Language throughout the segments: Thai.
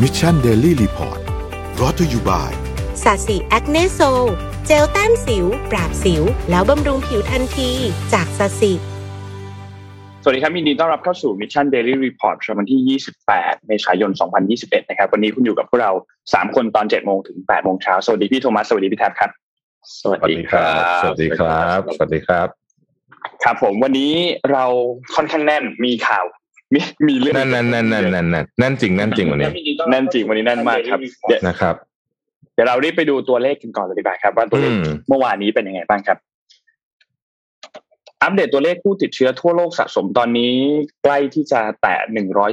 Mission Daily Report รอตัวอยู่บ่ายสาสีแอคเนโซ เจลแต้มสิว ปราบสิว แล้วบำรุงผิวทันที จากสาสีสวัสดีครับยินดีต้อนรับเข้าสู่ Mission Daily Report ประจำวันที่ 28 เมษายน 2021 นะครับ วันนี้คุณอยู่กับพวกเรา 3 คนตอน 7 โมงถึง 8 โมงเช้า สวัสดีพี่โทมัส สวัสดีพี่แท็บครับ สวัสดีครับ สวัสดีครับ สวัสดีครับ ครับผมวันนี้เราค่อนข้างแน่นมีข่าว มีมีเรื่องนั่นนั่นนั่นนั่นนั่นนั่นนั่นจริงนั่นจริงวันนี้แน่นจริงวันนี้แน่นมากครับเดี๋ยวนะครับ เดี๋ยวเรารีบไปดูตัวเลขกันก่อนเลยดีกว่าครับ ว่าตัวเลขอืมเมื่อวานนี้เป็นยังไงบ้างครับ อัปเดตตัวเลขผู้ติดเชื้อทั่วโลกสะสมตอนนี้ใกล้ที่จะแตะ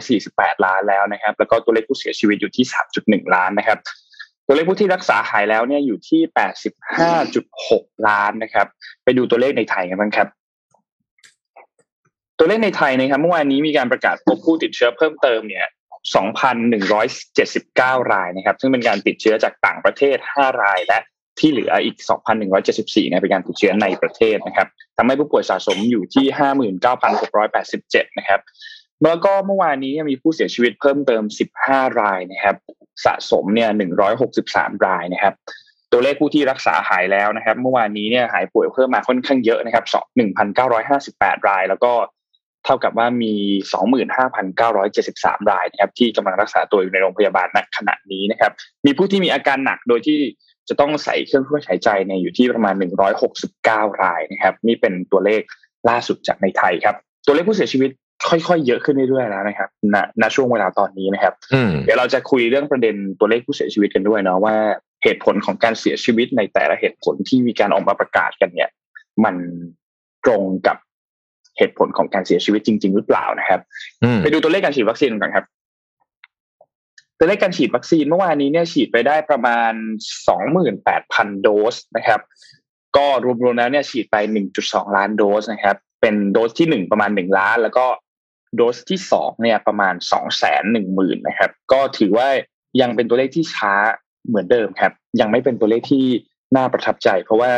148 ล้านแล้วนะครับ แล้วก็ตัวเลขผู้เสียชีวิตอยู่ที่ 3.1 ล้านนะครับ ตัวเลขผู้ที่รักษาหายแล้วเนี่ยอยู่ที่ 85.6 ล้านนะครับ ไปดูตัวเลขในไทยกันบ้างครับ ตัวเลขในไทยนะครับเมื่อวานนี้มีการประกาศพบผู้ติดเชื้อเพิ่มเติมเนี่ย2,179 รายนะครับ ซึ่งเป็นการติดเชื้อจากต่างประเทศ 5 ราย และที่เหลืออีก 2,174เนี่ยเป็นการติดเชื้อในประเทศนะครับทำให้ผู้ป่วยสะสมอยู่ที่ 59,687 นะครับแล้วก็เมื่อวานนี้มีผู้เสียชีวิตเพิ่มเติม 15 รายนะครับ สะสมเนี่ย 163 รายนะครับ ตัวเลขผู้ที่รักษาหายแล้วนะครับ เมื่อวานนี้เนี่ยหายป่วยเพิ่มมาค่อนข้างเยอะนะครับ 1,958 ราย แล้วก็ ท่ากับว่ามี 25,973 รายนะครับที่กำลังรักษาตัวอยู่ในโรงพยาบาลณขณะนี้นะครับ มีผู้ที่มีอาการหนักโดยที่จะต้องใส่เครื่องช่วยหายใจเนี่ยอยู่ที่ประมาณ 169 รายนะครับ นี่เป็นตัวเลขล่าสุดจากในไทยครับ ตัวเลขผู้เสียชีวิตค่อยๆ เยอะขึ้นเรื่อยๆแล้วนะครับณณช่วงเวลาตอนนี้นะครับอืมเดี๋ยวเราจะคุยเรื่องประเด็นตัวเลขผู้เสียชีวิตกันด้วยเนาะว่าเหตุผลของการเสียชีวิตในแต่ละเหตุผลที่มีการออกมาประกาศกันเนี่ย มันตรงกับ เหตุผลของการเสียชีวิตจริง ๆ หรือเปล่านะครับอืมไปดูตัวเลขการฉีดวัคซีนกันครับตัวเลขการฉีดวัคซีนเมื่อวานนี้เนี่ยฉีดไปได้ประมาณ 28,000 โดสนะครับ ก็รวมๆแล้วเนี่ยฉีดไป 1.2 ล้านโดสนะครับ เป็นโดสที่หนึ่งประมาณ 1 ล้าน แล้วก็โดสที่สองเนี่ยประมาณ 2 1 0 0 0 0นะครับ ก็ถือว่ายังเป็นตัวเลขที่ช้าเหมือนเดิมครับ ยังไม่เป็นตัวเลขที่ น่าประทับใจ เพราะว่า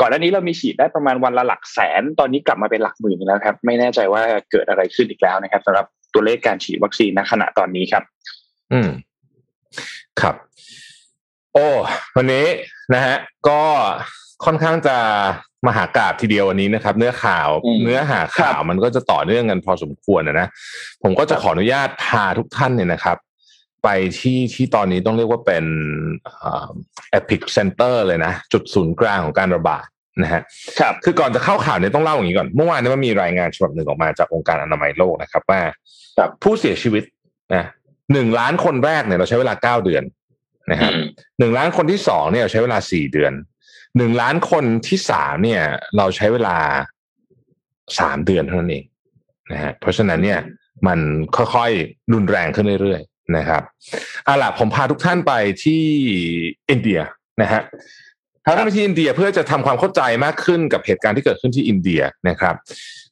ก่อนหน้านี้เรามีฉีดได้ประมาณวันละหลักแสน ตอนนี้กลับมาเป็นหลักหมื่นแล้วครับ ไม่แน่ใจว่าเกิดอะไรขึ้นอีกแล้วนะครับสำหรับตัวเลขการฉีดวัคซีนณขณะตอนนี้ครับ อืม ครับ โอ้วันนี้นะฮะ ก็ค่อนข้างจะมหากาพย์ทีเดียววันนี้นะครับ เนื้อข่าวอืมเนื้อหาข่าวมันก็จะต่อเนื่องกันพอสมควรนะนะผมก็จะขออนุญาตพาทุกท่านเนี่ยนะครับ ไปที่ที่ตอนนี้ต้องเรียกว่าเป็น epicenter เลยนะ จุดศูนย์กลางของการระบาดนะฮะครับคือก่อนจะเข้าข่าวเนี่ยต้องเล่าอย่างนี้ก่อน เมื่อวานเนี้ยมันมีรายงานฉบับหนึ่งออกมาจากองค์การอนามัยโลกนะครับ ว่าครับผู้เสียชีวิตนะหนึ่งล้านคนแรกเนี่ยเราใช้เวลาเก้าเดือนนะครับหนึ่งล้านคนที่สองเนี่ยเราใช้เวลาสี่เดือนหนึ่งล้านคนที่สามเนี่ย เราใช้เวลาสามเดือนเท่านั้นเองนะฮะเพราะฉะนั้นเนี่ย มันค่อยๆรุนแรงขึ้นเรื่อยๆ นะครับเอาล่ะผมพาทุกท่านไปที่อินเดียนะฮะพาท่านไปที่อินเดียเพื่อจะทำความเข้าใจมากขึ้นกับเหตุการณ์ที่เกิดขึ้นที่อินเดียนะครับ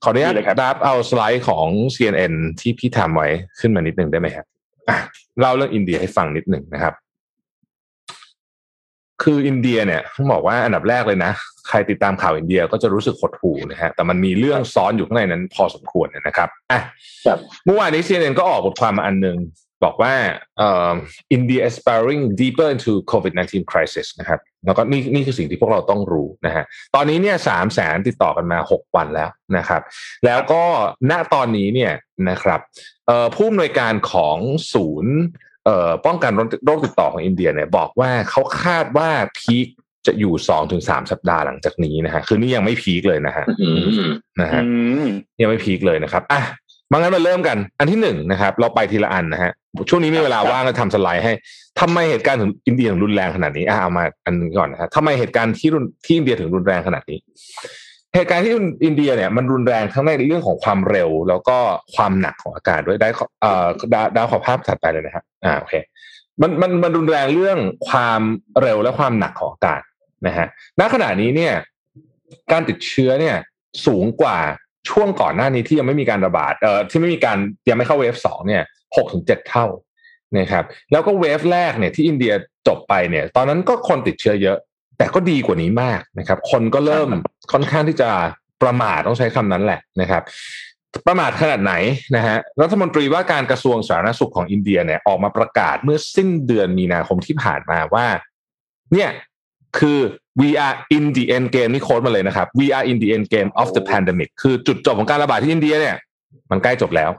ขออนุญาตดีเลยครับดับเอาสไลด์ของ CNN ที่พี่ทำไว้ขึ้นมานิดหนึ่งได้ไหมครับอะเล่าเรื่องอินเดียให้ฟังนิดหนึ่งนะครับ คืออินเดียเนี่ยต้องบอกว่าอันดับแรกเลยนะใครติดตามข่าวอินเดียก็จะรู้สึกหดหู่นะฮะแต่มันมีเรื่องซ้อนอยู่ข้างในนั้นพอสมควรนะครับอะครับเมื่อวานนี้ CNN ก็ออกบทความมาอันหนึ่ง บอกว่าเอ่อ India aspiring deeper into COVID-19 crisis นะครับแล้วก็นี่นี่คือสิ่งที่พวกเราต้องรู้นะฮะตอนนี้เนี่ยสามแสนติดต่อกันมาหกวันแล้วนะครับ แล้วก็ณตอนนี้เนี่ยนะครับเอ่อผู้อำนวยการของศูนย์เอ่อป้องกันโรคติดต่อของอินเดียเนี่ยบอกว่าเขาคาดว่าพีคจะอยู่สองถึงสามสัปดาห์หลังจากนี้นะฮะคือนี่ยังไม่พีคเลยนะฮะนะฮะอืมยังไม่พีคเลยนะครับอะ มางั้นมาเริ่มกัน อันที่หนึ่งนะครับ เราไปทีละอันนะฮะช่วงนี้มีเวลาครับว่างก็ทำสไลด์ให้ทำไมเหตุการณ์ถึงอินเดียถึงรุนแรงขนาดนี้อะเอามาอันนี้ก่อนนะฮะทำไมเหตุการณ์ที่รุนที่อินเดียถึงรุนแรงขนาดนี้ เหตุการณ์ที่อินเดียเนี่ยมันรุนแรงทั้งในเรื่องของความเร็ว แล้วก็ความหนักของอากาศด้วยได้ขอเอ่อดาวดาวขอภาพถัดไปเลยนะครับอ่าโอเคมันมันมันรุนแรงเรื่องความเร็วและความหนักของอากาศนะฮะณขณะนี้เนี่ย การติดเชื้อเนี่ยสูงกว่า ช่วงก่อนหน้านี้ที่ยังไม่มีการระบาดเอ่อที่ไม่มีการยังไม่เข้าเวฟสองเนี่ยหกถึงเจ็ดเท่านะครับ แล้วก็เวฟแรกเนี่ยที่อินเดียจบไปเนี่ย ตอนนั้นก็คนติดเชื้อเยอะ แต่ก็ดีกว่านี้มากนะครับ คนก็เริ่มค่อนข้างที่จะประมาทต้องใช้คำนั้นแหละนะครับ ประมาทขนาดไหนนะฮะรัฐมนตรีว่าการกระทรวงสาธารณสุขของอินเดียเนี่ยออกมาประกาศเมื่อสิ้นเดือนมีนาคมที่ผ่านมาว่า เนี่ย คือ we are in the end game นี่โค้ดมาเลยนะครับ we are in the end game of the pandemic คือจุดจบของการระบาดที่อินเดียเนี่ย มันใกล้จบแล้ว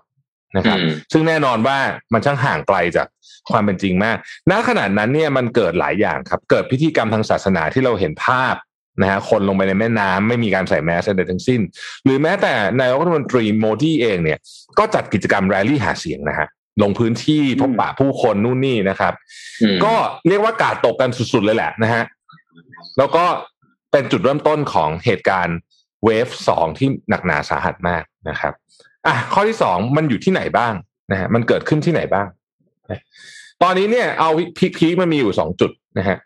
นะครับอืมซึ่งแน่นอนว่ามันช่างห่างไกลจากความเป็นจริงมาก ณขณะนั้นเนี่ยมันเกิดหลายอย่างครับ เกิดพิธีกรรมทางศาสนาที่เราเห็นภาพนะฮะ คนลงไปในแม่น้ำไม่มีการใส่แมสใดทั้งสิ้น หรือแม้แต่นายกรัฐมนตรีโมดีเองเนี่ย ก็จัดกิจกรรมแรลลี่หาเสียงนะฮะ ลงพื้นที่พบปะผู้คนนู่นนี่นะครับอืมก็เรียกว่ากาดตกกันสุดๆเลยแหละนะฮะ แล้วก็เป็นจุดเริ่มต้นของเหตุการณ์เวฟสองที่หนักหนาสาหัสมากนะครับอะข้อที่สองมันอยู่ที่ไหนบ้างนะฮะมันเกิดขึ้นที่ไหนบ้าง ตอนนี้เนี่ยเอาพีคพีคมันมีอยู่สองจุดนะฮะ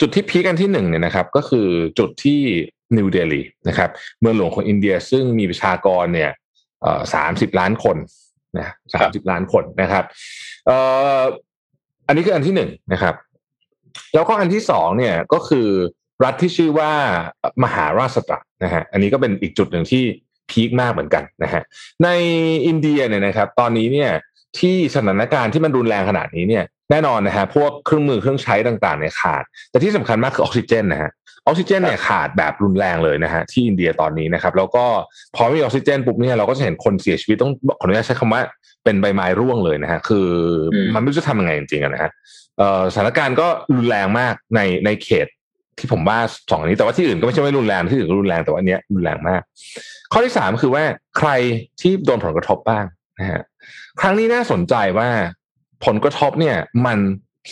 จุดที่พีคกันที่หนึ่งเนี่ยนะครับ ก็คือจุดที่นิวเดลีนะครับเมืองหลวงของอินเดียซึ่งมีประชากรเนี่ยสามสิบล้านคนนะสามสิบล้านคนนะครับเอ่ออันนี้คืออันที่หนึ่งนะครับ แล้วก็อันที่สองเนี่ยก็คือรัฐที่ชื่อว่ามหาราชตระนะฮะอันนี้ก็เป็นอีกจุดหนึ่งที่พีคมากเหมือนกันนะฮะในอินเดียเนี่ยนะครับ ตอนนี้เนี่ยที่สถานการณ์ที่มันรุนแรงขนาดนี้เนี่ยแน่นอนนะฮะพวกเครื่องมือเครื่องใช้ต่างๆเนี่ยขาด แต่ที่สำคัญมากคือออกซิเจนนะฮะออกซิเจนเนี่ยขาดแบบรุนแรงเลยนะฮะที่อินเดียตอนนี้นะครับ แล้วก็พอไม่มีออกซิเจนปุ๊บเนี่ยเราก็จะเห็นคนเสียชีวิตต้องขออนุญาตใช้คำว่าเป็นใบไม้ร่วงเลยนะฮะคืออมมันไม่รู้จะทำยังไงจริงๆอะนะฮะเอ่อ สถานการณ์ก็รุนแรงมากในในเขตที่ผมว่าสองอันนี้แต่ว่าที่อื่นก็ไม่ใช่ไม่รุนแรงที่อื่นก็รุนแรงแต่ว่าอันเนี้ยรุนแรงมาก ข้อที่สามคือว่าใครที่โดนผลกระทบบ้างนะฮะครั้งนี้น่าสนใจว่าผลกระทบเนี่ย มัน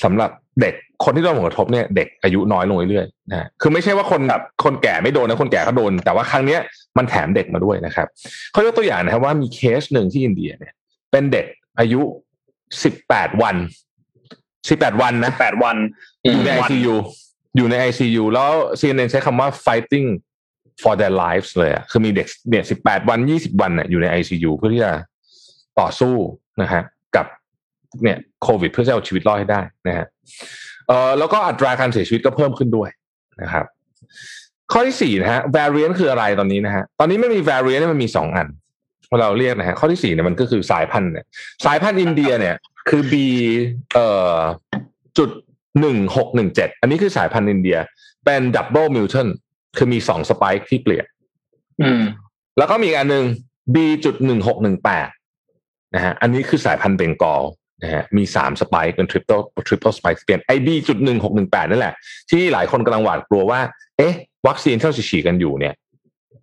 สำหรับเด็กคนที่โดนผลกระทบเนี่ยเด็กอายุน้อยลงเรื่อยๆนะฮะคือไม่ใช่ว่าคนครับคนแก่ไม่โดนนะคนแก่ก็โดน แต่ว่าครั้งเนี้ยมันแถมเด็กมาด้วยนะครับเขายกตัวอย่างนะครับว่ามีเคสหนึ่งที่อินเดียเนี่ย เป็นเด็กอายุสิบแปดวัน สิบแปดวันนะแปดวันอยู่ในวัน ICU อยู่ใน ICU แล้ว CNN ใช้คำว่า fighting for their lives เลยอะคือมีเด็กเนี่ยสิบแปดวันยี่สิบวันเนี่ยอยู่ใน ICU เพื่อที่จะต่อสู้นะฮะกับเนี่ยโควิด เพื่อจะเอาชีวิตรอดให้ได้นะฮะเอ่อแล้วก็อัตราการเสียชีวิตก็เพิ่มขึ้นด้วยนะครับ ข้อที่สี่นะฮะ variant คืออะไรตอนนี้นะฮะตอนนี้ไม่มี variant เนี่ยมันมีสองอันเราเรียกนะฮะข้อที่สี่เนี่ยมันก็คือสายพันธุ์เนี่ยสายพันธุ์อินเดียเนี่ย คือ B เอ่อจุดหนึ่งหกหนึ่งเจ็ดอันนี้คือสายพันธุ์อินเดีย เป็น double mutant คือมีสองสไปค์ที่เปลี่ยนอืมแล้วก็มีอีกอันหนึ่ง B จุดหนึ่งหกหนึ่งแปดนะฮะอันนี้คือสายพันธุ์เบงกอลนะฮะมีสามสไปค์เป็น triple triple spike เปลี่ยนไอ B จุดหนึ่งหกหนึ่งแปดนั่นแหละ ที่หลายคนกำลังหวาดกลัวว่า เอ๊ะ วัคซีนที่เราฉีดกันอยู่เนี่ย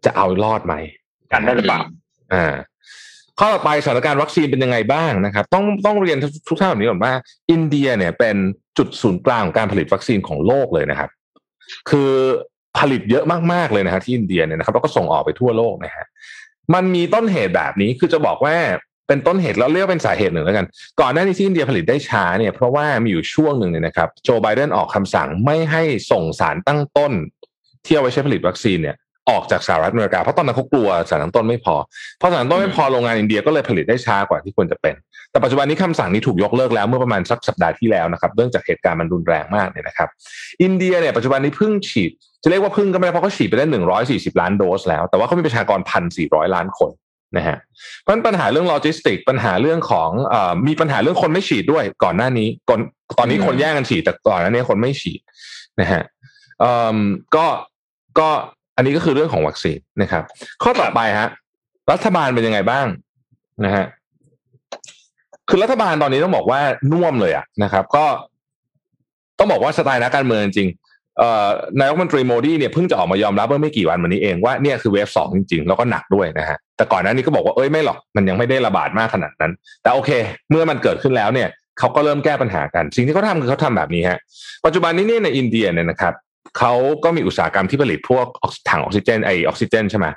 จะเอารอดไหมกันได้หรือเปล่าอ่า ข้อต่อไปสถานการณ์วัคซีนเป็นยังไงบ้างนะครับ ต้องต้องเรียนทุกท่านแบบนี้ก่อนว่า อินเดียเนี่ยเป็นจุดศูนย์กลางของการผลิตวัคซีนของโลกเลยนะครับ คือผลิตเยอะมากๆเลยนะฮะที่อินเดียเนี่ยนะครับแล้วก็ส่งออกไปทั่วโลกนะฮะมันมีต้นเหตุแบบนี้คือจะบอกว่าเป็นต้นเหตุแล้วเรียกเป็นสาเหตุหนึ่งแล้วกัน ก่อนหน้านี้ที่อินเดียผลิตได้ช้าเนี่ยเพราะว่ามีอยู่ช่วงหนึ่งเนี่ยนะครับโจไบเดนออกคำสั่งไม่ให้ส่งสารตั้งต้นที่เอาไว้ใช้ผลิตวัคซีนเนี่ย ออกจากสหรัฐอเมริกาเพราะตอนนั้นเขากลัวสารตั้งต้นไม่พอเพราะสารตั้งต้นไม่พอโรงงานอินเดียก็เลยผลิตได้ช้ากว่าที่ควรจะเป็น แต่ปัจจุบันนี้คำสั่งนี้ถูกยกเลิกแล้วเมื่อประมาณสักสัปดาห์ที่แล้วนะครับเนื่องจากเหตุการณ์มันรุนแรงมากเนี่ยนะครับ อินเดียเนี่ยปัจจุบันนี้เพิ่งฉีดจะเรียกว่าเพิ่งก็ไม่ได้เพราะเขาฉีดไปได้หนึ่งร้อยสี่สิบล้านโดสแล้ว แต่ว่าเขามีประชากรพันสี่ร้อยล้านคนนะฮะเพราะฉะนั้นปัญหาเรื่องโลจิสติก ปัญหาเรื่องของอมีปัญหาเรื่องคนไม่ฉีดด้วยก่อนหน้านี้ก่อนตอนนี้คนแย่งกันฉีดแต่ก่อนหน้านี้คนไม่ฉีดนะฮะก็ก็ อันนี้ก็คือเรื่องของวัคซีนนะครับ ข้อต่อไปฮะ รัฐบาลเป็นยังไงบ้างนะฮะคือรัฐบาลตอนนี้ต้องบอกว่าน่วมเลยอะนะครับ ก็ต้องบอกว่าสไตล์นักการเมืองจริงนายกมนตรีโมดีเนี่ยเพิ่งจะออกมายอมรับเมื่อไม่กี่วันมานี้เองว่าเนี่ยคือเวฟสองจริงๆ แล้วก็หนักด้วยนะฮะแต่ก่อนหน้านี้ก็บอกว่าเอ้ยไม่หรอกมันยังไม่ได้ระบาดมากขนาดนั้น แต่โอเค เมื่อมันเกิดขึ้นแล้วเนี่ยเขาก็เริ่มแก้ปัญหากัน สิ่งที่เขาทำคือเขาทำแบบนี้ฮะปัจจุบันนี้เนี่ยในอินเดียเนี่ยนะครับ เขาก็มีอุตสาหกรรมที่ผลิตพวกออกซิถังออกซิเจนไอออกซิเจนใช่ไหม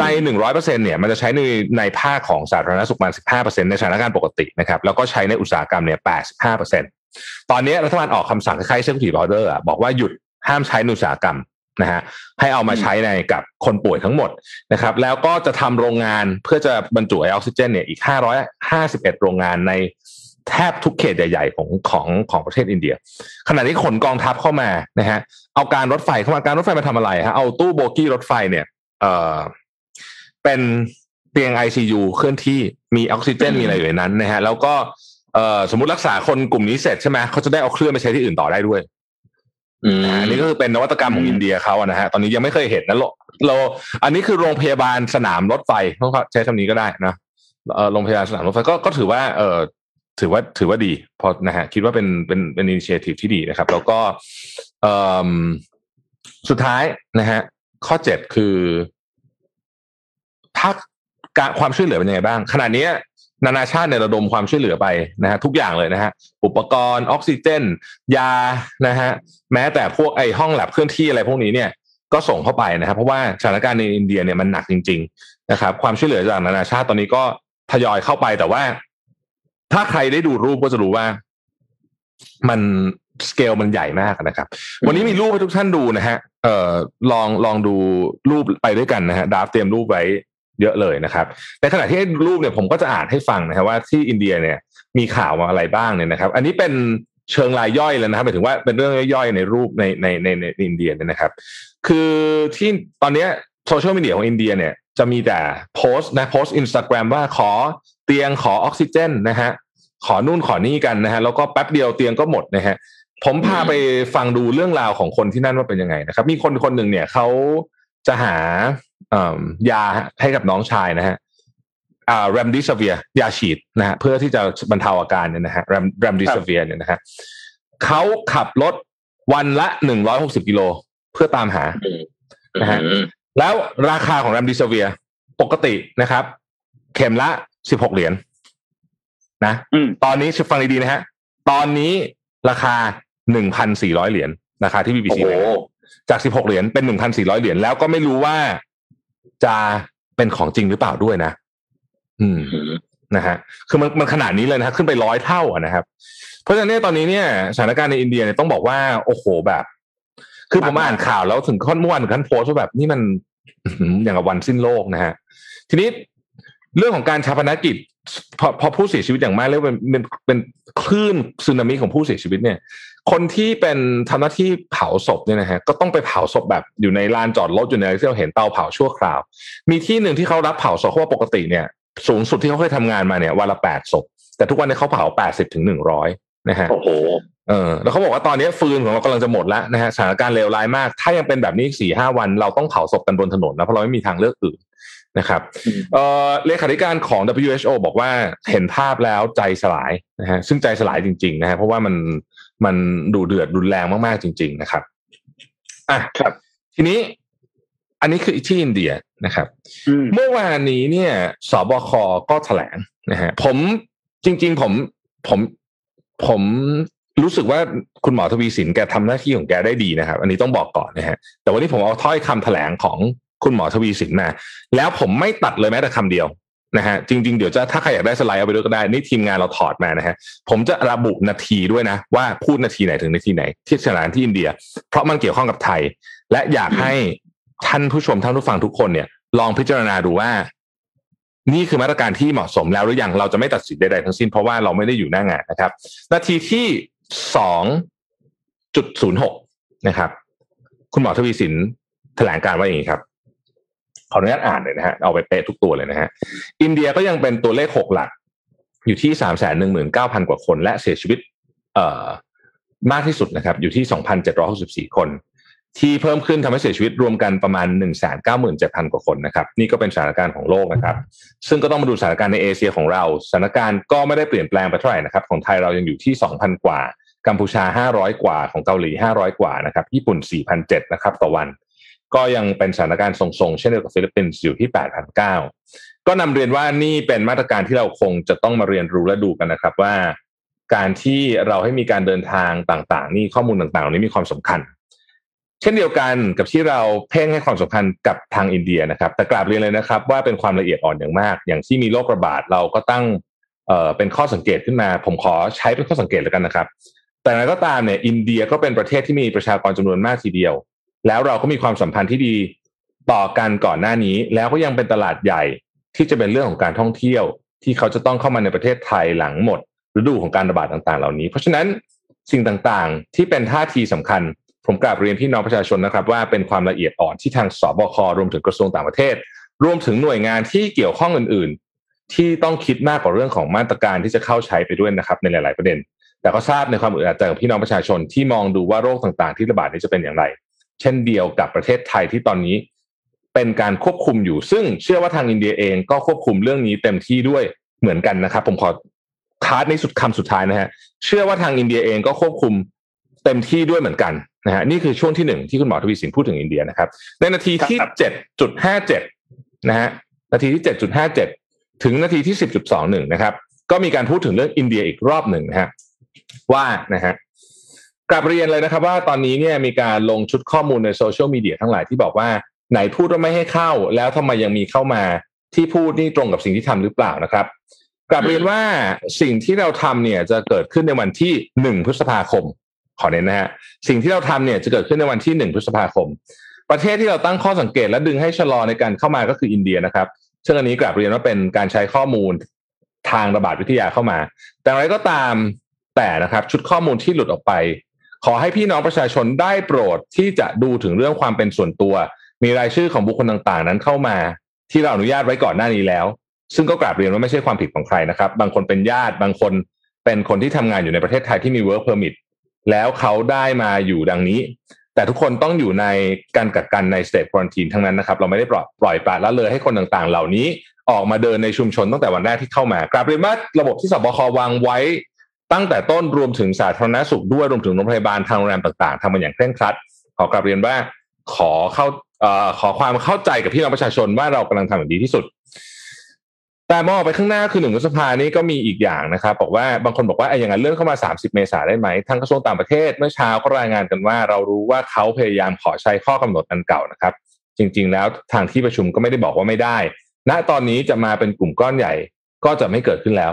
ในหนึ่งร้อยเปอร์เซ็นเนี่ยมันจะใช้ในในภาคของสาธารณสุขประมาณสิบห้าเปอร์เซ็นในสถานการณ์ปกตินะครับแล้วก็ใช้ในอุตสาหกรรมเนี่ยแปดสิบห้าเปอร์เซ็นตอนนี้รัฐบาลออกคำสั่งคล้ายๆ safety order บอกว่าหยุดห้ามใช้ในอุตสาหกรรมนะฮะให้เอามาใช้ในกับคนป่วยทั้งหมดนะครับ แล้วก็จะทำโรงงานเพื่อจะบรรจุไอออกซิเจนเนี่ยอีกห้าร้อยห้าสิบเอ็ดโรงงานใน แทบทุกเขตใหญ่ ๆ ของของของประเทศอินเดีย ขณะนี้ขนกองทัพเข้ามานะฮะเอาการรถไฟเข้ามาการรถไฟมาทำอะไรฮะเอาตู้โบกี้รถไฟเนี่ย เอ่อเป็นตียง ICU เคลื่อนที่มีออกซิเจนมีอะไรอยู่ในนั้นนะฮะแล้วก็เอ่อสมมติรักษาคนกลุ่มนี้เสร็จใช่ไหมเขาจะได้เอาเครื่องไปใช้ที่อื่นต่อได้ด้วยอืมอ่าอันนี้ก็คือเป็นนวัตกรรมของอินเดียเขาอะนะฮะตอนนี้ยังไม่เคยเห็นนะเราเราอันนี้คือโรงพยาบาลสนามรถไฟต้องใช้คำนี้ก็ได้นะเออโรงพยาบาลสนามรถไฟก็ก็ถือว่าเออ ถือว่าถือว่าดีพอนะฮะคิดว่าเป็นเป็นเป็นอินิเชทีฟที่ดีนะครับ แล้วก็สุดท้ายนะฮะข้อเจ็ดคือถ้าการความช่วยเหลือเป็นยังไงบ้าง ขณะนี้นานาชาติเนี่ยระดมความช่วยเหลือไปนะฮะทุกอย่างเลยนะฮะอุปกรณ์ออกซิเจน ยานะฮะแม้แต่พวกไอห้องแลบเคลื่อนที่อะไรพวกนี้เนี่ยก็ส่งเข้าไปนะครับ เพราะว่าสถานการณ์ในอินเดียเนี่ยมันหนักจริง ๆ นะครับ ความช่วยเหลือจากนานาชาติตอนนี้ก็ทยอยเข้าไปแต่ว่า ถ้าใครได้ดูรูปก็จะรู้ว่า มันสเกลมันใหญ่มากนะครับ วันนี้มีรูปให้ทุกท่านดูนะฮะ เอ่อลองลองดูรูปไปด้วยกันนะฮะดาฟเตรียมรูปไว้เยอะเลยนะครับ ในขณะที่รูปเนี่ยผมก็จะอ่านให้ฟังนะครับว่าที่อินเดียเนี่ยมีข่าวมาอะไรบ้างเนี่ยนะครับ อันนี้เป็นเชิงรายย่อยเลยนะครับหมายถึงว่าเป็นเรื่องย่อยๆในรูปในในในในอินเดียเนี่ยนะครับ คือที่ตอนเนี้ยโซเชียลมีเดียของอินเดียเนี่ยจะมีแต่โพสต์นะโพสต์อินสตาแกรมว่าขอ เตียงขอออกซิเจนนะฮะขอนู่นขอนี่กันนะฮะแล้วก็แป๊บเดียวเตียงก็หมดนะฮะผมพาไปฟังดูเรื่องราวของคนที่นั่นว่าเป็นยังไงนะครับ มีคนคนหนึ่งเนี่ยเขาจะหาเอ่อยาให้กับน้องชายนะฮะอ่า Remdesivir ยาฉีดนะฮะเพื่อที่จะบรรเทาอาการเนี่ยนะฮะแรม Remdesivir เนี่ยนะฮะเขาขับรถวันละหนึ่งร้อยหกสิบกิโลเพื่อตามหานะฮะแล้วราคาของ Remdesivir ปกตินะครับ เข็มละ สิบหกเหรียญนะอืมตอนนี้ฟังดีๆนะฮะ ตอนนี้ราคาหนึ่งพันสี่ร้อยเหรียญราคาที่โอ้ BBC โหรายงานจากสิบหกเหรียญเป็นหนึ่งพันสี่ร้อยเหรียญแล้วก็ไม่รู้ว่าจะเป็นของจริงหรือเปล่าด้วยนะ อืมนะฮะคือมันมันขนาดนี้เลยนะฮะขึ้นไปร้อยเท่าอะนะครับ เพราะฉะนั้นเนี่ยตอนนี้เนี่ยสถานการณ์ในอินเดียเนี่ยต้องบอกว่า โอ้โหแบบ คือผมอ่านข่าวแล้วถึงขั้นเมื่อวานถึงขั้นโพสต์ว่าแบบนี่มันอื้อหืออย่างกับวันสิ้นโลกนะฮะทีนี้ เรื่องของการชาปนกิจพอพอผู้เสียชีวิตอย่างมากเรียกว่าเป็นเป็นเป็นคลื่นสึนามิของผู้เสียชีวิตเนี่ย คนที่เป็นทำหน้าที่เผาศพเนี่ยนะฮะก็ต้องไปเผาศพแบบอยู่ในลานจอดรถอยู่ในอะไรที่เราเห็นเตาเผาชั่วคราว มีที่หนึ่งที่เขารับเผาศพเพราะว่าปกติเนี่ย สูงสุดที่เขาเคยทำงานมาเนี่ยวันละแปดศพแต่ทุกวันนี้เขาเผาแปดสิบถึงหนึ่งร้อยนะฮะโอ้โหเออแล้วเขาบอกว่าตอนนี้ฟืนของเรากำลังจะหมดแล้วนะฮะสถานการณ์เลวร้ายมาก ถ้ายังเป็นแบบนี้สี่ห้าวันเราต้องเผาศพกันบนถนนนะเพราะเราไม่มีทางเลือกอื่น นะครับอืมเอ่อเลขาธิการของ WHO บอกว่าเห็นภาพแล้วใจสลายนะฮะซึ่งใจสลายจริงๆนะฮะเพราะว่ามันมันดูเดือดรุนแรงมากๆจริง ๆ นะครับอะครับ ทีนี้อันนี้คือที่อินเดียนะครับอืมเมื่อวานนี้เนี่ยสบคก็แถลงนะฮะผมจริง ๆ ผมผมผมรู้สึกว่าคุณหมอทวีสินแกทำหน้าที่ของแกได้ดีนะครับ อันนี้ต้องบอกก่อนนะฮะแต่วันนี้ผมเอาถ้อยคำแถลงของ คุณหมอทวีสินมาแล้วผมไม่ตัดเลยแม้แต่คำเดียวนะฮะจริง ๆ เดี๋ยวจะถ้าใครอยากได้สไลด์เอาไปด้วยก็ได้ นี่ทีมงานเราถอดมานะฮะผมจะระบุนาทีด้วยนะ ว่าพูดนาทีไหนถึงนาทีไหน ที่สถานที่อินเดีย เพราะมันเกี่ยวข้องกับไทย และอยากให้ท่านผู้ชมท่านผู้ฟังทุกคนเนี่ย ลองพิจารณาดูว่า นี่คือมาตรการที่เหมาะสมแล้วหรือยังเราจะไม่ตัดสินใดๆทั้งสิ้นเพราะว่าเราไม่ได้อยู่หน้างานนะครับ นาทีที่สองจุดศูนย์หกนะครับ คุณหมอทวีสินแถลงการว่าอย่างนี้ครับ ขออนุญาตอ่านเลยนะฮะเอาไปเป๊ะทุกตัวเลยนะฮะอินเดียก็ยังเป็นตัวเลขหกหลัก อยู่ที่สามแสนหนึ่งหมื่นเก้าพันกว่าคน และเสียชีวิต เอ่อมากที่สุดนะครับ อยู่ที่สองพันเจ็ดร้อยหกสิบสี่คน ที่เพิ่มขึ้นทำให้เสียชีวิตรวมกันประมาณ1นึ่งแสนเก้าหมื่นเจ็ดพันกว่าคนนะครับ นี่ก็เป็นสถานการณ์ของโลกนะครับ ซึ่งก็ต้องมาดูสถานการณ์ในเอเชียของเราสถานการณ์ก็ไม่ได้เปลี่ยนแปลงไปเท่าไหร่นะครับ ของไทยเรายังอยู่ที่2,000กว่ากัมพูชา 500 กว่าของเกาหลี 500 กว่านะครับ ญี่ปุ่น 4,007นะครับต่อวัน ก็ยังเป็นสถานการณ์ทรงๆ เช่นเดียวกับฟิลิปปินส์อยู่ที่8,009ก็นำเรียนว่านี่เป็นมาตรการที่เราคงจะต้องมาเรียนรู้และดูกันนะครับว่า การที่เราให้มีการเดินทางต่างๆ นี่ข้อมูลต่างๆเหล่านี้มีความสำคัญ เช่นเดียวกันกับที่เราเพ่งให้ความสำคัญกับทางอินเดียนะครับ แต่กราบเรียนเลยนะครับ ว่าเป็นความละเอียดอ่อนอย่างมาก อย่างที่มีโรคระบาดเราก็ตั้งเอ่อเป็นข้อสังเกตขึ้นมา ผมขอใช้เป็นข้อสังเกตแล้วกันนะครับ แต่อย่างไรก็ตามเนี่ยอินเดียก็เป็นประเทศที่มีประชากรจำนวนมากทีเดียว แล้วเราก็มีความสัมพันธ์ที่ดีต่อกันก่อนหน้านี้ แล้วก็ยังเป็นตลาดใหญ่ที่จะเป็นเรื่องของการท่องเที่ยว ที่เขาจะต้องเข้ามาในประเทศไทยหลังหมด ฤดูของการระบาดต่างๆ เหล่านี้ เพราะฉะนั้นสิ่งต่างๆ ที่เป็นท่าทีสำคัญ ผมกราบเรียนพี่น้องประชาชนนะครับ ว่าเป็นความละเอียดอ่อนที่ทางสบครวมถึงกระทรวงต่างประเทศ รวมถึงหน่วยงานที่เกี่ยวข้องอื่น ๆ ที่ต้องคิดมากกว่าเรื่องของมาตรการที่จะเข้าใช้ไปด้วยนะครับในหลาย ๆประเด็น แต่ก็ทราบในความอึดอัดใจของพี่น้องประชาชนที่มองดูว่าโรคต่างๆ ที่ระบาดนี้จะเป็นอย่างไร เช่นเดียวกับประเทศไทยที่ตอนนี้เป็นการควบคุมอยู่ ซึ่งเชื่อว่าทางอินเดียเองก็ควบคุมเรื่องนี้เต็มที่ด้วยเหมือนกันนะครับ ผมขอคาร์ดในสุดคำสุดท้ายนะฮะเชื่อว่าทางอินเดียเองก็ควบคุมเต็มที่ด้วยเหมือนกันนะฮะนี่คือช่วงที่หนึ่งที่คุณหมอทวีสินพูดถึงอินเดียนะครับ ในนาทีที่เจ็ดจุดห้าเจ็ดนะฮะนาทีที่เจ็ดจุดห้าเจ็ดถึงนาทีที่สิบจุดสองหนึ่งนะครับ ก็มีการพูดถึงเรื่องอินเดียอีกรอบหนึ่งนะฮะว่านะฮะ กลับเรียนเลยนะครับว่าตอนนี้เนี่ยมีการลงชุดข้อมูลในโซเชียลมีเดียทั้งหลายที่บอกว่าไหนพูดว่าไม่ให้เข้า แล้วทำไมยังมีเข้ามาที่พูดนี่ตรงกับสิ่งที่ทำหรือเปล่านะครับ กลับเรียนว่าสิ่งที่เราทำเนี่ยจะเกิดขึ้นในวันที่หนึ่งพฤษภาคม ขอเน้นนะฮะสิ่งที่เราทำเนี่ยจะเกิดขึ้นในวันที่หนึ่งพฤษภาคม ประเทศที่เราตั้งข้อสังเกตและดึงให้ชะลอในการเข้ามาก็คืออินเดียนะครับซึ่งอันนี้กลับเรียนว่าเป็นการใช้ข้อมูลทางระบาดวิทยาเข้ามา แต่อะไรก็ตามแต่นะครับ ชุดข้อมูลที่หลุดออกไป ขอให้พี่น้องประชาชนได้โปรดที่จะดูถึงเรื่องความเป็นส่วนตัว มีรายชื่อของบุคคลต่างๆ นั้นเข้ามา ที่เราอนุญาตไว้ก่อนหน้านี้แล้ว ซึ่งก็กราบเรียนว่าไม่ใช่ความผิดของใครนะครับ บางคนเป็นญาติบางคนเป็นคนที่ทำงานอยู่ในประเทศไทยที่มี work permit แล้วเขาได้มาอยู่ดังนี้ แต่ทุกคนต้องอยู่ในการกักกันใน state quarantine ทั้งนั้นนะครับ เราไม่ได้ปล่อยปล่อยปละละเลยให้คนต่างๆ เหล่านี้ออกมาเดินในชุมชนตั้งแต่วันแรกที่เข้ามากราบเรียนว่าระบบที่สบควางไว้ ตั้งแต่ต้นรวมถึงสาธารณสุขด้วยรวมถึงโรงพยาบาลทางโรงแรมต่างๆทำมันอย่างเคร่งครัด ขอกราบเรียนว่าขอเข้าอขอความเข้าใจกับพี่น้องประชาชนว่าเรากำลังทำอย่างดีที่สุด แต่มองไปข้างหน้าคือหนึ่งพฤษภานี้ก็มีอีกอย่างนะครับบอกว่าบางคนบอกว่าไอ้อย่างนั้นเลื่อนเข้ามา 30 เมษาได้ไหมทางกระทรวงต่างประเทศเมื่อเช้าก็รายงานกันว่า เรารู้ว่าเขาพยายามขอใช้ข้อกำหนดอันเก่านะครับ จริง ๆ แล้วทางที่ประชุมก็ไม่ได้บอกว่าไม่ได้ ณตอนนี้จะมาเป็นกลุ่มก้อนใหญ่ก็จะไม่เกิดขึ้นแล้ว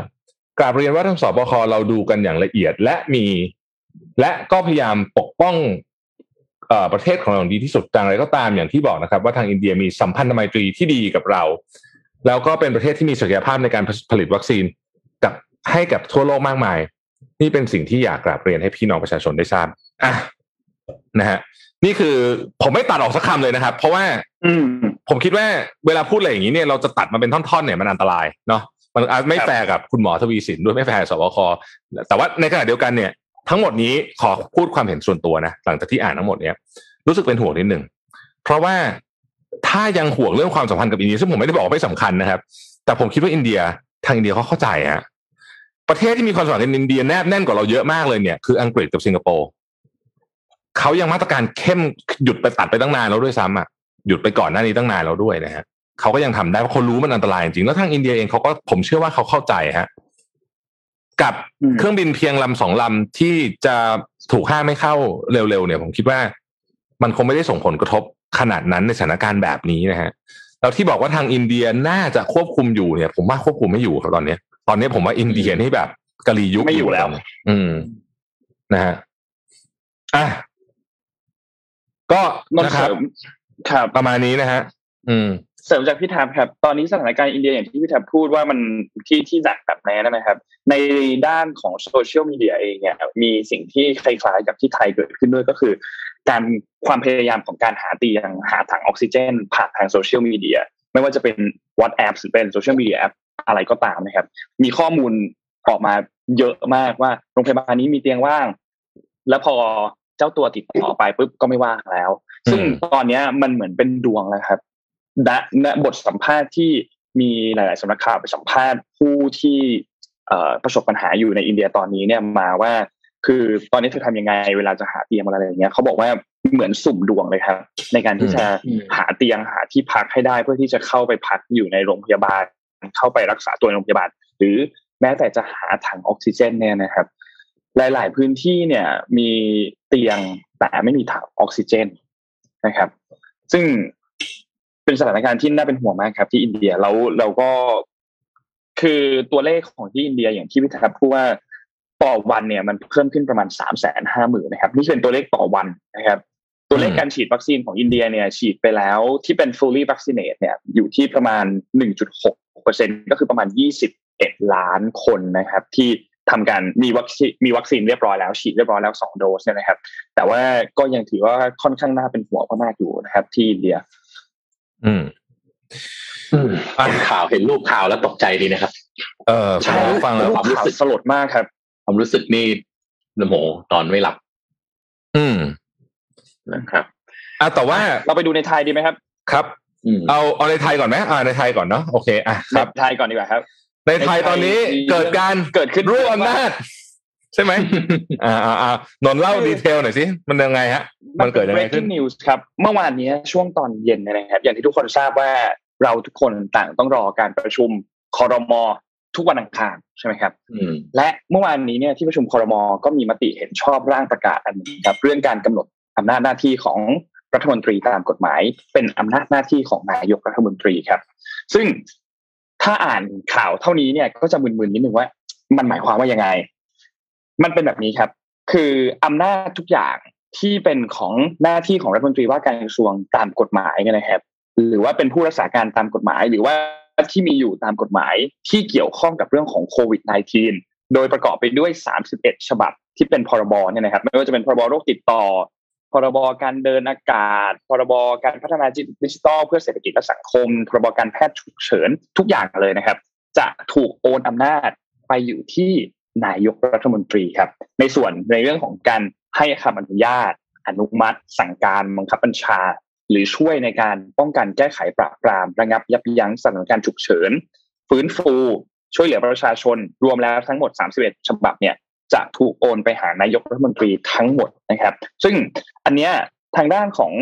กราบเรียนว่าทางสบคเราดูกันอย่างละเอียด และมี และก็พยายามปกป้องเอ่อประเทศของเราอย่างดีที่สุดอย่างไรก็ตามอย่างที่บอกนะครับ ว่าทางอินเดียมีสัมพันธไมตรีที่ดีกับเรา แล้วก็เป็นประเทศที่มีศักยภาพในการผลิตวัคซีนกับให้กับทั่วโลกมากมาย นี่เป็นสิ่งที่อยากกราบเรียนให้พี่น้องประชาชนได้ทราบอะนะฮะนี่คือผมไม่ตัดออกสักคำเลยนะครับ เพราะว่า อืมผมคิดว่าเวลาพูดอะไรอย่างนี้เนี่ยเราจะตัดมาเป็นท่อนๆเนี่ยมันอันตรายเนาะ มันอาจไม่แฟร์กับคุณหมอทวีสินด้วยไม่แฟร์กับสบคแต่ว่าในขณะเดียวกันเนี่ย ทั้งหมดนี้ขอพูดความเห็นส่วนตัวนะหลังจากที่อ่านทั้งหมดเนี่ยรู้สึกเป็นห่วงนิดหนึ่งเพราะว่าถ้ายังห่วงเรื่องความสัมพันธ์กับอินเดียซึ่งผมไม่ได้บอกว่าไม่สำคัญนะครับ แต่ผมคิดว่าอินเดียทางอินเดียเขาเข้าใจฮะประเทศที่มีความสัมพันธ์กับอินเดียแนบแน่นกว่าเราเยอะมากเลยเนี่ยคืออังกฤษกับสิงคโปร์เขายังมาตรการเข้มหยุดไปตัดไปตั้งนานแล้วด้วยซ้ำอะหยุดไปก่อนหน้านี้ตั้งนานแล้วด้วยนะฮะ เขาก็ยังทำได้เพราะเขารู้มันอันตรายจริงแล้วทางอินเดียเองเขาก็ผมเชื่อว่าเขาเข้าใจฮะกับอืมเครื่องบินเพียงลำสองลำที่จะถูกห้ามไม่เข้าเร็วๆเนี่ย ผมคิดว่า มันคงไม่ได้ส่งผลกระทบขนาดนั้นในสถานการณ์แบบนี้นะฮะแล้วที่บอกว่าทางอินเดียน่าจะควบคุมอยู่เนี่ย ผมว่าควบคุมไม่อยู่ครับตอนเนี้ย ตอนนี้ผมว่าอินเดียนี่แบบกะลียุคไม่อยู่แล้ว อืมนะฮะอะก็นนนะท์คเสรับริมครับประมาณนี้นะฮะ อืม เสริมจากพี่แทบครับ ตอนนี้สถานการณ์อินเดียอย่างที่พี่แทบพูดว่ามันที่ที่หนักแบบนี้นะครับ ในด้านของโซเชียลมีเดียเองเนี่ยมีสิ่งที่คล้ายๆกับที่ไทยเกิดขึ้นด้วยก็คือ การความพยายามของการหาเตียงหาถังออกซิเจน ผ่านทางโซเชียลมีเดียไม่ว่าจะเป็น WhatsApp หรือเป็นโซเชียลมีเดียแอปอะไรก็ตามนะครับ มีข้อมูลออกมาเยอะมากว่าโรงพยาบาลนี้มีเตียงว่าง แล้วพอเจ้าตัวติดต่อไปปุ๊บก็ไม่ว่างแล้ว ซึ่งอืมตอนเนี้ยมันเหมือนเป็นดวงแล้วครับ ณณบทสัมภาษณ์ที่มีหลาย ๆสำนักข่าวไปสัมภาษณ์ผู้ที่เอ่อประสบปัญหาอยู่ในอินเดียตอนนี้เนี่ยมาว่า คือตอนนี้เธอทำยังไง เวลาจะหาเตียงอะไรอย่างเงี้ยเขาบอกว่าเหมือนสุ่มดวงเลยครับ ในการที่จะอืมหาเตียงหาที่พักให้ได้เพื่อที่จะเข้าไปพักอยู่ในโรงพยาบาล เข้าไปรักษาตัวในโรงพยาบาล หรือแม้แต่จะหาถังออกซิเจนเนี่ยนะครับ หลาย ๆ พื้นที่เนี่ยมีเตียงแต่ไม่มีถังออกซิเจนนะครับ ซึ่ง เป็นสถานการณ์ที่น่าเป็นห่วงมากครับ ที่อินเดียแล้วเราก็คือตัวเลขของที่อินเดียอย่างที่พี่ทับพูดว่าต่อวันเนี่ยมันเพิ่มขึ้นประมาณสามแสนห้าหมื่นนะครับนี่เป็นตัวเลขต่อวันนะครับ ตัวเลขการฉีดวัคซีนของอินเดียเนี่ยฉีดไปแล้วที่เป็น fully vaccinated เนี่ยอยู่ที่ประมาณ1.6เปอร์เซ็นก็คือประมาณ21ล้านคนนะครับ ที่ทำการมีวัคซีนมีวัคซีนเรียบร้อยแล้ว ฉีดเรียบร้อยแล้วสองโดสเนี่ยนะครับ แต่ว่าก็ยังถือว่าค่อนข้างน่าเป็นห่วงมากอยู่นะครับ ที่อินเดีย อืมเห็นข่าวเห็นรูปข่าวแล้วตกใจดีนะครับ เออใช่ฟังแล้วความรู้สึกสลดมากครับ ความรู้สึกนี่โมตอนไม่หลับ อืมนะครับอะแต่ว่าเราไปดูในไทยดีไหมครับ ครับอืมเอาเอาในไทยก่อนไหมอ่าในไทยก่อนเนาะโอเคอะครับในไทยก่อนดีกว่าครับ ในไทยตอนนี้เกิดการเกิดขึ้นรู้อำนาจ ใช่ไหมอ่าอ่าอ่านนท์เล่าดีเทลหน่อยสิมันยังไงฮะ มันเกิดยังไงขึ้น breaking news ครับ เมื่อวานนี้ช่วงตอนเย็นเนยนะครับ อย่างที่ทุกคนทราบว่าเราทุกคนต่างต้องรอการประชุมคอรมอทุกวันอังคารใช่ไหมครับอืมและเมื่อวานนี้เนี่ยที่ประชุมคอรมอก็มีมติเห็นชอบร่างประกาศอันนี้ครับเรื่องการกำหนดอำนาจหน้าที่ของรัฐมนตรีตามกฎหมาย เป็นอำนาจหน้าที่ของนายกรัฐมนตรีครับ ซึ่งถ้าอ่านข่าวเท่านี้เนี่ยก็จะมึนๆนิดนึงว่า มันหมายความว่ายังไง มันเป็นแบบนี้ครับ คืออำนาจทุกอย่างที่เป็นของหน้าที่ของรัฐมนตรีว่าการกระทรวงตามกฎหมายเนี่ยนะครับ หรือว่าเป็นผู้รักษาการตามกฎหมาย หรือว่าที่มีอยู่ตามกฎหมายที่เกี่ยวข้องกับเรื่องของโควิด -19 โดยประกอบไปด้วย 31 ฉบับที่เป็นพรบเนี่ยนะครับ ไม่ว่าจะเป็นพรบโรคติดต่อ พรบการเดินอากาศ พรบการพัฒนาดิจิทัลเพื่อเศรษฐกิจและสังคม พรบการแพทย์ฉุกเฉินทุกอย่างเลยนะครับ จะถูกโอนอำนาจไปอยู่ที่ นายกรัฐมนตรีครับ ในส่วนในเรื่องของการให้คำอนุญาต อนุมัติ สั่งการบังคับบัญชา หรือช่วยในการป้องกันแก้ไขปราบปรามระงับยับยั้งสถานการณ์ฉุกเฉิน ฟื้นฟู ช่วยเหลือประชาชน รวมแล้วทั้งหมด 31 ฉบับเนี่ยจะถูกโอนไปหานายกรัฐมนตรีทั้งหมดนะครับ ซึ่งอันเนี้ยทางด้านของ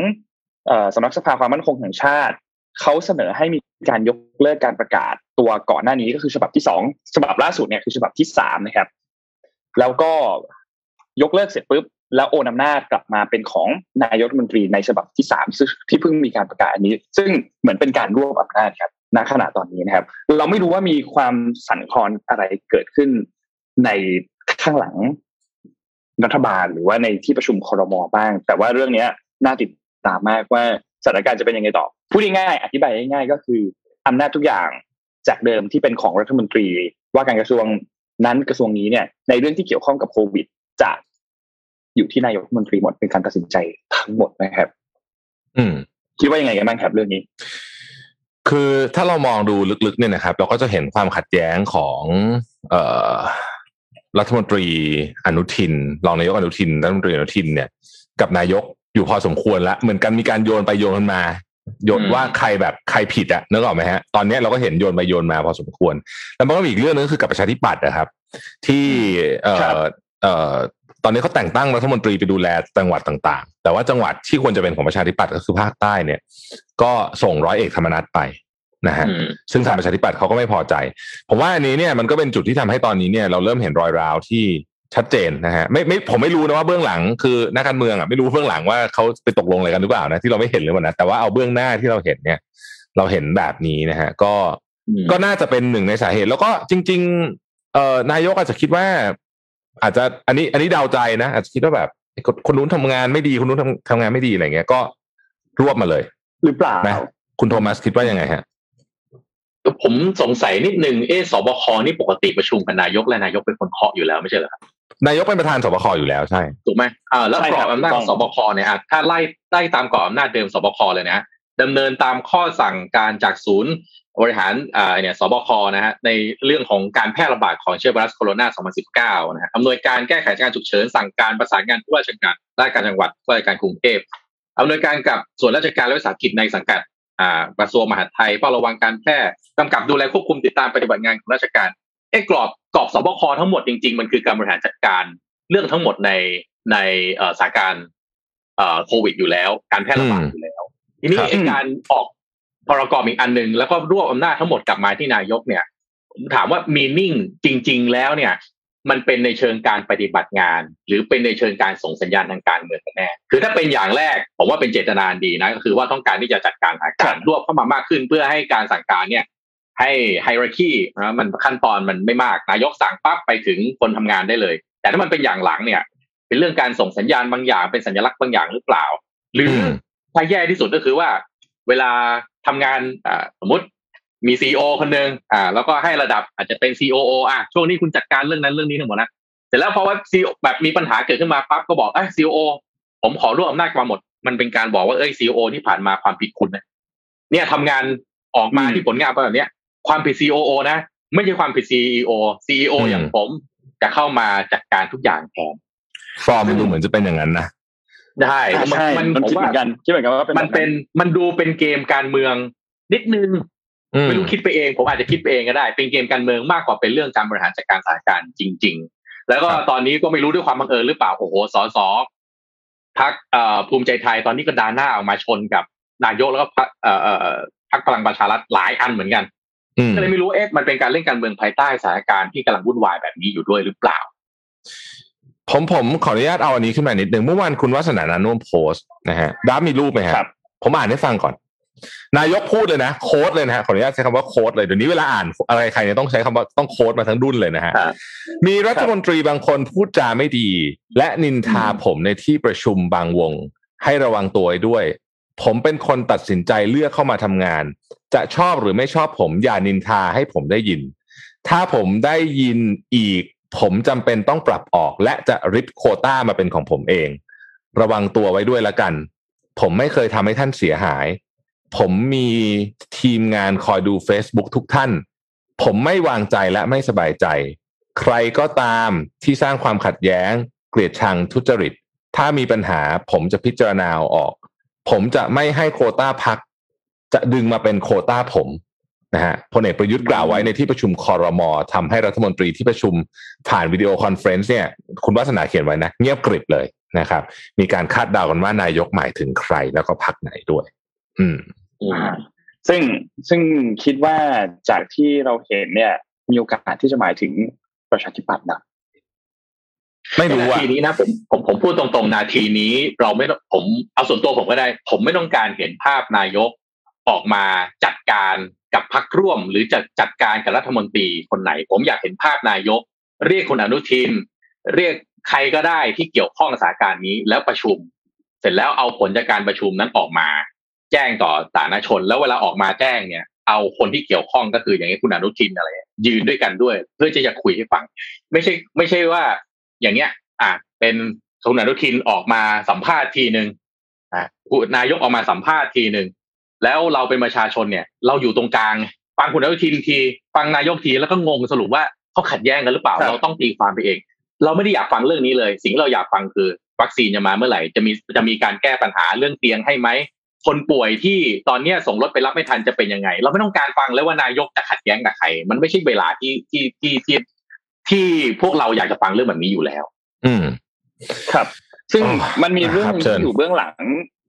อสำนักสภาความมั่นคงแห่งชาติเขาเสนอให้มีการยกเลิกการประกาศ ตัวก่อนหน้านี้ก็คือฉบับที่สองฉบับล่าสุดเนี่ยคือฉบับที่สามนะครับ แล้วก็ยกเลิกเสร็จปุ๊บแล้วโอนอำนาจกลับมาเป็นของนายกรัฐมนตรีในฉบับที่สามซึ่งที่เพิ่งมีการประกาศอันนี้ ซึ่งเหมือนเป็นการรวบอำนาจครับณขณะตอนนี้นะครับ เราไม่รู้ว่ามีความสั่นคลอนอะไรเกิดขึ้นในข้างหลังรัฐบาลหรือว่าในที่ประชุมคอรมอบ้าง แต่ว่าเรื่องเนี้ยน่าติดตามมากว่าสถานการณ์จะเป็นยังไงต่อพูดง่ายๆอธิบายง่ายๆก็คืออำนาจทุกอย่าง จากเดิมที่เป็นของรัฐมนตรี ว่าการกระทรวงนั้นกระทรวงนี้เนี่ยในเรื่องที่เกี่ยวข้องกับโควิด จะอยู่ที่นายกรัฐมนตรีหมดเป็นการตัดสินใจทั้งหมดนะครับ อืม คิดว่ายังไงกันบ้างครับเรื่องนี้ คือถ้าเรามองดูลึกๆเนี่ยนะครับ เราก็จะเห็นความขัดแย้งของ เอ่อรัฐมนตรีอนุทินรองนายกอนุทินรัฐมนตรีอนุทินเนี่ย กับนายกอยู่พอสมควรแล้วเหมือนกันมีการโยนไปโยนมา โยนอืมว่าใครแบบใครผิดอะนึกออกไหมฮะ ตอนเนี้ยเราก็เห็นโยนไปโยนมาพอสมควร แล้วมันก็มีอีกเรื่องนึงคือกับประชาธิปัตย์นะครับ ที่เอ่ครัอบเอ่อตอนนี้เขาแต่งตั้งรัฐมนตรีไปดูแลจังหวัดต่างๆ แต่ว่าจังหวัดที่ควรจะเป็นของประชาธิปัตย์ก็คือภาคใต้เนี่ย ก็ส่งร้อยเอกธรรมนัฐไปนะฮะอืมซึ่งทางประชาธิปัตย์เขาก็ไม่พอใจ ผมว่าอันนี้เนี่ยมันก็เป็นจุดที่ทำให้ตอนนี้เนี่ยเราเริ่มเห็นรอยร้าวที่ ชัดเจนนะฮะไม่ไม่ผมไม่รู้นะว่าเบื้องหลังคือนักการเมืองอะไม่รู้เบื้องหลังว่าเขาไปตกลงอะไรกันหรือเปล่านะที่เราไม่เห็นหรือเปล่านะแต่ว่าเอาเบื้องหน้าที่เราเห็นเนี่ย เราเห็นแบบนี้นะฮะ ก็อืมก็น่าจะเป็นหนึ่งในสาเหตุ แล้วก็จริง ๆ เอ่อนายกอาจจะคิดว่า อาจจะอันนี้ อันนี้เดาใจนะอาจจะคิดว่าแบบคนคนนู้นทำงานไม่ดีคนนู้นทำทำงานไม่ดีอะไรเงี้ยก็รวบมาเลย หรือเปล่านะคุณโทมัสคิดว่ายังไงฮะผมสงสัยนิดนึงเอะสบคนี่ปกติประชุมกับนายกและนายกเป็นคนเคาะอยู่แล้วไม่ใช่เหรอครับ นายกเป็นประธานสบคอยู่แล้วใช่ถูกไหมอ่าแล้วใช่กรคอรับบอำนาจของถูสกต้องบคเนี่ยอะถ้าไล่ไล่ตามกรอบอำนาจเดิมสบคเลยนะดำเนินตามข้อสั่งการจากศูนย์บริหารอ่าเนี่ยสบคนะฮะในเรื่องของการแพร่ระบาดของเชื้อไวรัสโคโรนา2019นะฮะอำนวยการแก้ไขสถานการณ์ฉุกเฉินสั่งการประสานงานผู้ว่าราชการราชการจังหวัดผู้ว่าราชการกรุงเทพอำนวยการกับส่วนราชการและวิสาหกิจในสังกัดอ่ากระทรวงมหาดไทยเฝ้าระวังการแพร่กำกับดูแลควบคุมติดตามปฏิบัติงานของราชการ เอ้กรอบกรอบสบคทั้งหมดจริง ๆ มันคือการบริหารจัดการเรื่องทั้งหมดในในเอ่อสถานการณ์เอ่อโควิดอยู่แล้ว การแพร่ระบาดอืมอยู่แล้ว ทีนี้ครับไอ้การออกพรกอีกอันหนึ่งแล้วก็รวบอำนาจทั้งหมดกลับมาที่นายกเนี่ยผมถามว่ามีนิ่งจริง ๆ แล้วเนี่ย มันเป็นในเชิงการปฏิบัติงาน หรือเป็นในเชิงการส่งสัญญาณทางการเมืองกันแน่คือถ้าเป็นอย่างแรกผมว่าเป็นเจตนาดีนะก็คือว่าต้องการที่จะจัดการสถานการณ์รวบเข้ามามากขึ้น เพื่อให้การสั่งการเนี่ย ให้ไฮรักีนะมันขั้นตอนมันไม่มากนายกสั่งปั๊บไปถึงคนทำงานได้เลย แต่ถ้ามันเป็นอย่างหลังเนี่ย เป็นเรื่องการส่งสัญญาณบางอย่างเป็นสัญลักษณ์บางอย่างหรือเปล่า หรืออมถ้าแย่ที่สุดก็คือว่า เวลาทำงานอ่าสมมติมีซีอคนหนึ่งอ่า แล้วก็ให้ระดับอาจจะเป็น COO อะช่วงนี้คุณจัดการเรื่องนั้นเรื่องนี้ทั้งหมดนะเสร็จแล้วพอว่าซีแบบมีปัญหาเกิดขึ้นมาปั๊บก็บอกเอ้ย COO ผมขอร่วมอำนาจมาหมด มันเป็นการบอกว่าเอ้ย COO ที่ผ่านมาความผิดคุณนะเนี่ยทำงานออกมาอืมที่ผลงานเป็นแบบเนี้ย ความผิด COO นะ ไม่ใช่ความผิด CEO CEO อืมอย่างผมจะเข้ามาจัดการทุกอย่างแทนฟอร์มมันดูเหมือนจะเป็นอย่างนั้นนะได้อ่าใช่มันมันผมคิดเหว่ามือนกันคิดเหมือนกันว่าเป็นมันเป็นมันดูเป็นเกมการเมืองนิดนึงอืมไม่รู้คิดไปเองผมอาจจะคิดไปเองก็ได้ เป็นเกมการเมืองมากกว่าเป็นเรื่องการบริหารจัดการสถานการณ์จริง ๆ แล้วก็ครับตอนนี้ก็ไม่รู้ด้วยความบังเอิญหรือเปล่าโอ้โหสสพักเอ่อภูมิใจไทยตอนนี้ก็ดาหน้าออกมาชนกับนายกแล้วก็พรรคเอ่อเอ่อพักพลังประชารัฐหลายอันเหมือนกันอืม ก็เลยไม่รู้เอ๊ะมันเป็นการเล่นการเมืองภายใต้สถานการณ์ที่กำลังวุ่นวายแบบนี้อยู่ด้วยหรือเปล่า ผมผมขออนุญาตเอาอันนี้ขึ้นมานิดนึงเมื่อวานคุณวัฒนานานุ่มโพสต์นะฮะดับมีรูปไหมฮะครับ ผมอ่านให้ฟังก่อน นายกพูดเลยนะ โค้ดเลยนะฮะขออนุญาตใช้คำว่าโค้ดเลยเดี๋ยวนี้เวลาอ่านอะไรใครเนี่ยต้องใช้คำว่าต้องโค้ดมาทั้งดุนเลยนะฮะครับมีรัฐมนตรีบางคนพูดจาไม่ดี และนินทาผมในที่ประชุมบางวง ให้ระวังตัวไว้ด้วย ผมเป็นคนตัดสินใจเลือกเข้ามาทำงาน จะชอบหรือไม่ชอบผมอย่านินทาให้ผมได้ยิน ถ้าผมได้ยินอีก ผมจำเป็นต้องปรับออก และจะริบโคต้ามาเป็นของผมเอง ระวังตัวไว้ด้วยละกัน ผมไม่เคยทำให้ท่านเสียหาย ผมมีทีมงานคอยดู Facebook ทุกท่าน ผมไม่วางใจและไม่สบายใจ ใครก็ตามที่สร้างความขัดแย้ง เกลียดชังทุจริต ถ้ามีปัญหาผมจะพิจารณาออก ผมจะไม่ให้โคต้าพักจะดึงมาเป็นโควต้าผมนะฮะพลเอกประยุทธ์กล่าวไว้ในที่ประชุมคอรมอทำให้รัฐมนตรีที่ประชุมผ่าน video conference เนี่ยคุณวัฒนาเขียนไว้นะ เงียบกริบเลยนะครับ มีการคาดเดากันว่านายกหมายถึงใครแล้วก็พรรคไหนด้วย อืมซึ่งซึ่งคิดว่าจากที่เราเห็นเนี่ย มีโอกาสที่จะหมายถึงประชาธิปัตย์นะ ไม่รู้นาอะทีนี้นะผมผมผมพูดตรงๆนาทีนี้เราไม่ผมเอาส่วนตัวผมก็ได้ ผมไม่ต้องการเห็นภาพนายกออกมาจัดการกับพักร่วม หรือจะจัดการกับรัฐมนตรีคนไหน ผมอยากเห็นภาพนายก เรียกคุณอนุทิน เรียกใครก็ได้ที่เกี่ยวข้องสถานการณ์นี้แล้วประชุม เสร็จแล้วเอาผลจากการประชุมนั้นออกมา แจ้งต่อสาธารณชน แล้วเวลาออกมาแจ้งเนี่ย เอาคนที่เกี่ยวข้องก็คืออย่างนี้คุณอนุทินอะไร ยืนด้วยกันด้วย เพื่อที่จะคุยให้ฟัง ไม่ใช่ ไม่ใช่ว่า อย่างเงี้ย อะเป็นคุณอนุทินออกมาสัมภาษณ์ทีหนึ่งอะคุณนายกออกมาสัมภาษณ์ทีหนึ่งแล้วเราเป็นประชาชนเนี่ย เราอยู่ตรงกลาง ฟังคุณอนุทินที ฟังนายกทีแล้วก็งงสรุปว่าเขาขัดแย้งกันหรือเปล่าครับเราต้องตีความไปเอง เราไม่ได้อยากฟังเรื่องนี้เลย สิ่งที่เราอยากฟังคือ วัคซีนจะมาเมื่อไหร่จะมีจะมีการแก้ปัญหาเรื่องเตียงให้ไหมคนป่วยที่ตอนเนี้ยส่งรถไปรับไม่ทันจะเป็นยังไง เราไม่ต้องการฟังแล้วว่านายกจะขัดแย้งกับใคร มันไม่ใช่เวลาที่ที่ที่ที่ ที่พวกเราอยากจะฟังเรื่องแบบนี้อยู่แล้ว อืมครับ ซึ่งอ๋อมันมีเรื่องครับเชิญที่อยู่เบื้องหลัง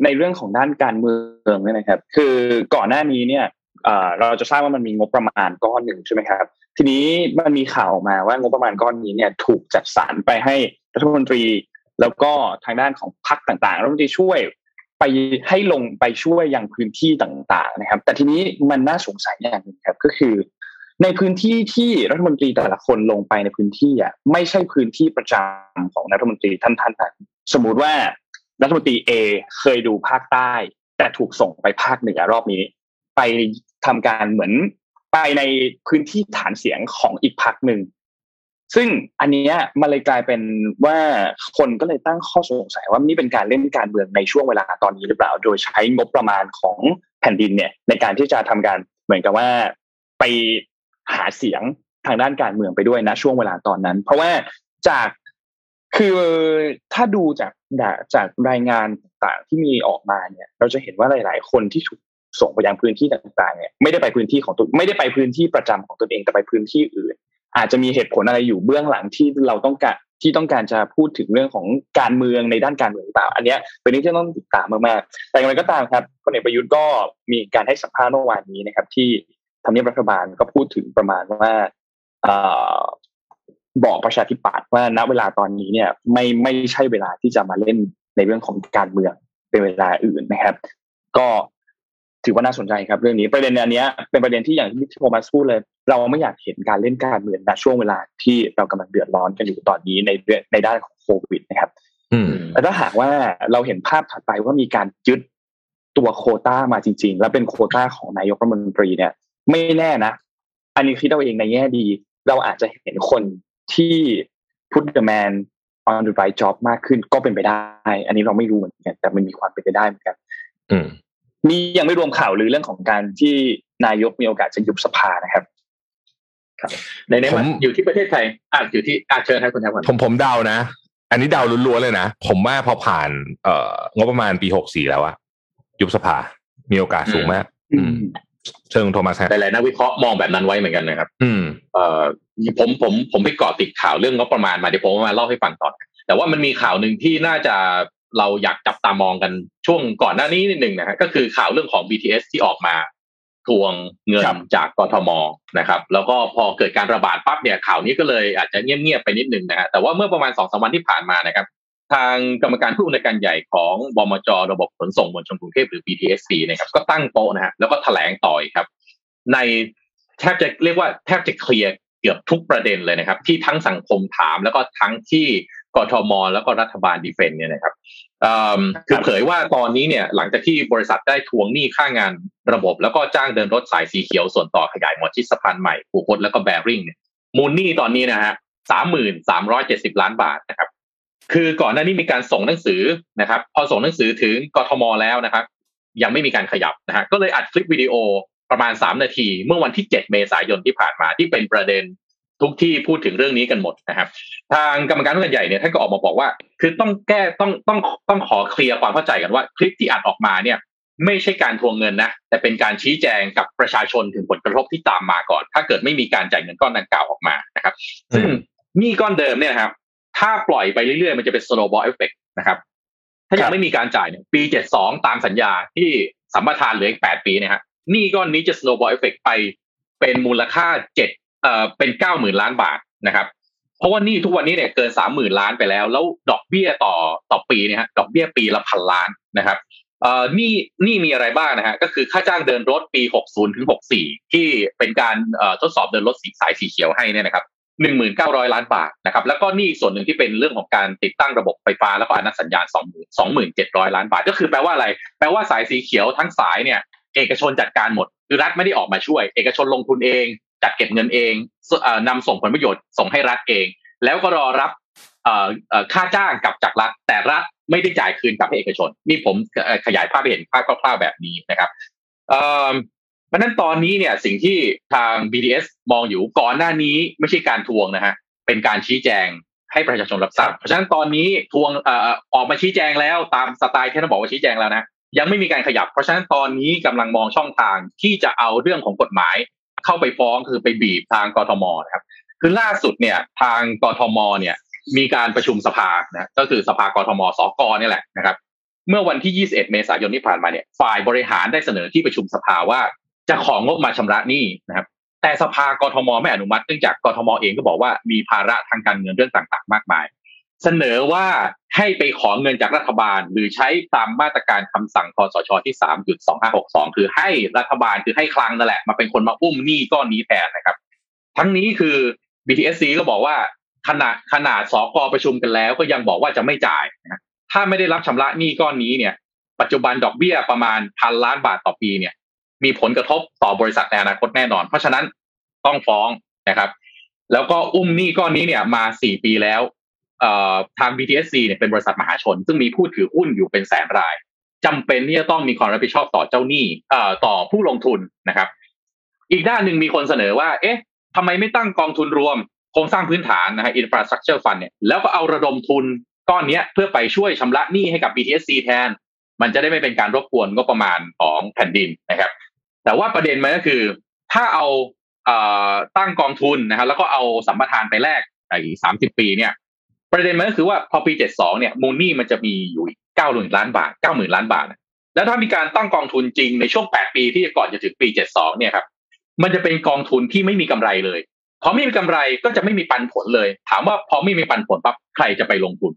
ในเรื่องของด้านการเมืองเนี่ยนะครับ คือก่อนหน้านี้เนี่ยเอ่อเราจะทราบว่ามันมีงบประมาณก้อนหนึ่งใช่ไหมครับ ทีนี้มันมีข่าวออกมาว่างบประมาณก้อนนี้เนี่ย ถูกจัดสรรไปให้รัฐมนตรี แล้วก็ทางด้านของพรรคต่างๆรัฐมนตรีช่วยไปให้ลงไปช่วยยังพื้นที่ต่าง ๆ นะครับ แต่ทีนี้มันน่าสงสัยอย่างหนึ่งครับ ก็คือ ในพื้นที่ที่รัฐมนตรีแต่ละคนลงไปในพื้นที่อะไม่ใช่พื้นที่ประจำของรัฐมนตรีท่านท่านนั้นสมมุติว่ารัฐมนตรีเอเคยดูภาคใต้ แต่ถูกส่งไปภาคเหนือรอบนี้ ไปทำการเหมือนไปในพื้นที่ฐานเสียงของอีกพรรคหนึ่งซึ่งอันเนี้ยมันเลยกลายเป็นว่าคนก็เลยตั้งข้อสงสัยว่านี่เป็นการเล่นการเมืองในช่วงเวลาตอนนี้หรือเปล่า โดยใช้งบประมาณของแผ่นดินเนี่ยในการที่จะทำการเหมือนกับว่าไป หาเสียงทางด้านการเมืองไปด้วยนะช่วงเวลาตอนนั้น เพราะว่าจากคือถ้าดูจากจากรายงานต่างๆที่มีออกมาเนี่ย เราจะเห็นว่าหลาย ๆ คนที่ถูกส่งไปยังพื้นที่ต่างๆเนี่ยไม่ได้ไปพื้นที่ของตัวไม่ได้ไปพื้นที่ประจำของตนเองแต่ไปพื้นที่อื่น อาจจะมีเหตุผลอะไรอยู่เบื้องหลังที่เราต้องการที่ต้องการจะพูดถึงเรื่องของการเมืองในด้านการเมืองหรือเปล่า อันนี้เป็นเรื่องที่ต้องติดตามมากๆแต่อย่างไรก็ตามครับพลเอกประยุทธ์ก็มีการให้สัมภาษณ์เมื่อวานนี้นะครับ ที่ ทำเนียบรัฐบาลก็พูดถึงประมาณว่าเอ่อบอกประชาธิปัตย์ว่าณเวลาตอนนี้เนี่ย ไม่ไม่ใช่เวลาที่จะมาเล่นในเรื่องของการเมืองเป็นเวลาอื่นนะครับ ก็ถือว่าน่าสนใจครับเรื่องนี้ประเด็นอันเนี้ยเป็นประเด็นที่อย่างที่โทมัสพูดเลย เราไม่อยากเห็นการเล่นการเมืองณช่วงเวลาที่เรากำลังเดือดร้อนกันอยู่ตอนนี้ในเรื่องในด้านของโควิดนะครับอืมแต่ถ้าหากว่าเราเห็นภาพถัดไปว่ามีการยึดตัวโควต้ามาจริง ๆ แล้วเป็นโควต้าของนายกรัฐมนตรีเนี่ย ไม่แน่นะ อันนี้คิดเอาเองในแง่ดี เราอาจจะเห็นคนที่ put the man on the right job มากขึ้นก็เป็นไปได้ อันนี้เราไม่รู้เหมือนกัน แต่มันมีความเป็นไปได้เหมือนกันอืมนี่ยังไม่รวมข่าวหรือเรื่องของการที่นายกมีโอกาสจะยุบสภานะครับในในมันอยู่ที่ประเทศไทยอ่าอยู่ที่อาเชิญให้คุณแทบก่อนผมผมเดานะ อันนี้เดาล้วนๆเลยนะ ผมว่าพอผ่านเอ่องบประมาณปีหกสี่แล้วอะยุบสภา มีโอกาสสูงมากอืม เชิงโทมัสฮะหลายๆนักวิเคราะห์มองแบบนั้นไว้เหมือนกันนะครับ อืมเอ่อผมผมผมไปเกาะติดข่าวเรื่องงบประมาณมาเดี๋ยวผมมาเล่าให้ฟังตอน แต่ว่ามันมีข่าวหนึ่งที่น่าจะเราอยากจับตามองกันช่วงก่อนหน้านี้นิดหนึ่งนะฮะก็คือข่าวเรื่องของ BTS ที่ออกมาทวงเงินครับจากกทมนะครับ แล้วก็พอเกิดการระบาดปั๊บเนี่ยข่าวนี้ก็เลยอาจจะเงียบๆไปนิดหนึ่งนะฮะแต่ว่าเมื่อประมาณสองสามวันที่ผ่านมานะครับ ทางกรรมการผู้อำนวยการใหญ่ของบมจระบบขนส่งมวลชนกรุงเทพหรือ BTSC นะครับก็ตั้งโต๊ะนะฮะแล้วก็แถลงต่อยครับ ในแทบจะเรียกว่าแทบจะเคลียร์เกือบทุกประเด็นเลยนะครับ ที่ทั้งสังคมถามแล้วก็ทั้งที่กทม แล้วก็รัฐบาลดีเฟนต์เนี่ยนะครับคือเผยว่าตอนนี้เนี่ยหลังจากที่บริษัทได้ทวงหนี้ค่างานระบบ แล้วก็จ้างเดินรถสายสีเขียวส่วนต่อขยายหมอชิดสะพานใหม่ผูกพดแล้วก็แบริ่งเนี่ยมูลหนี้ตอนนี้นะฮะสามหมื่นสามร้อยเจ็ดสิบล้านบาทนะครับ คือก่อนหน้านี้มีการส่งหนังสือนะครับ พอส่งหนังสือถึงกทมแล้วนะครับ ยังไม่มีการขยับนะฮะก็เลยอัดคลิปวิดีโอประมาณ 3 นาที เมื่อวันที่ 7 เมษายนที่ผ่านมาที่เป็นประเด็นทุกที่พูดถึงเรื่องนี้กันหมดนะครับ ทางกรรมการผู้ใหญ่เนี่ยท่านก็ออกมาบอกว่า คือต้องแก้ต้องต้องต้องขอเคลียร์ความเข้าใจกันว่า คลิปที่อัดออกมาเนี่ย ไม่ใช่การทวงเงินนะแต่เป็นการชี้แจงกับประชาชนถึงผลกระทบที่ตามมาก่อน ถ้าเกิดไม่มีการจ่ายเงินก้อนดังกล่าวออกมานะครับ ซึ่งหนี้ก้อนเดิมเนี่ยนะครับ ถ้าปล่อยไปเรื่อยๆ มันจะเป็น snowball effect นะครับ ถ้ายังไม่มีการจ่ายเนี่ยปี72ตามสัญญาที่สัมปทานเหลืออีก8ปีเนะฮะหนี้ก้อนนี้จะ snowball effect ไปเป็นมูลค่า7เอ่อเป็น90,000ล้านบาทนะครับ เพราะว่าหนี้ทุกวันนี้เนี่ยเกิน30,000ล้านไปแล้ว แล้วดอกเบี้ยต่อต่อปีเนี่ยฮะดอกเบี้ยปีละพันล้านนะครับเอ่อหนี้หนี้มีอะไรบ้างนะฮะก็คือค่าจ้างเดินรถปี 60 ถึง 64 ที่เป็นการเอ่อทดสอบเดินรถสีสายสีเขียวให้เนี่ยนะครับ หนึ่งหมื่นเก้าร้อยล้านบาทนะครับแล้วก็นี่ส่วนหนึ่งที่เป็นเรื่องของการติดตั้งระบบไฟฟ้าแล้วก็อนุสัญญาณสองหมื่นสองหมื่นเจ็ดร้อยล้านบาท ก็คือแปลว่าอะไร แปลว่าสายสีเขียวทั้งสายเนี่ยเอกชนจัดการหมดคือรัฐไม่ได้ออกมาช่วย เอกชนลงทุนเอง จัดเก็บเงินเองเอ่อนำส่งผลประโยชน์ส่งให้รัฐเอง แล้วก็รอรับค่าจ้างกลับจากรัฐ แต่รัฐไม่ได้จ่ายคืนกลับให้เอกชน นี่ผมขยายภาพเห็นภาพคร่าวๆแบบนี้นะครับ ราะฉะนั้นตอนนี้เนี่ยสิ่งที่ทาง BDS มองอยู่ก่อนหน้านี้ไม่ใช่การทวงนะฮะเป็นการชี้แจงให้ประชาชนรับทราบเพราะฉะนั้นตอนนี้ทวงอออกมาชี้แจงแล้วตามสไตล์ที่ท่านบอกว่าชี้แจงแล้วนะยังไม่มีการขยับ เพราะฉะนั้นตอนนี้กำลังมองช่องทางที่จะเอาเรื่องของกฎหมาย เข้าไปฟ้องคือไปบีบทางกทมนะครับคือล่าสุดเนี่ยทางกทมเนี่ยมีการประชุมสภานะก็คือสภากทมสกนี่แหละนะครับ เมื่อวันที่ 21 เมษายนที่ผ่านมาเนี่ยฝ่ายบริหารได้เสนอที่ประชุมสภาว่า จะของงบมาชำระหนี้นะครับ แต่สภากทมไม่อนุมัติเนื่องจากกทมเองก็บอกว่ามีภาระทางการเงินเรื่องต่างๆ มากมาย เสนอว่าให้ไปขอเงินจากรัฐบาล หรือใช้ตามมาตรการคำสั่งคอสชที่ 3.2562 คือให้รัฐบาลคือให้คลังนั่นแหละ มาเป็นคนมาอุ้มหนี้ก้อนนี้แทนนะครับ ทั้งนี้คือ BTSC ก็บอกว่าขนาดขนาดสกประชุมกันแล้ว ก็ยังบอกว่าจะไม่จ่ายนะถ้าไม่ได้รับชำระหนี้ก้อนนี้เนี่ย ปัจจุบันดอกเบี้ยประมาณพันล้านบาทต่อปีเนี่ย มีผลกระทบต่อบริษัทในอนาคตแน่นอน เพราะฉะนั้นต้องฟ้องนะครับ แล้วก็อุ้มหนี้ก้อนนี้เนี่ยมาสี่ปีแล้วทาง BTSC เนี่ยเป็นบริษัทมหาชน ซึ่งมีผู้ถือหุ้นอยู่เป็นแสนรายจำเป็นที่จะต้องมีความรับผิดชอบต่อเจ้าหนี้ต่อผู้ลงทุนนะครับ อีกด้านหนึ่งมีคนเสนอว่า เอ๊ะทำไมไม่ตั้งกองทุนรวมโครงสร้างพื้นฐานนะฮะ infrastructure fund เนี่ยแล้วก็เอาระดมทุนก้อนนี้เพื่อไปช่วยชำระหนี้ให้กับ BTSC แทน มันจะได้ไม่เป็นการรบกวนงบประมาณของแผ่นดินนะครับ แต่ว่าประเด็นมันก็คือ ถ้าเอาเอตั้งกองทุนนะครับแล้วก็เอาสัมปทานไปแลกไอ้สามสิบปีเนี่ย ประเด็นมันก็คือว่าพอปีเจ็ดสองเนี่ยมูลนี่มันจะมีอยู่เก้าหมื่นล้านบาทเก้าหมื่นล้านบาท แล้วถ้ามีการตั้งกองทุนจริงในช่วงแปดปีที่ก่อนจะถึงปีเจ็ดสองเนี่ยครับมันจะเป็นกองทุนที่ไม่มีกำไรเลยพอไม่มีกำไรก็จะไม่มีปันผลเลย ถามว่าพอไม่มีปันผลปั๊บใครจะไปลงทุน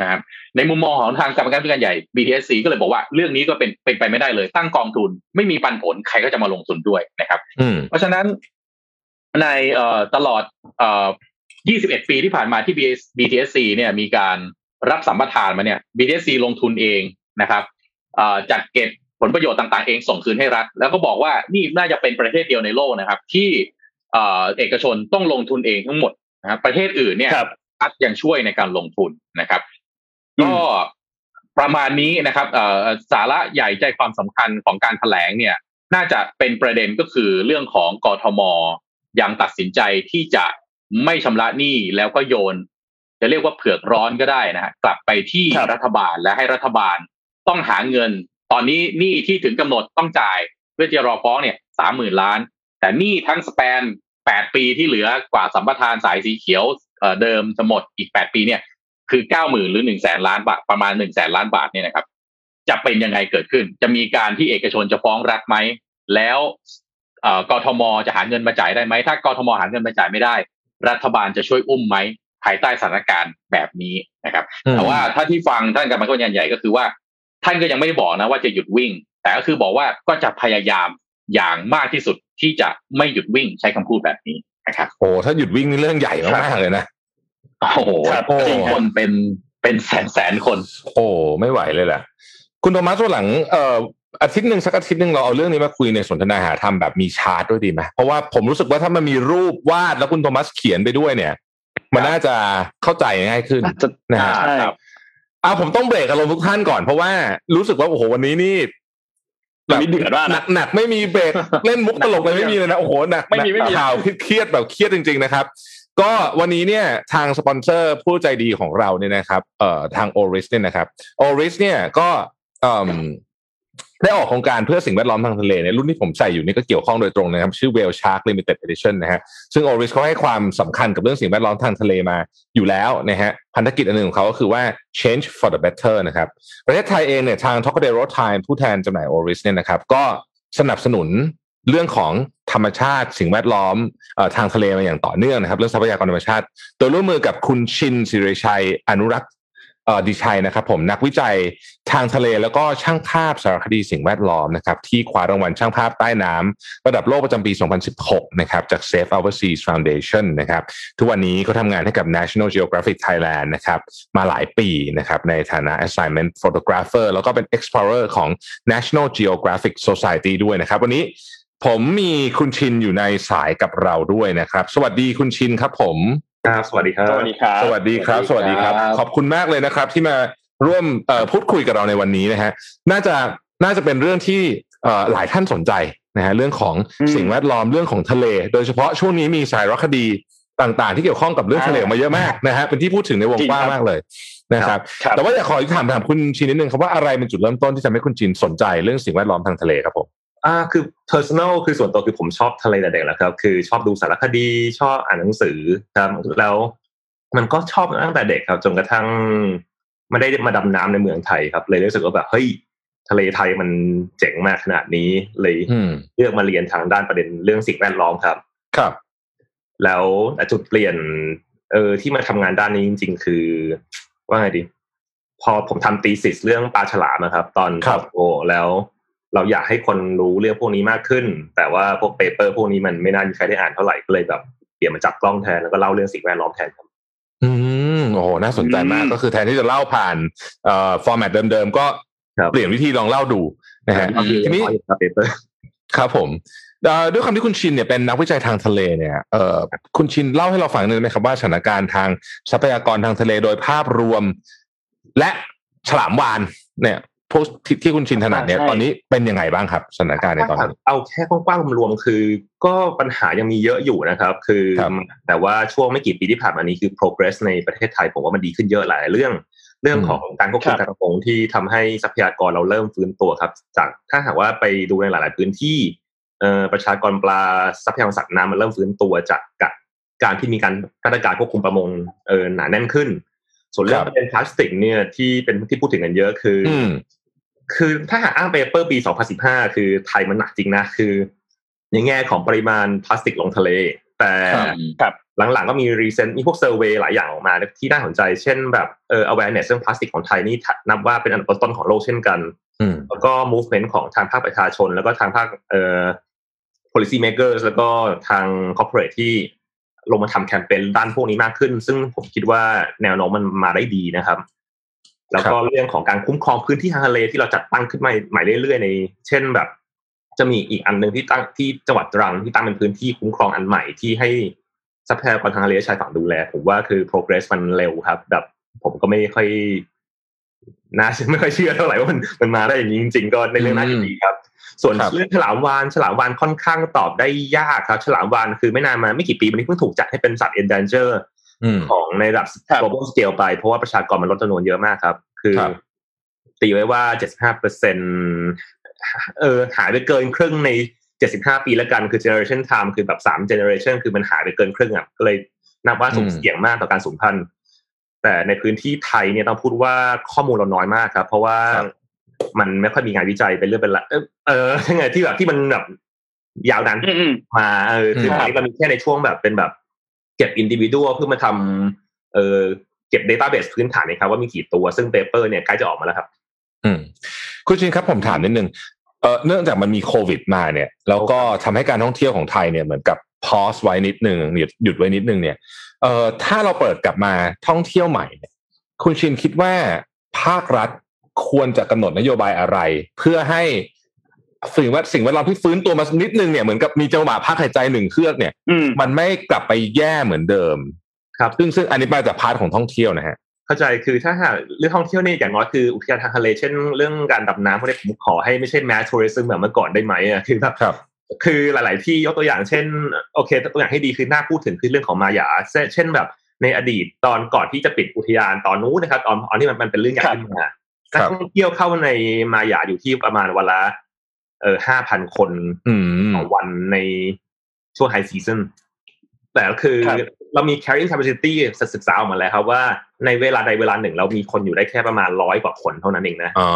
นะครับในมุมมองของทางกรรมการผู้การใหญ่ BTSC ก็เลยบอกว่าเรื่องนี้ก็เป็นเป็นไปไม่ได้เลย ตั้งกองทุนไม่มีปันผลใครก็จะมาลงทุนด้วยนะครับอืมเพราะฉะนั้นในเอ่อตลอดเอ่อ21 ปีที่ผ่านมาที่ BTSC เนี่ยมีการรับสัมปทานมาเนี่ย BTSC ลงทุนเองนะครับเอ่อจัดเก็บผลประโยชน์ต่างๆเองส่งคืนให้รัฐ แล้วก็บอกว่านี่น่าจะเป็นประเทศเดียวในโลกนะครับ ที่เอ่อเอกชนต้องลงทุนเองทั้งหมดนะครับประเทศอื่นเนี่ยครับรัฐยังช่วยในการลงทุนนะครับ ก็ประมาณนี้นะครับเอ่อสาระใหญ่ใจความสำคัญของการแถลงเนี่ย น่าจะเป็นประเด็นก็คือเรื่องของกทมยังตัดสินใจที่จะไม่ชำระหนี้แล้วก็โยน จะเรียกว่าเผือกร้อนก็ได้นะฮะกลับไปที่ครับรัฐบาลและให้รัฐบาลต้องหาเงิน ตอนนี้หนี้ที่ถึงกำหนดต้องจ่ายเพื่อจะรอฟ้องเนี่ยสามหมื่นล้าน แต่หนี้ทั้งสแปนแปดปีที่เหลือกว่าสัมปทานสายสีเขียวเอ่อเดิมจะหมดอีกแปดปีเนี่ย คือเก้าหมื่นหรือหนึ่งแสนล้านบาทประมาณหนึ่งแสนล้านบาทเนี่ยนะครับ จะเป็นยังไงเกิดขึ้น จะมีการที่เอกชนจะฟ้องรัฐไหม แล้วเอ่อกทมจะหาเงินมาจ่ายได้ไหม ถ้ากทมหาเงินมาจ่ายไม่ได้ รัฐบาลจะช่วยอุ้มไหมภายใต้สถานการณ์แบบนี้นะครับอืมแต่ว่าถ้าที่ฟังท่านกรรมการใหญ่ก็คือว่า ท่านก็ยังไม่ได้บอกนะว่าจะหยุดวิ่ง แต่ก็คือบอกว่าก็จะพยายามอย่างมากที่สุดที่จะไม่หยุดวิ่งใช้คำพูดแบบนี้นะครับ โอ้ถ้าหยุดวิ่งนี่เรื่องใหญ่มากๆเลยนะ โอ้โหครับโอ้จริงคนเป็นเป็นแสนแสนคน โอ้ไม่ไหวเลยแหละคุณโทมัสวันหลังเอ่ออาทิตย์หนึ่งสักอาทิตย์หนึ่งเราเอาเรื่องนี้มาคุยในสนทนาหาธรรมแบบมีชาร์ตด้วยดีไหมเพราะว่าผมรู้สึกว่าถ้ามันมีรูปวาดแล้วคุณโทมัสเขียนไปด้วยเนี่ย มันน่าจะเข้าใจง่ายขึ้นจะนะฮะใช่ครับอ่าผมต้องเบรกอารมณ์ทุกท่านก่อนเพราะว่ารู้สึกว่าโอ้โหวันนี้นี่วันนี้เดือดมากหนันะกหนักไม่มีเบรกเล่นมุกตลกเลยไม่มีเลยนะโอ้โหหนักไม่มีไม่มีข่าวเครียดแบบเครียดจริง ๆ นะครับ ก็วันนี้เนี่ยทางสปอนเซอร์ผู้ใจดีของเราเนี่ยนะครับเอ่อทางโอริสเนี่ยนะครับโอริสเนี่ยก็เอ่มได้ออกโครงการเพื่อสิ่งแวดล้อมทางทะเลเนี่ยรุ่นที่ผมใส่อยู่นี่ก็เกี่ยวข้องโดยตรงนะครับ ชื่อ Whale Shark Limited Edition นะฮะซึ่ง Oris เขาให้ความสำคัญกับเรื่องสิ่งแวดล้อมทางทะเลมาอยู่แล้วนะฮะพันธกิจอันหนึ่งของเขาก็คือว่า change for the better นะครับประเทศไทยเองเนี่ยทาง Tocadero Time ผู้แทนจำหน่าย Oris เนี่ยนะครับก็สนับสนุน เรื่องของธรรมชาติ สิ่งแวดล้อมอทางทะเลมาอย่างต่อเนื่องนะครับ เรื่องทรัพยากรธรรมชาติ โดยร่วมมือกับคุณชินสิริชัย อนุรักษ์ดิชัยนะครับ ผมนักวิจัยทางทะเลแล้วก็ช่างภาพสารคดีสิ่งแวดล้อมนะครับ ที่คว้ารางวัลช่างภาพใต้น้ำระดับโลกประจำปี 2016 นะครับ จาก Safe Our Seas Foundation นะครับ ทุกวันนี้เขาทำงานให้กับ National Geographic Thailand นะครับ มาหลายปีนะครับ ในฐานะ assignment photographer แล้วก็เป็น explorer ของ National Geographic Society ด้วยนะครับ วันนี้ ผมมีคุณชินอยู่ในสายกับเราด้วยนะครับ สวัสดีคุณชินครับผมครับสวัสดีครับ สวัสดีครับ สวัสดีครับ สวัสดีครับ ขอบคุณมากเลยนะครับ ที่มาร่วมเอ่อพูดคุยกับเราในวันนี้นะฮะ น่าจะน่าจะเป็นเรื่องที่เอ่อหลายท่านสนใจนะฮะเรื่องของอืมสิ่งแวดล้อมเรื่องของทะเล โดยเฉพาะช่วงนี้มีสายรคดีต่างๆ ที่เกี่ยวข้องกับเรื่องทะเลออกมาเยอะมากนะฮะเป็นที่พูดถึงในวงจริงกว้างครับมากเลยนะครับครับ แต่ว่าอยากขอถามถามคุณชินนิดนึงครับว่าอะไรเป็นจุดเริ่มต้นที่ทำให้คุณชินสนใจเรื่องสิ่งแวดล้อมทางทะเลครับผม อ่าคือ personal คือส่วนตัวคือผมชอบทะเลแต่เด็กแล้วครับ คือชอบดูสารคดีชอบอ่านหนังสือครับแล้วมันก็ชอบตั้งแต่เด็กครับ จนกระทั่งไม่ได้มาดำน้ำในเมืองไทยครับ เลยรู้สึกว่าแบบเฮ้ยทะเลไทยมันเจ๋งมากขนาดนี้ เลยอืมเลือกมาเรียนทางด้านประเด็นเรื่องสิ่งแวดล้อมครับ ครับ แล้วแต่จุดเปลี่ยน เออที่มาทำงานด้านนี้จริง ๆ คือ ว่าไงดี พอผมทำตีสิสเรื่องปลาฉลามนะครับ ตอนครับโอแล้ว เราอยากให้คนรู้เรื่องพวกนี้มากขึ้น แต่ว่าพวกเปเปอร์พวกนี้มันไม่น่ามีใครได้อ่านเท่าไหร่ก็เลยแบบเปลี่ยนมาจับกล้องแทนแล้วก็เล่าเรื่องสิ่งแวดล้อมแทนครับอืมโอ้โหน่าสนใจมากอืมก็คือแทนที่จะเล่าผ่านเอ่อ format เดิมๆก็ครับเปลี่ยนวิธีลองเล่าดูนะฮะทีนี้ครับ paper ครับผมเอ่อด้วยความที่คุณชินเนี่ยเป็นนักวิจัยทางทะเลเนี่ยเอ่อคุณชินเล่าให้เราฟังหน่อยได้ไหมครับว่าสถานการณ์ทางทรัพยากรทางทะเลโดยภาพรวม และฉลามวาฬเนี่ย พวกที่ที่คุณชินถนัดเนี่ยใช่ตอนนี้เป็นยังไงบ้างครับสถานการณ์ในตอนนี้เอาแค่กว้างๆรวมๆคือ ก็ปัญหายังมีเยอะอยู่นะครับ คือครับแต่ว่าช่วงไม่กี่ปีที่ผ่านมานี้คือ progress ในประเทศไทยผมว่ามันดีขึ้นเยอะหลายเรื่อง เรื่องของการควบคุมครักาบรประมงที่ทำให้ทรัพยากรเราเริ่มฟื้นตัวครับ จากถ้าหากว่าไปดูในหลาย ๆ พื้นที่เอ่อประชากรปลาทรัพยากรสัตว์น้ำมันเริ่มฟื้นตัวจากกการที่มีการมาตรการควบคุมประมงเออหนาแน่นขึ้น ส่วนเรื่อคงรับประเด็นพลาสติกเนี่ยที่เป็นที่พูดถึงกันเยอะคือออืม คือถ้าหากอ้างเปเปอร์ปี 2015 คือไทยมันหนักจริงนะคือ ในแง่ของปริมาณพลาสติกลงทะเล แต่ครับครับหลังๆก็มี recent มีพวก survey หลายอย่างออกมาที่น่าสนใจ เช่นแบบเออ awareness เรื่องพลาสติกของไทยนี่นับว่าเป็นอันดับต้นๆของโลกเช่นกันอืมแล้วก็ movement ของทางภาคประชาชน แล้วก็ทางภาคเอ่อ policy makers แล้วก็ทาง corporate ที่ลงมาทำแคมเปญด้านพวกนี้มากขึ้น ซึ่งผมคิดว่าแนวโน้มมันมาได้ดีนะครับ แล้วก็เรื่องของการคุ้มครองพื้นที่ทางทะเลที่เราจัดตั้งขึ้นมาใหม่เรื่อยๆใน เช่นแบบ จะมีอีกอันหนึ่งที่ตั้งที่จังหวัดตรังที่ตั้งเป็นพื้นที่คุ้มครองอันใหม่ที่ให้ทรัพยากรทางทะเลชายฝั่งดูแล ผมว่าคือ progress มันเร็วครับ แบบ ผมก็ไม่ค่อยน่าไม่ค่อยเชื่อเท่าไหร่ว่ามันมันมาได้อย่างนี้จริง ๆ ก็ในเรื่องน่ายินดีครับ ส่วนครับเรื่องฉลามวานฉลามวานค่อนข้างตอบได้ยากครับ ฉลามวานคือไม่นานมาไม่กี่ปีมานี้เพิ่งถูกจัดให้เป็นสัตว์ endanger อืม ของในระดับครับ global scale ไป เพราะว่าประชากรมันลดจำนวนเยอะมากครับ คือครับตีไว้ว่า75เปอร์เซ็นเออหายไปเกินครึ่งใน75ปีแล้วกันคือ generation time คือแบบ3 generation คือมันหายไปเกินครึ่งอะก็เลยนับว่าสุ่มอืมเสี่ยงมากต่อการสูญพันธุ์แต่ในพื้นที่ไทยเนี่ยต้องพูดว่าข้อมูลเราน้อยมากครับ เพราะว่าครับมันไม่ค่อยมีงานวิจัยเป็นเรื่องเป็นราวเออเออยังไงที่แบบที่มันแบบยาวนานอืมอืมมาเออคือครับตอนนี้เรามีแค่ในช่วงแบบเป็นแบบ เก็บ individual เพื่อมาทำเออเก็บ database พื้นฐานนะครับว่ามีกี่ตัวซึ่ง paper เนี่ยใกล้จะออกมาแล้วครับ อืมคุณชินครับผมถามนิดนึงเอ่อเนื่องจากมันมีโควิดมาเนี่ย แล้วก็ทำให้การท่องเที่ยวของไทยเนี่ยเหมือนกับ pause ไว้นิดนึงหยุดหยุดไว้นิดนึงเนี่ยเอ่อถ้าเราเปิดกลับมาท่องเที่ยวใหม่เนี่ยคุณชินคิดว่าภาครัฐควรจะกำหนดนโยบายอะไร เพื่อให้ สิ่งแวดสิ่งแวดล้อมที่ฟื้นตัวมานิดนึงเนี่ยเหมือนกับมีจังหวะพักหายใจหนึ่งเฮือกเนี่ยอืมมันไม่กลับไปแย่เหมือนเดิม ครับซึ่งซึ่งอันนี้มาจาก part ของท่องเที่ยวนะฮะเข้าใจคือถ้าหากเรื่องท่องเที่ยวเนี่ยอย่างน้อยคืออุทยานทางทะเลเช่นเรื่องการดำน้ำพวกนี้ผมขอให้ไม่ใช่ mass tourism แบบเมื่อก่อนได้ไหมอะคือแบบครับคือหลาย ๆ ที่ยกตัวอย่างเช่น โอเคตัวอย่างให้ดีคือน่าพูดถึงคือเรื่องของมายาเช่นเช่นแบบในอดีตตอนก่อนที่จะปิดอุทยานตอนนู้นนะครับตอนตอนที่มันมันเป็นเรื่องใหญ่ขึ้นมาครันักท่องเที่ยวเข้าในมายาอยู่ที่ประมาณวันละ เออห้าพันคนอืมต่อวันในช่วง high seasonแต่ก็คือครับเรามี carrying capacity ศึกษาออกมาแล้วครับว่าในเวลาใดเวลาหนึ่ง เรามีคนอยู่ได้แค่ประมาณร้อยกว่าคนเท่านั้นเองนะอ๋อ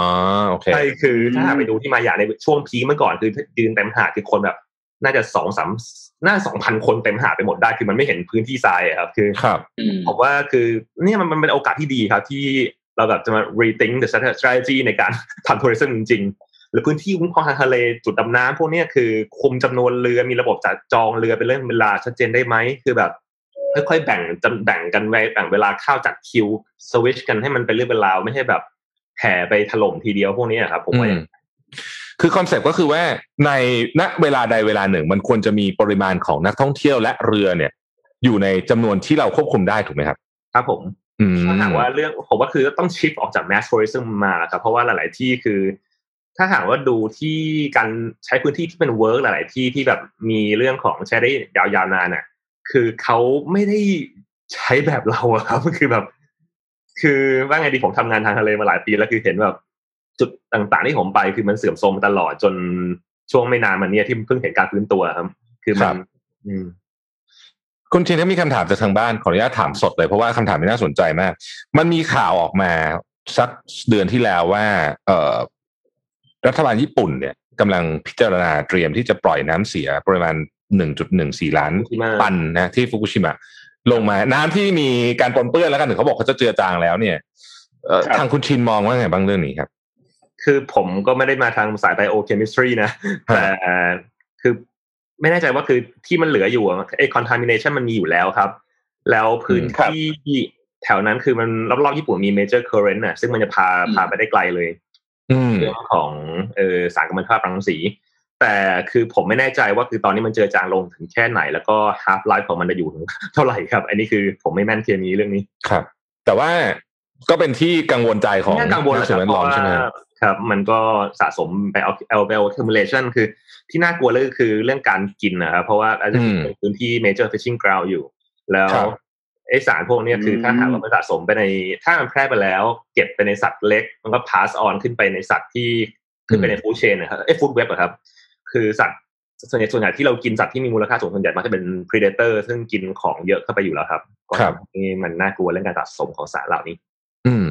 โอเคใช่คือถ้าหากไปดูที่มายาในช่วงพีคเมื่อก่อนคือยืนเต็มหาดคือคนแบบ น่าจะสองสามน่าสองพันคนเต็มหาดไปหมดได้คือมันไม่เห็นพื้นที่ทรายอะครับ คือครับอืมผมว่าคือเนี่ยมันมันเป็นโอกาสที่ดีครับที่เราแบบจะมา rethink the strategy ในการทำ tourism จริงๆ หรือพื้นที่คุ้มครองทางทะเลจุดดำน้ำพวกเนี้ยคือคุมจำนวนเรือมีระบบจัดจองเรือเป็นเรื่องเวลาชัดเจนได้ไหมคือแบบค่อยๆแบ่งจำแบ่งกันไว้แบ่งเวลาเข้าจัดคิวสวิชกันให้มันเป็นเรื่องเป็นราวไม่ใช่แบบแห่ไปถล่มทีเดียวพวกเนี้ยครับผมว่าอย่างนั้นคือ concept ก็คือว่าในณเวลาใดเวลาหนึ่ง มันควรจะมีปริมาณของนักท่องเที่ยวและเรือเนี่ย อยู่ในจำนวนที่เราควบคุมได้ถูกไหมครับ ครับผมอืมถ้าหากว่าเรื่องผมว่าคือต้อง shift ออกจาก mass tourism มาครับเพราะว่าหลาย ๆ ที่คือ ถ้าหากว่าดูที่การใช้พื้นที่ที่เป็นเวิร์กหลาย ๆ ที่ที่แบบมีเรื่องของใช้ได้ยาวๆนานน่ะ คือเขาไม่ได้ใช้แบบเราอะครับคือแบบ คือว่าไงดีผมทำงานทางทะเลมาหลายปีแล้วคือเห็นแบบจุดต่างๆที่ผมไปคือมันเสื่อมโทรมตลอดจนช่วงไม่นานมาเนี้ยที่เพิ่งเห็นการฟื้นตัวครับ คือมันอืมคุณชินถ้ามีคำถามจากทางบ้านขออนุญาตถามสดเลยเพราะว่าคำถามนี้น่าสนใจมาก มันมีข่าวออกมาสักเดือนที่แล้วว่า เอ่อ รัฐบาลญี่ปุ่นเนี่ยกำลังพิจารณาเตรียมที่จะปล่อยน้ำเสียประมาณ 1.14 ล้านฟุกุชิมะตันนะที่ฟุกุชิมะลงมา น้ำที่มีการปนเปื้อนแล้วกันถึงเขาบอกเขาจะเจือจางแล้วเนี่ยเอ่อครับทางคุณชินมองว่าไงบ้างเรื่องนี้ครับ คือผมก็ไม่ได้มาทางสาย biochemistry นะฮะแต่คือไม่แน่ใจว่าคือที่มันเหลืออยู่อะไอ้ contamination มันมีอยู่แล้วครับ แล้วพื้นครับที่แถวนั้นคือมันรอบๆญี่ปุ่นมี major current น่ะซึ่งมันจะพาอืมพาไปได้ไกลเลยอืม เรื่องของเออสารกัมมันตภาพรังสี แต่คือผมไม่แน่ใจว่าคือตอนนี้มันเจอจางลงถึงแค่ไหน แล้วก็ half life ของมันจะอยู่ถึงเท่าไหร่ครับ อันนี้คือผมไม่แม่นเคมีเรื่องนี้ครับ แต่ว่าก็เป็นที่กังวลใจของน่ากังวลนักสิ่งแวดล้อมใช่ไหมครับครับมันก็สะสมไปเอา alveolar accumulation คือที่น่ากลัวเลยก็คือเรื่องการกินนะครับ เพราะว่าอาจจะอืมเป็นพื้นที่ major fishing ground อยู่ แล้วครับ ไอสารพวกเนี้ยคืออืมถ้าหากว่ามันสะสมไปในถ้ามันแพร่ไปแล้ว เก็บไปในสัตว์เล็ก มันก็ pass on ขึ้นไปในสัตว์ที่ขึ้นไปใน food chain นะครับไอ food web อะครับ คือสัตว์ส่วนใหญ่ส่วนใหญ่ที่เรากินสัตว์ที่มีมูลค่าสูงส่วนใหญ่มักจะเป็น predator ซึ่งกินของเยอะเข้าไปอยู่แล้วครับก็ครับทำให้มันน่ากลัวเรื่องการสะสมของสารเหล่านี้อืม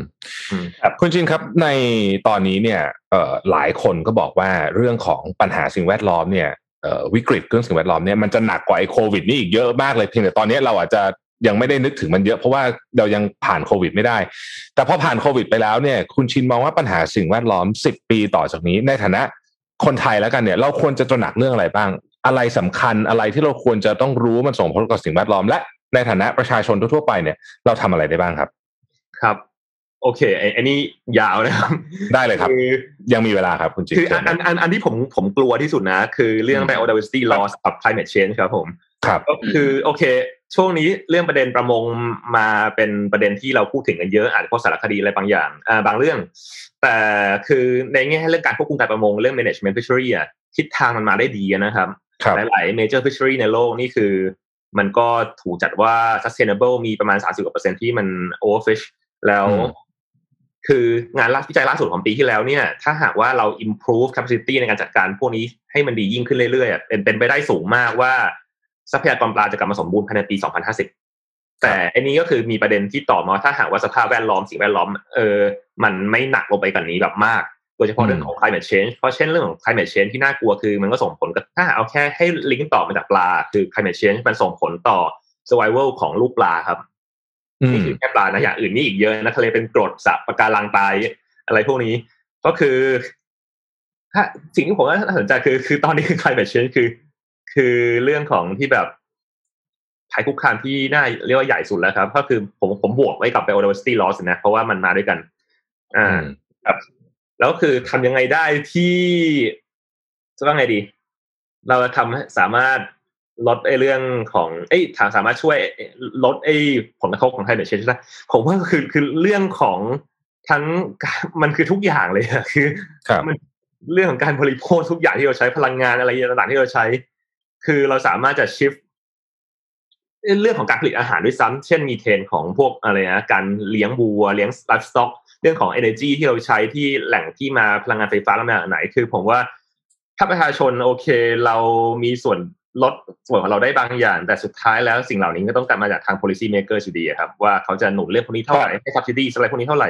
อืมครับคุณจินครับในตอนนี้เนี่ยเอ่อหลายคนก็บอกว่าเรื่องของปัญหาสิ่งแวดล้อมเนี่ยเอ่อวิกฤตเรื่องสิ่งแวดล้อมเนี่ยมันจะหนักกว่าไอ้โควิดนี่อีกเยอะมากเลยเพียงแต่ตอนนี้เราอาจจะ ยังไม่ได้นึกถึงมันเยอะเพราะว่าเรายังผ่านโควิดไม่ได้ แต่พอผ่านโควิดไปแล้วเนี่ย คุณชินมองว่าปัญหาสิ่งแวดล้อม 10 ปีต่อจากนี้ ในฐานะคนไทยแล้วกันเนี่ย เราควรจะตระหนักเรื่องอะไรบ้าง อะไรสำคัญอะไรที่เราควรจะต้องรู้ว่ามันส่งผลกับสิ่งแวดล้อม และในฐานะประชาชนทั่วๆไปเนี่ย เราทำอะไรได้บ้างครับ ครับโอเคไอ้ไอันนี้ยาวนะครับ ได้เลยครับคือยังมีเวลาครับคุณจินคืออันอันอันอันที่ผมผมกลัวที่สุดนะ คือเรื่องอืม biodiversity loss กับ climate change ครับผม ครับ ก็คือโอเค ช่วงนี้เรื่องประเด็นประมงมาเป็นประเด็นที่เราพูดถึงกันเยอะอาจจะเพราะสารคดีอะไรบางอย่างอ่าบางเรื่อง แต่คือในแง่เรื่องการควบคุมการประมงเรื่อง management fishery อะทิศทางมันมาได้ดีนะครับครับหลายๆ major fishery ในโลกนี่คือ มันก็ถูกจัดว่า sustainable มีประมาณ 30กว่าเปอร์เซ็นที่มัน overfish แล้วอืมคืองานวิจัยล่าสุดของปีที่แล้วเนี่ย ถ้าหากว่าเรา improve capacity ในการจัดการพวกนี้ให้มันดียิ่งขึ้นเรื่อยๆอะเป็นเป็นไปได้สูงมากว่า ทรัพยากรปลาจะกลับมาสมบูรณ์ภายในปี 2050 แต่อันนี้ก็คือมีประเด็นที่ต่อมาว่าถ้าหากว่าสภาพแวดล้อมสิ่งแวดล้อมเออมันไม่หนักลงไปกว่านี้แบบมากโดยเฉพาะเรื่องของ climate change เพราะเช่นเรื่องของ climate change ที่น่ากลัวคือมันก็ส่งผลกับถ้าเอาแค่ให้ลิงก์ต่อมาจากปลา คือ climate change มันส่งผลต่อ survival ของลูกปลาครับอืนี่มคือแค่ปลานะอย่างอื่นนี่อีกเยอะนะทะเลเป็นกรดสับปะการังตายอะไรพวกนี้ ก็คือ ถ้าสิ่งที่ผมว่าน่าสนใจคือ คือตอนนี้คือ climate change คือ คือเรื่องของที่แบบภัยคุกคามที่น่าเรียกว่าใหญ่สุดแล้วครับ ก็คือผมผมบวกไว้กับ biodiversity loss นะ เพราะว่ามันมาด้วยกัน อ่าอืมครับแล้วคือทำยังไงได้ที่จะว่าไงดี เราจะทำให้สามารถลดไอ้เรื่องของเอ้ยถามสามารถช่วยลดไอ้ผลกระทบของ climate change ได้ผมว่าคือคือเรื่องของทั้งมันคือทุกอย่างเลยอะคือครับมันเรื่องของการบริโภคทุกอย่างที่เราใช้พลังงานอะไรต่างๆที่เราใช้ คือเราสามารถจะชิฟเรื่องของการผลิตอาหารด้วยซ้ำเช่นมีเทนของพวกอะไรนะการเลี้ยงวัวเลี้ยงไลฟ์สต็อก เรื่องของ energy ที่เราใช้ที่แหล่งที่มาพลังงานไฟฟ้าแล้วมาจากไหน คือผมว่าถ้าประชาชนโอเคเรามีส่วนลดส่วนของเราได้บางอย่าง แต่สุดท้ายแล้วสิ่งเหล่านี้ก็ต้องกลับมาจากทาง policy maker อยู่ดีครับ ว่าเขาจะหนุนเรื่องพวกนี้เท่าไหร่ให้ subsidy อะไรพวกนี้เท่าไหร่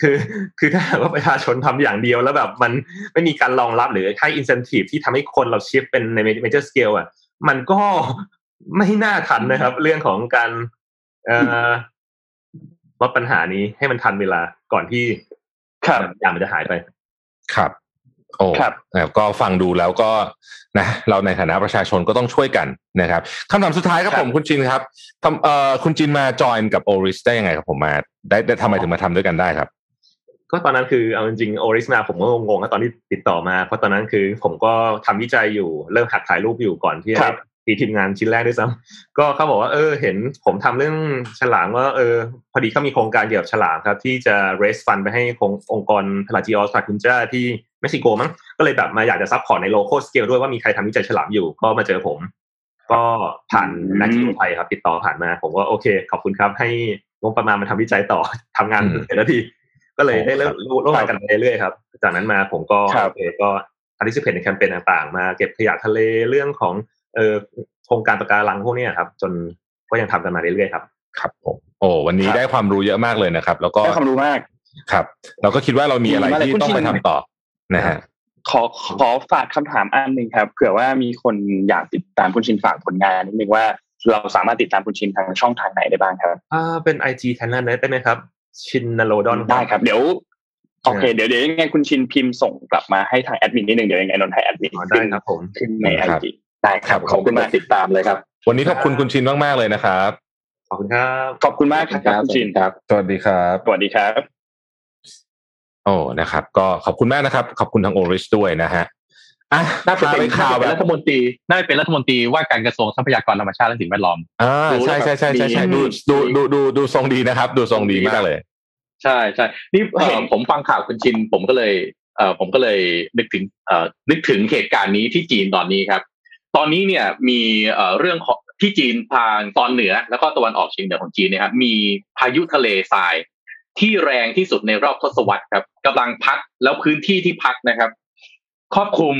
คือคือถ้าหากว่าประชาชนทำอย่างเดียวแล้วแบบมันไม่มีการรองรับหรือให้ incentive ที่ทำให้คนเรา shift เป็นใน major scale อะมันก็ไม่น่าทันนะครับ เรื่องของการเอ่อลดปัญหานี้ให้มันทันเวลาก่อนที่ครับอย่างมันจะหายไป ครับ โอ้ครับนะครับก็ฟังดูแล้วก็นะ เราในฐานะประชาชนก็ต้องช่วยกันนะครับคำถามสุดท้ายครับครับผมคุณจินครับทำเอ่อคุณจินมาจอยกับโอริสได้ยังไงครับผมมา ได้ได้ทำไมถึงมาทำด้วยกันได้ครับ ก็ตอนนั้นคือเอาจริงๆโอริสมาผมก็งงๆนะตอนที่ติดต่อมา เพราะตอนนั้นคือผมก็ทำวิจัยอยู่เริ่มหัดถ่ายรูปอยู่ก่อนที่ครัจะบตีทีมงานชิ้นแรกด้วยซ้ำก็เขาบอกว่าเออเห็นผมทำเรื่องฉลามว่าเออพอดีเขามีโครงการเกี่ยวกับฉลามครับ ที่จะ raise fund ไปให้องค์กร Pelagios Kakunjá ที่เม็กซิโกมั้งก็เลยแบบมาอยากจะ support ใน local scale ด้วยว่ามีใครทำวิจัยฉลามอยู่ก็มาเจอผม ก็ผ่านนักจิตไทยครับ ติดต่อผ่านมา ผมว่าโอเค ขอบคุณครับให้งบประมาณมาทำวิจัยต่อทำงานอืมเสร็จแล้วที ก็เลยได้เริ่มโอ้ครับร่วมงานกันไปเรื่อยๆครับ จากนั้นมาผมก็ครับโอเคก็ participate ในแคมเปญต่างๆ มาเก็บขยะทะเลเรื่องของเอ่อโครงการปะการังพวกเนี้ยครับ จนก็ยังทำกันมาเรื่อยๆครับ ครับผมโอ้วันนี้ครับได้ความรู้เยอะมากเลยนะครับ แล้วก็ได้ความรู้มากครับ เราก็คิดว่าเรามีอะไรดีมากเลยที่คุณต้องไปชินทำต่อนะฮะขอขอฝากคำถามอันหนึ่งครับเผื่อว่ามีคนอยากติดตามคุณชินฝากผลงานนิดนึงว่าเราสามารถติดตามคุณชินทางช่องทางไหนได้บ้างครับอ่าเป็น IG แทนนั้นได้ไหมครับ ชินนโรดอนได้ครับ เดี๋ยวโอเคเดี๋ยวเดี๋ยวยังไงคุณชินพิมพ์ส่งกลับมาให้ทางแอดมินนิดนึงเดี๋ยวยังไงนนท์ให้แอดมินอ๋อได้ครับผมขึ้นในไอครับจีได้ครับครับขอบคุณมากติดตามเลยครับ วันนี้ขอบคุณคุณชินมากๆเลยนะครับขอบคุณครับขอบคุณมากครับคุณชินครับ สวัสดีครับสวัสดีครับโอ้นะครับ ก็ขอบคุณมากนะครับ ขอบคุณทางโอริสด้วยนะฮะอะ น่าจะพาเป็ไปนข่าวน่าจะแบเป็นบรัฐมนตรีน่าจะเป็นรัฐมนตรีว่าการกระทรวงทรัพยากรธรรมชาติและสิ่งแวดล้อมอ่าดูใช่ใช่ใช่ใช่ใช่มีดูดูดูดูดูทรงดีนะครับ ดูทรงดีมากเลย ใช่ใช่นี่เอ่อเห็นผมฟังข่าวคุณชิน ผมก็เลยเอ่อผมก็เลยนึกถึงเอ่อนึกถึงเหตุการณ์นี้ที่จีนตอนนี้ครับ ตอนนี้เนี่ยมีเอ่อเรื่องของที่จีนทางตอนเหนือ แล้วก็ตะวันออกเฉียงเหนือของจีนเนี่ยนะครับมีพายุทะเลทรายที่แรงที่สุดในรอบทศวรรษครับกำลังพัดแล้วพื้นที่ที่พัดนะครับ ครอบคลุม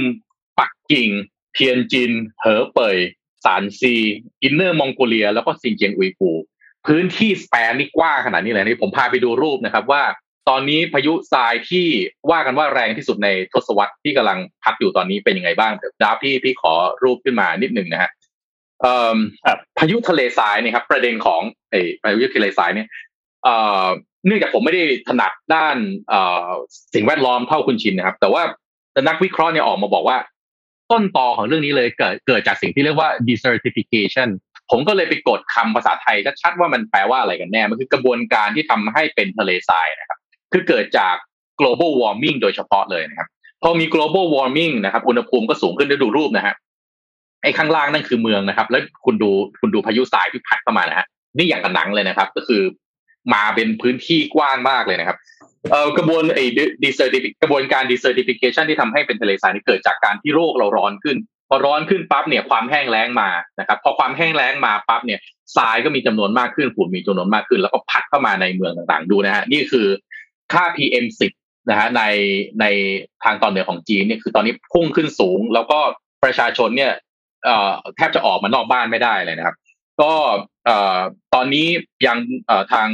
ปักกิ่ง เทียนจิน เหอเป่ยซานซี อินเนอร์มองโกเลีย แล้วก็ซินเจียงอุยกูร์พื้นที่ span นี่กว้างขนาดนี้เลยนี่ผมพาไปดูรูปนะครับว่า ตอนนี้พายุทรายที่ว่ากันว่าแรงที่สุดในทศวรรษที่กำลังพัดอยู่ตอนนี้เป็นยังไงบ้างเดี๋ยวดาบพี่พี่ขอรูปขึ้นมานิดหนึ่งนะฮะเอ่อครับพายุทะเลทรายเนี่ยครับประเด็นของไอ้พายุทะเลทรายเนี่ยเอ่อเนื่องจากผมไม่ได้ถนัดด้านเอ่อสิ่งแวดล้อมเท่าคุณชินนะครับ แต่ว่า แต่นักวิเคราะห์เนี่ยออกมาบอกว่า ต้นตอของเรื่องนี้เลยเกิดเกิดจากสิ่งที่เรียกว่า desertification ผมก็เลยไปกดคำภาษาไทยชัดๆว่ามันแปลว่าอะไรกันแน่ มันคือกระบวนการที่ทำให้เป็นทะเลทรายนะครับ คือเกิดจาก global warming โดยเฉพาะเลยนะครับ พอมี global warming นะครับ อุณหภูมิก็สูงขึ้นได้ดูรูปนะฮะ ไอ้ข้างล่างนั่นคือเมืองนะครับ แล้วคุณดูคุณดูพายุทรายที่พัดเข้ามานะฮะ นี่อย่างกับหนังเลยนะครับ ก็คือมาเป็นพื้นที่กว้างมากเลยนะครับ เอ่อกระบวนไอ้ deserti กระบวนการ desertification ที่ทำให้เป็นทะเลทรายนี่เกิดจากการที่โลกเราร้อนขึ้น พอร้อนขึ้นปั๊บเนี่ยความแห้งแล้งมานะครับพอความแห้งแล้งมาปั๊บเนี่ยทรายก็มีจำนวนมากขึ้นฝุ่นมีจำนวนมากขึ้น แล้วก็พัดเข้ามาในเมืองต่างๆดูนะฮะนี่คือค่า PM 10นะฮะในในทางตอนเหนือของจีนเนี่ยคือตอนนี้พุ่งขึ้นสูง แล้วก็ประชาชนเนี่ยเอ่อแทบจะออกมานอกบ้านไม่ได้เลยนะครับ ก็เอ่อตอนนี้ยังเอ่อทาง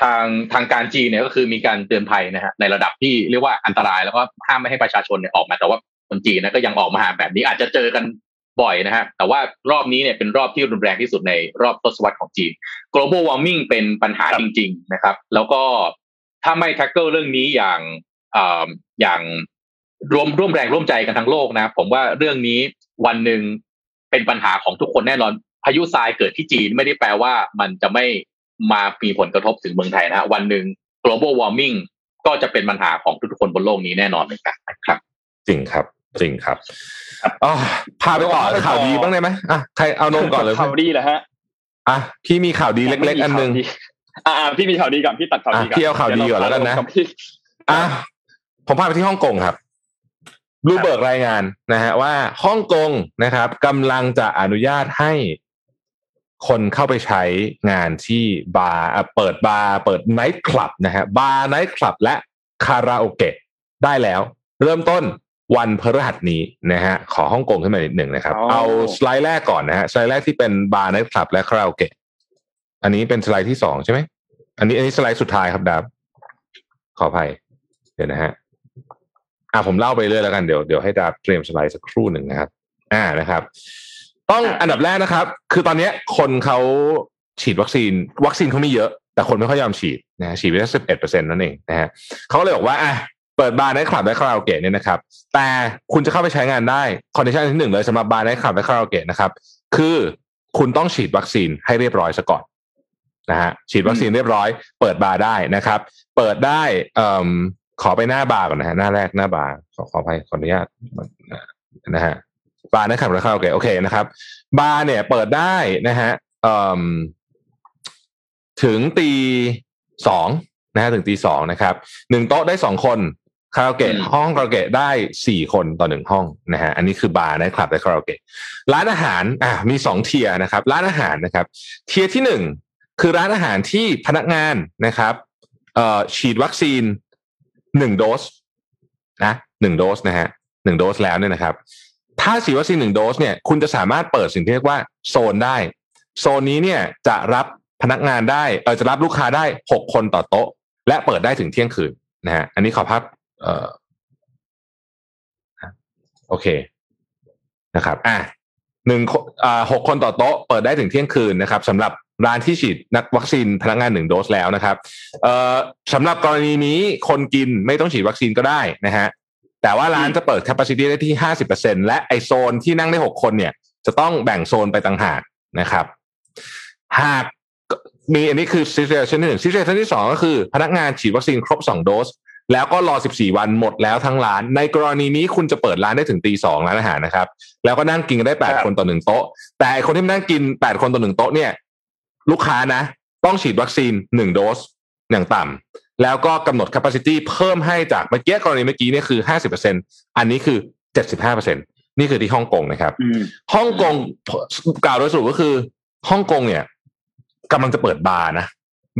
ทางทางการจีนเนี่ยก็คือมีการเตือนภัยนะฮะในระดับที่เรียกว่าอันตรายแล้วก็ห้ามไม่ให้ประชาชนเนี่ยออกมาแต่ว่าคนจีนนะก็ยังออกมาหาแบบนี้อาจจะเจอกันบ่อยนะฮะแต่ว่ารอบนี้เนี่ยเป็นรอบที่รุนแรงที่สุดในรอบทศวรรษของจีน global warming เป็นปัญหาจริง ๆ นะครับ แล้วก็ถ้าไม่ tackle เรื่องนี้อย่างอ่ออย่างรวมร่วมแรงร่วมใจกันทั้งโลกนะผมว่าเรื่องนี้วันหนึ่งเป็นปัญหาของทุกคนแน่นอนพายุทรายเกิดที่จีนไม่ได้แปลว่ามันจะไม่ มามีผลกระทบถึงเมืองไทยนะฮะวันหนึ่ง global warming ก็จะเป็นปัญหาของทุกๆคนบนโลกนี้แน่นอนเหมือนกันนะครับ จริงครับ จริงครับอ๋อพาไปต่อข่าวดีบ้างได้ไหมอะใครเอานมก่อนเลยข่าวดีเหรอฮะอะพี่มีข่าวดีเล็ก ๆ อันหนึงอ่าพี่มีข่าวดีก่อนพี่ตัดข่าวดีก่อนอะพี่เอาข่าวดีก่อนแล้วกันนะเดี๋ยเราพี่อะผมพาไปที่ฮ่องกงครับรูเบิร์กรายงานนะฮะว่าฮ่องกงนะครับกำลังจะอนุญาตให้ คนเข้าไปใช้งานที่บาร์อะเปิดบาร์เปิดไนท์คลับนะฮะบาร์ไนท์คลับและคาราโอเกะได้แล้ว เริ่มต้นวันพฤหัสนี้นะฮะขอฮ่องกงขึ้นมานิดหนึ่งนะครับ เอาสไลด์แรกก่อนนะฮะสไลด์แรกที่เป็นบาร์ไนท์คลับและคาราโอเกะอันนี้เป็นสไลด์ที่สองใช่ไหมอันนี้อันนี้สไลด์สุดท้ายครับดับขออภัยเดี๋ยวนะฮะอ่าผมเล่าไปเรื่อยแล้วกันเดี๋ยวเดี๋ยวให้ดาบเตรียมสไลด์สักครู่หนึ่งนะครับ อ่านะครับ ต้องอันดับแรกนะครับ คือตอนนี้คนเขาฉีดวัคซีน วัคซีนเขาไม่เยอะ แต่คนไม่ค่อยยอมฉีดนะฮะฉีดไปแค่สิบเอ็ดเปอร์เซ็นต์นั่นเองนะฮะเขาก็เลยบอกว่าอะเปิดบาร์ไนท์คลับและคาราโอเกะเนี่ยนะครับ แต่คุณจะเข้าไปใช้งานได้ condition ที่หนึ่งเลยสำหรับบาร์ไนท์คลับและคาราโอเกะนะครับ คือคุณต้องฉีดวัคซีนให้เรียบร้อยซะก่อนนะฮะฉีดวัคซีนเรียบร้อย เปิดบาร์ได้นะครับ เปิดได้เอ่อขอไปหน้าบาร์ก่อนนะฮะหน้าแรกหน้าบาร์ขอขออภัยขออนุญาตนะฮะ บาร์นะครับแล้วโอเคโอเคนะครับ บาร์เนี่ย เปิดได้นะฮะเอ่อถึงตีสองนะฮะถึงตีสองนะครับหนึ่งโต๊ะได้สองคนคาราโอเกะอืมห้องคาราโอเกะได้สี่คนต่อหนึ่งห้องนะฮะอันนี้คือบาร์ไนท์คลับและคาราโอเกะร้านอาหารอะมีสอง tier นะครับ ร้านอาหารนะครับ tier ที่หนึ่งคือร้านอาหารที่พนักงานนะครับเอ่อฉีดวัคซีนหนึ่งโดสนะหนึ่งโดสนะฮะหนึ่งโดสแล้วเนี่ยนะครับ ถ้าฉีดวัคซีนหนึ่งโดสเนี่ยคุณจะสามารถเปิดสิ่งที่เรียกว่าโซนได้ โซนนี้เนี่ยจะรับพนักงานได้เออจะรับลูกค้าได้หกคนต่อโต๊ะ และเปิดได้ถึงเที่ยงคืนนะฮะอันนี้ขอภาพเอ่อโอเคนะครับอะหนึ่งอ่าหกคนต่อโต๊ะเปิดได้ถึงเที่ยงคืนนะครับสำหรับร้านที่ฉีดนักวัคซีนพนักงานหนึ่งโดสแล้วนะครับเอ่อสำหรับกรณีนี้คนกินไม่ต้องฉีดวัคซีนก็ได้นะฮะ แต่ว่าร้านจะเปิด capacity ได้ที่ห้าสิบเปอร์เซ็นและไอโซนที่นั่งได้หกคนเนี่ย จะต้องแบ่งโซนไปต่างหากนะครับ หากมีอันนี้คือ situation ที่หนึ่ง situation ที่สองก็คือ พนักงานฉีดวัคซีนครบสองโดส แล้วก็รอ 14 วันหมดแล้วทั้งร้าน ในกรณีนี้คุณจะเปิดร้านได้ถึงตีสองร้านอาหารนะครับ แล้วก็นั่งกินกันได้ครับ8คนต่อหนึ่งโต๊ะ แต่ไอ้คนที่มานั่งกิน 8 คนต่อหนึ่งโต๊ะเนี่ย ลูกค้านะ ต้องฉีดวัคซีน1โดสอย่างต่ำ แล้วก็กำหนด capacity เพิ่มให้จากเมื่อกี้กรณีเมื่อกี้เนี่ยคือ 50%อันนี้คือ 75%นี่คือที่ฮ่องกงนะครับอืมฮ่องกงกล่าวโดยสรุปก็คือฮ่องกงเนี่ยกำลังจะเปิดบาร์นะ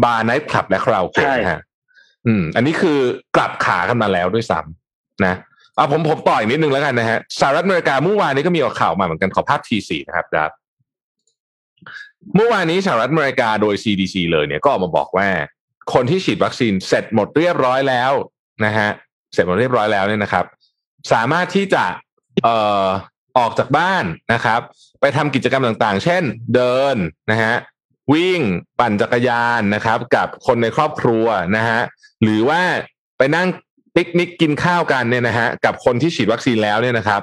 บาร์ไนท์คลับและคาราโอเกะใช่นะฮะอืม อันนี้คือกลับขากันมาแล้วด้วยซ้ำนะเอาผมผมต่ออีกนิดนึงแล้วกันนะฮะสหรัฐอเมริกาเมื่อวานนี้ก็มีออกข่าวมาเหมือนกันขอภาพที่สี่นะครับดับเมื่อวานนี้สหรัฐอเมริกาโดย CDC เลยเนี่ยก็ออกมาบอกว่า คนที่ฉีดวัคซีนเสร็จหมดเรียบร้อยแล้วนะฮะเสร็จหมดเรียบร้อยแล้วเนี่ยนะครับ สามารถที่จะเอ่อออกจากบ้านนะครับ ไปทำกิจกรรมต่างๆ เช่น เดินนะฮะวิ่งปั่นจักรยานนะครับ กับคนในครอบครัวนะฮะหรือว่าไปนั่งปิกนิกกินข้าวกันเนี่ยนะฮะกับคนที่ฉีดวัคซีนแล้วเนี่ยนะครับ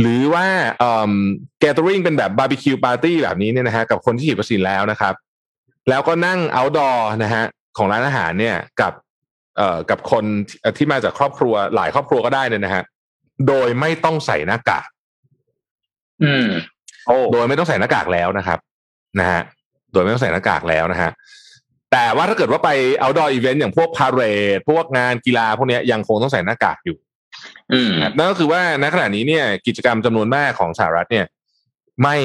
หรือว่าเอ่อแกต r i n g เป็นแบบบาร์บีคิวปาร์ตี้แบบนี้เนี่ยนะฮะกับคนที่ฉีดวัคซีนแล้วนะครับ แล้วก็นั่ง outdoor นะฮะ ของร้านอาหารเนี่ยกับเอ่อกับคนที่มาจากครอบครัวหลายครอบครัวก็ได้เนี่ยนะฮะโดยไม่ต้องใส่หน้ากากอืมโอ้โดยไม่ต้องใส่หน้ากากแล้วนะครับ นะฮะโดยไม่ต้องใส่หน้ากากแล้วนะฮะแต่ว่าถ้าเกิดว่าไป outdoor event อย่างพวก parade พวกงานกีฬาพวกเนี้ยยังคงต้องใส่หน้ากากอยู่อืมนะครับนั่นก็คือว่าณขณะนี้เนี่ย กิจกรรมจำนวนมากของสหรัฐเนี่ย ไม่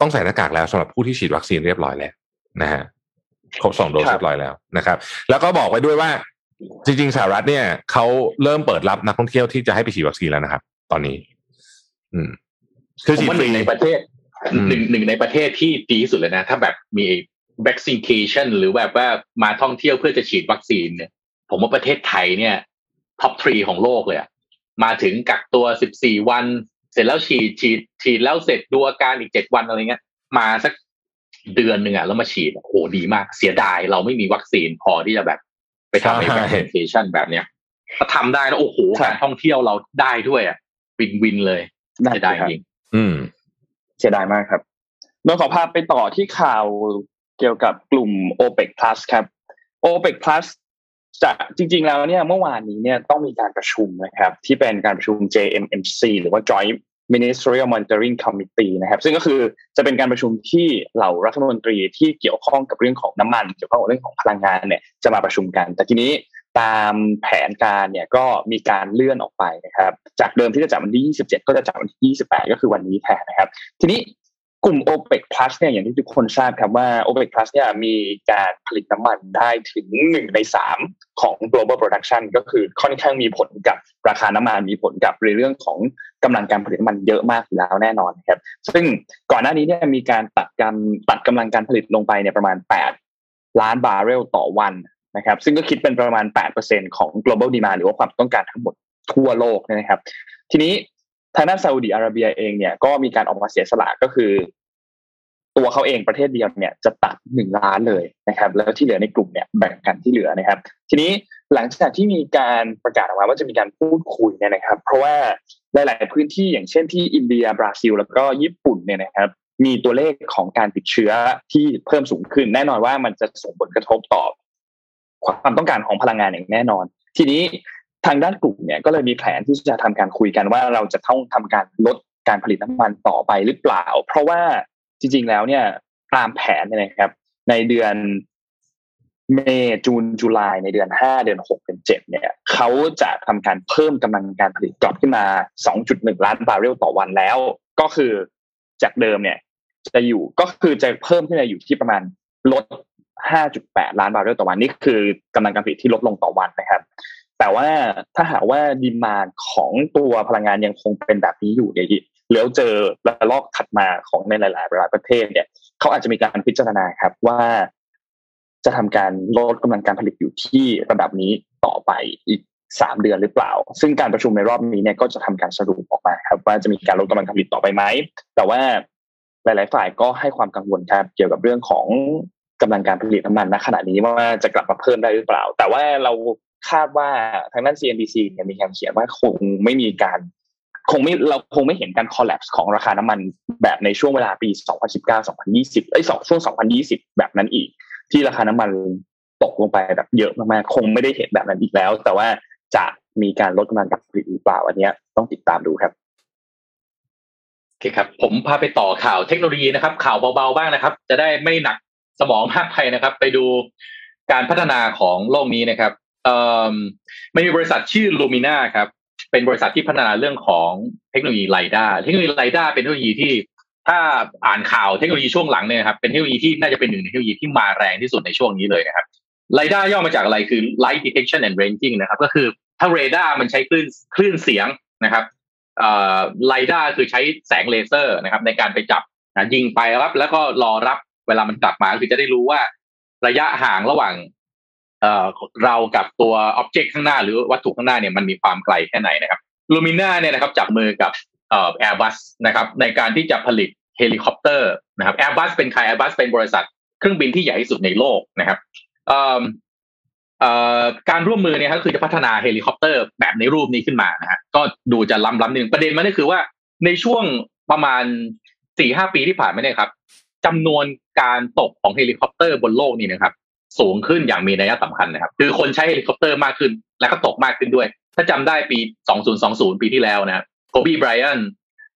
ต้องใส่หน้ากากแล้วสำหรับผู้ที่ฉีดวัคซีนเรียบร้อยแล้วนะฮะ ครบสองโดสครับเรียบร้อยแล้วนะครับ แล้วก็บอกไว้ด้วยว่าจริงๆสหรัฐเนี่ยเขาเริ่มเปิดรับนักท่องเที่ยวที่จะให้ไปฉีดวัคซีนแล้วนะครับ ตอนนี้ อืม คือผมฉีดว่าฟหรีนึ่งในประเทศอืมหนึ่งหนึ่งในประเทศที่ดีที่สุดเลยนะ ถ้าแบบมี vaccination หรือแบบว่ามาท่องเที่ยวเพื่อจะฉีดวัคซีนเนี่ย ผมว่าประเทศไทยเนี่ย top three ของโลกเลยอะมาถึงกักตัวสิบสี่วัน เสร็จแล้วฉีดฉีดฉีดแล้วเสร็จดูอาการอีกเจ็ดวันอะไรเงี้ย มาสัก เดือนหนึ่งอะแล้วมาฉีดอะโอ้โหดีมากเสียดายเราไม่มีวัคซีนพอที่จะแบบ ไปทำในใช่ vaccination แบบเนี้ยถ้าทำได้แล้วโอ้โหใช่การท่องเที่ยวเราได้ด้วยอะ win-win เลยได้เสียดายครับจริงอืมเสียดายมากครับโดยขอพาไปต่อที่ข่าวเกี่ยวกับกลุ่ม OPEC Plus ครับ OPEC Plus จะจริง ๆ แล้วเนี่ยเมื่อวานนี้เนี่ยต้องมีการประชุมนะครับ ที่เป็นการประชุม JMMC หรือว่า Joint Ministerial Monitoring Committee นะครับ ซึ่งก็คือจะเป็นการประชุมที่เหล่ารัฐมนตรีที่เกี่ยวข้องกับเรื่องของน้ำมัน เกี่ยวข้องกับเรื่องของพลังงานเนี่ยจะมาประชุมกัน แต่ทีนี้ตามแผนการเนี่ยก็มีการเลื่อนออกไปนะครับ จากเดิมที่จะจัดวันที่ 27 ก็จะจัดวันที่ 28 ก็คือวันนี้แทนนะครับ ทีนี้ กลุ่ม OPEC Plus เนี่ยอย่างที่ทุกคนทราบครับว่า OPEC Plus เนี่ยมีการผลิตน้ำมันได้ถึงหนึ่งในสามของ global production ก็คือค่อนข้างมีผลกับราคาน้ำมันมีผลกับในเรื่องของกำลังการผลิตน้ำมันเยอะมากอยู่แล้วแน่นอนครับ ซึ่งก่อนหน้านี้เนี่ยมีการตัดการตัดกำลังการผลิตลงไปเนี่ยประมาณ 8 ล้านบาร์เรลต่อวันนะครับ ซึ่งก็คิดเป็นประมาณ 8%ของ global demand หรือว่าความต้องการทั้งหมดทั่วโลกนะครับ ทีนี้ ทางด้านซาอุดิอาระเบียเองเนี่ยก็มีการออกมาเสียสละก็คือ ตัวเขาเองประเทศเดียวเนี่ยจะตัดหนึ่งล้านเลยนะครับ แล้วที่เหลือในกลุ่มเนี่ยแบ่งกันที่เหลือนะครับ ทีนี้หลังจากที่มีการประกาศออกมาว่าจะมีการพูดคุยเนี่ยนะครับ เพราะว่าหลาย ๆ พื้นที่อย่างเช่นที่อินเดียบราซิล แล้วก็ญี่ปุ่นเนี่ยนะครับ มีตัวเลขของการติดเชื้อที่เพิ่มสูงขึ้น แน่นอนว่ามันจะส่งผลกระทบต่อความต้องการของพลังงานอย่างแน่นอน ทีนี้ ทางด้านกลุ่มเนี่ยก็เลยมีแผนที่จะทำการคุยกันว่าเราจะต้องทำการลดการผลิตน้ำมันต่อไปหรือเปล่า เพราะว่าจริง ๆ แล้วเนี่ยตามแผนเนี่ยนะครับ ในเดือนเมษจูนจุลายในเดือนห้าเดือนหกเดือนเจ็ดเนี่ยเขาจะทำการเพิ่มกำลังการผลิตกลับขึ้นมา2.1ล้านบาร์เรลต่อวันแล้ว ก็คือจากเดิมเนี่ย จะอยู่ก็คือจะเพิ่มขึ้นมาอยู่ที่ประมาณลด5.8ล้านบาร์เรลต่อวันนี่คือกำลังการผลิตที่ลดลงต่อวันนะครับ แต่ว่าถ้าหากว่าดีมาของตัวพลังงานยังคงเป็นแบบนี้อยู่เนี่ยแล้วเจอระลอกถัดมาของในหลายๆหลายประเทศเนี่ยเขาอาจจะมีการพิจารณาครับว่าจะทำการลดกำลังการผลิตอยู่ที่ระดับนี้ต่อไปอีกสามเดือนหรือเปล่า ซึ่งการประชุมในรอบนี้เนี่ยก็จะทำการสรุปออกมาครับ ว่าจะมีการลดกำลังการผลิตต่อไปไหม แต่ว่าหลาย ๆ ฝ่ายก็ให้ความกังวลครับเกี่ยวกับเรื่องของกำลังการผลิตน้ำมันณขณะนี้ว่าจะกลับมาเพิ่มได้หรือเปล่า แต่ว่าเรา คาดว่าทางด้าน CNBC เนี่ยมีการเขียนว่าคงไม่มีการ คงไม่เราคงไม่เห็นการ collapse ของราคาน้ำมันแบบในช่วงเวลาปี 2019 2020เอ้สองช่วง 2020 แบบนั้นอีก ที่ราคาน้ำมันตกลงไปแบบเยอะมากๆคงไม่ได้เห็นแบบนั้นอีกแล้ว แต่ว่าจะมีการลดกำลังการผลิตหรือเปล่าอันนี้ต้องติดตามดูครับโอเคครับ ผมพาไปต่อข่าวเทคโนโลยีนะครับ ข่าวเบาๆบ้างนะครับ จะได้ไม่หนักสมองมากไปนะครับ ไปดูการพัฒนาของโลกนี้นะครับ มันมีบริษัทชื่อ Lumina ครับ เป็นบริษัทที่พัฒนาเรื่องของเทคโนโลยีไลด้าเทคโนโลยีไลด้าเป็นเทคโนโลยีที่ถ้าอ่านข่าวเทคโนโลยีช่วงหลังเนี่ยครับเป็นเทคโนโลยีที่น่าจะเป็นหนึ่งในเทคโนโลยีที่มาแรงที่สุดในช่วงนี้เลยนะครับไลด้าย่อมาจากอะไรคือ light detection and ranging นะครับ ก็คือถ้าเรดาร์มันใช้คลื่นคลื่นเสียงนะครับเอ่อ LiDAR คือใช้แสงเลเซอร์นะครับ ในการไปจับนะยิงไปรับ แล้วก็รอรับเวลามันกลับมาคือจะได้รู้ว่าระยะห่างระหว่าง เอ่อเรากับตัว object ข้างหน้าหรือวัตถุข้างหน้าเนี่ยมันมีความไกลแค่ไหนนะครับ Luminar เนี่ยนะครับจับมือกับแอร์บัสนะครับในการที่จะผลิตเฮลิคอปเตอร์นะครับแอร์บัสเป็นใครแอร์บัสเป็นบริษัทเครื่องบินที่ใหญ่ที่สุดในโลกนะครับการร่วมมือเนี่ยก็คือจะพัฒนาเฮลิคอปเตอร์แบบในรูปนี้ขึ้นมานะฮะก็ดูจะล้ำล้ำหนึ่งประเด็นมันก็คือว่าในช่วงประมาณสี่ห้าปีที่ผ่านมาเนี่ยครับจำนวนการตกของเฮลิคอปเตอร์บนโลกนี่นะครับ สูงขึ้นอย่างมีนัยสำคัญนะครับ คือคนใช้เฮลิคอปเตอร์มากขึ้น และก็ตกมากขึ้นด้วย ถ้าจำได้ปี 2020 ปีที่แล้วนะครับ Kobe Bryant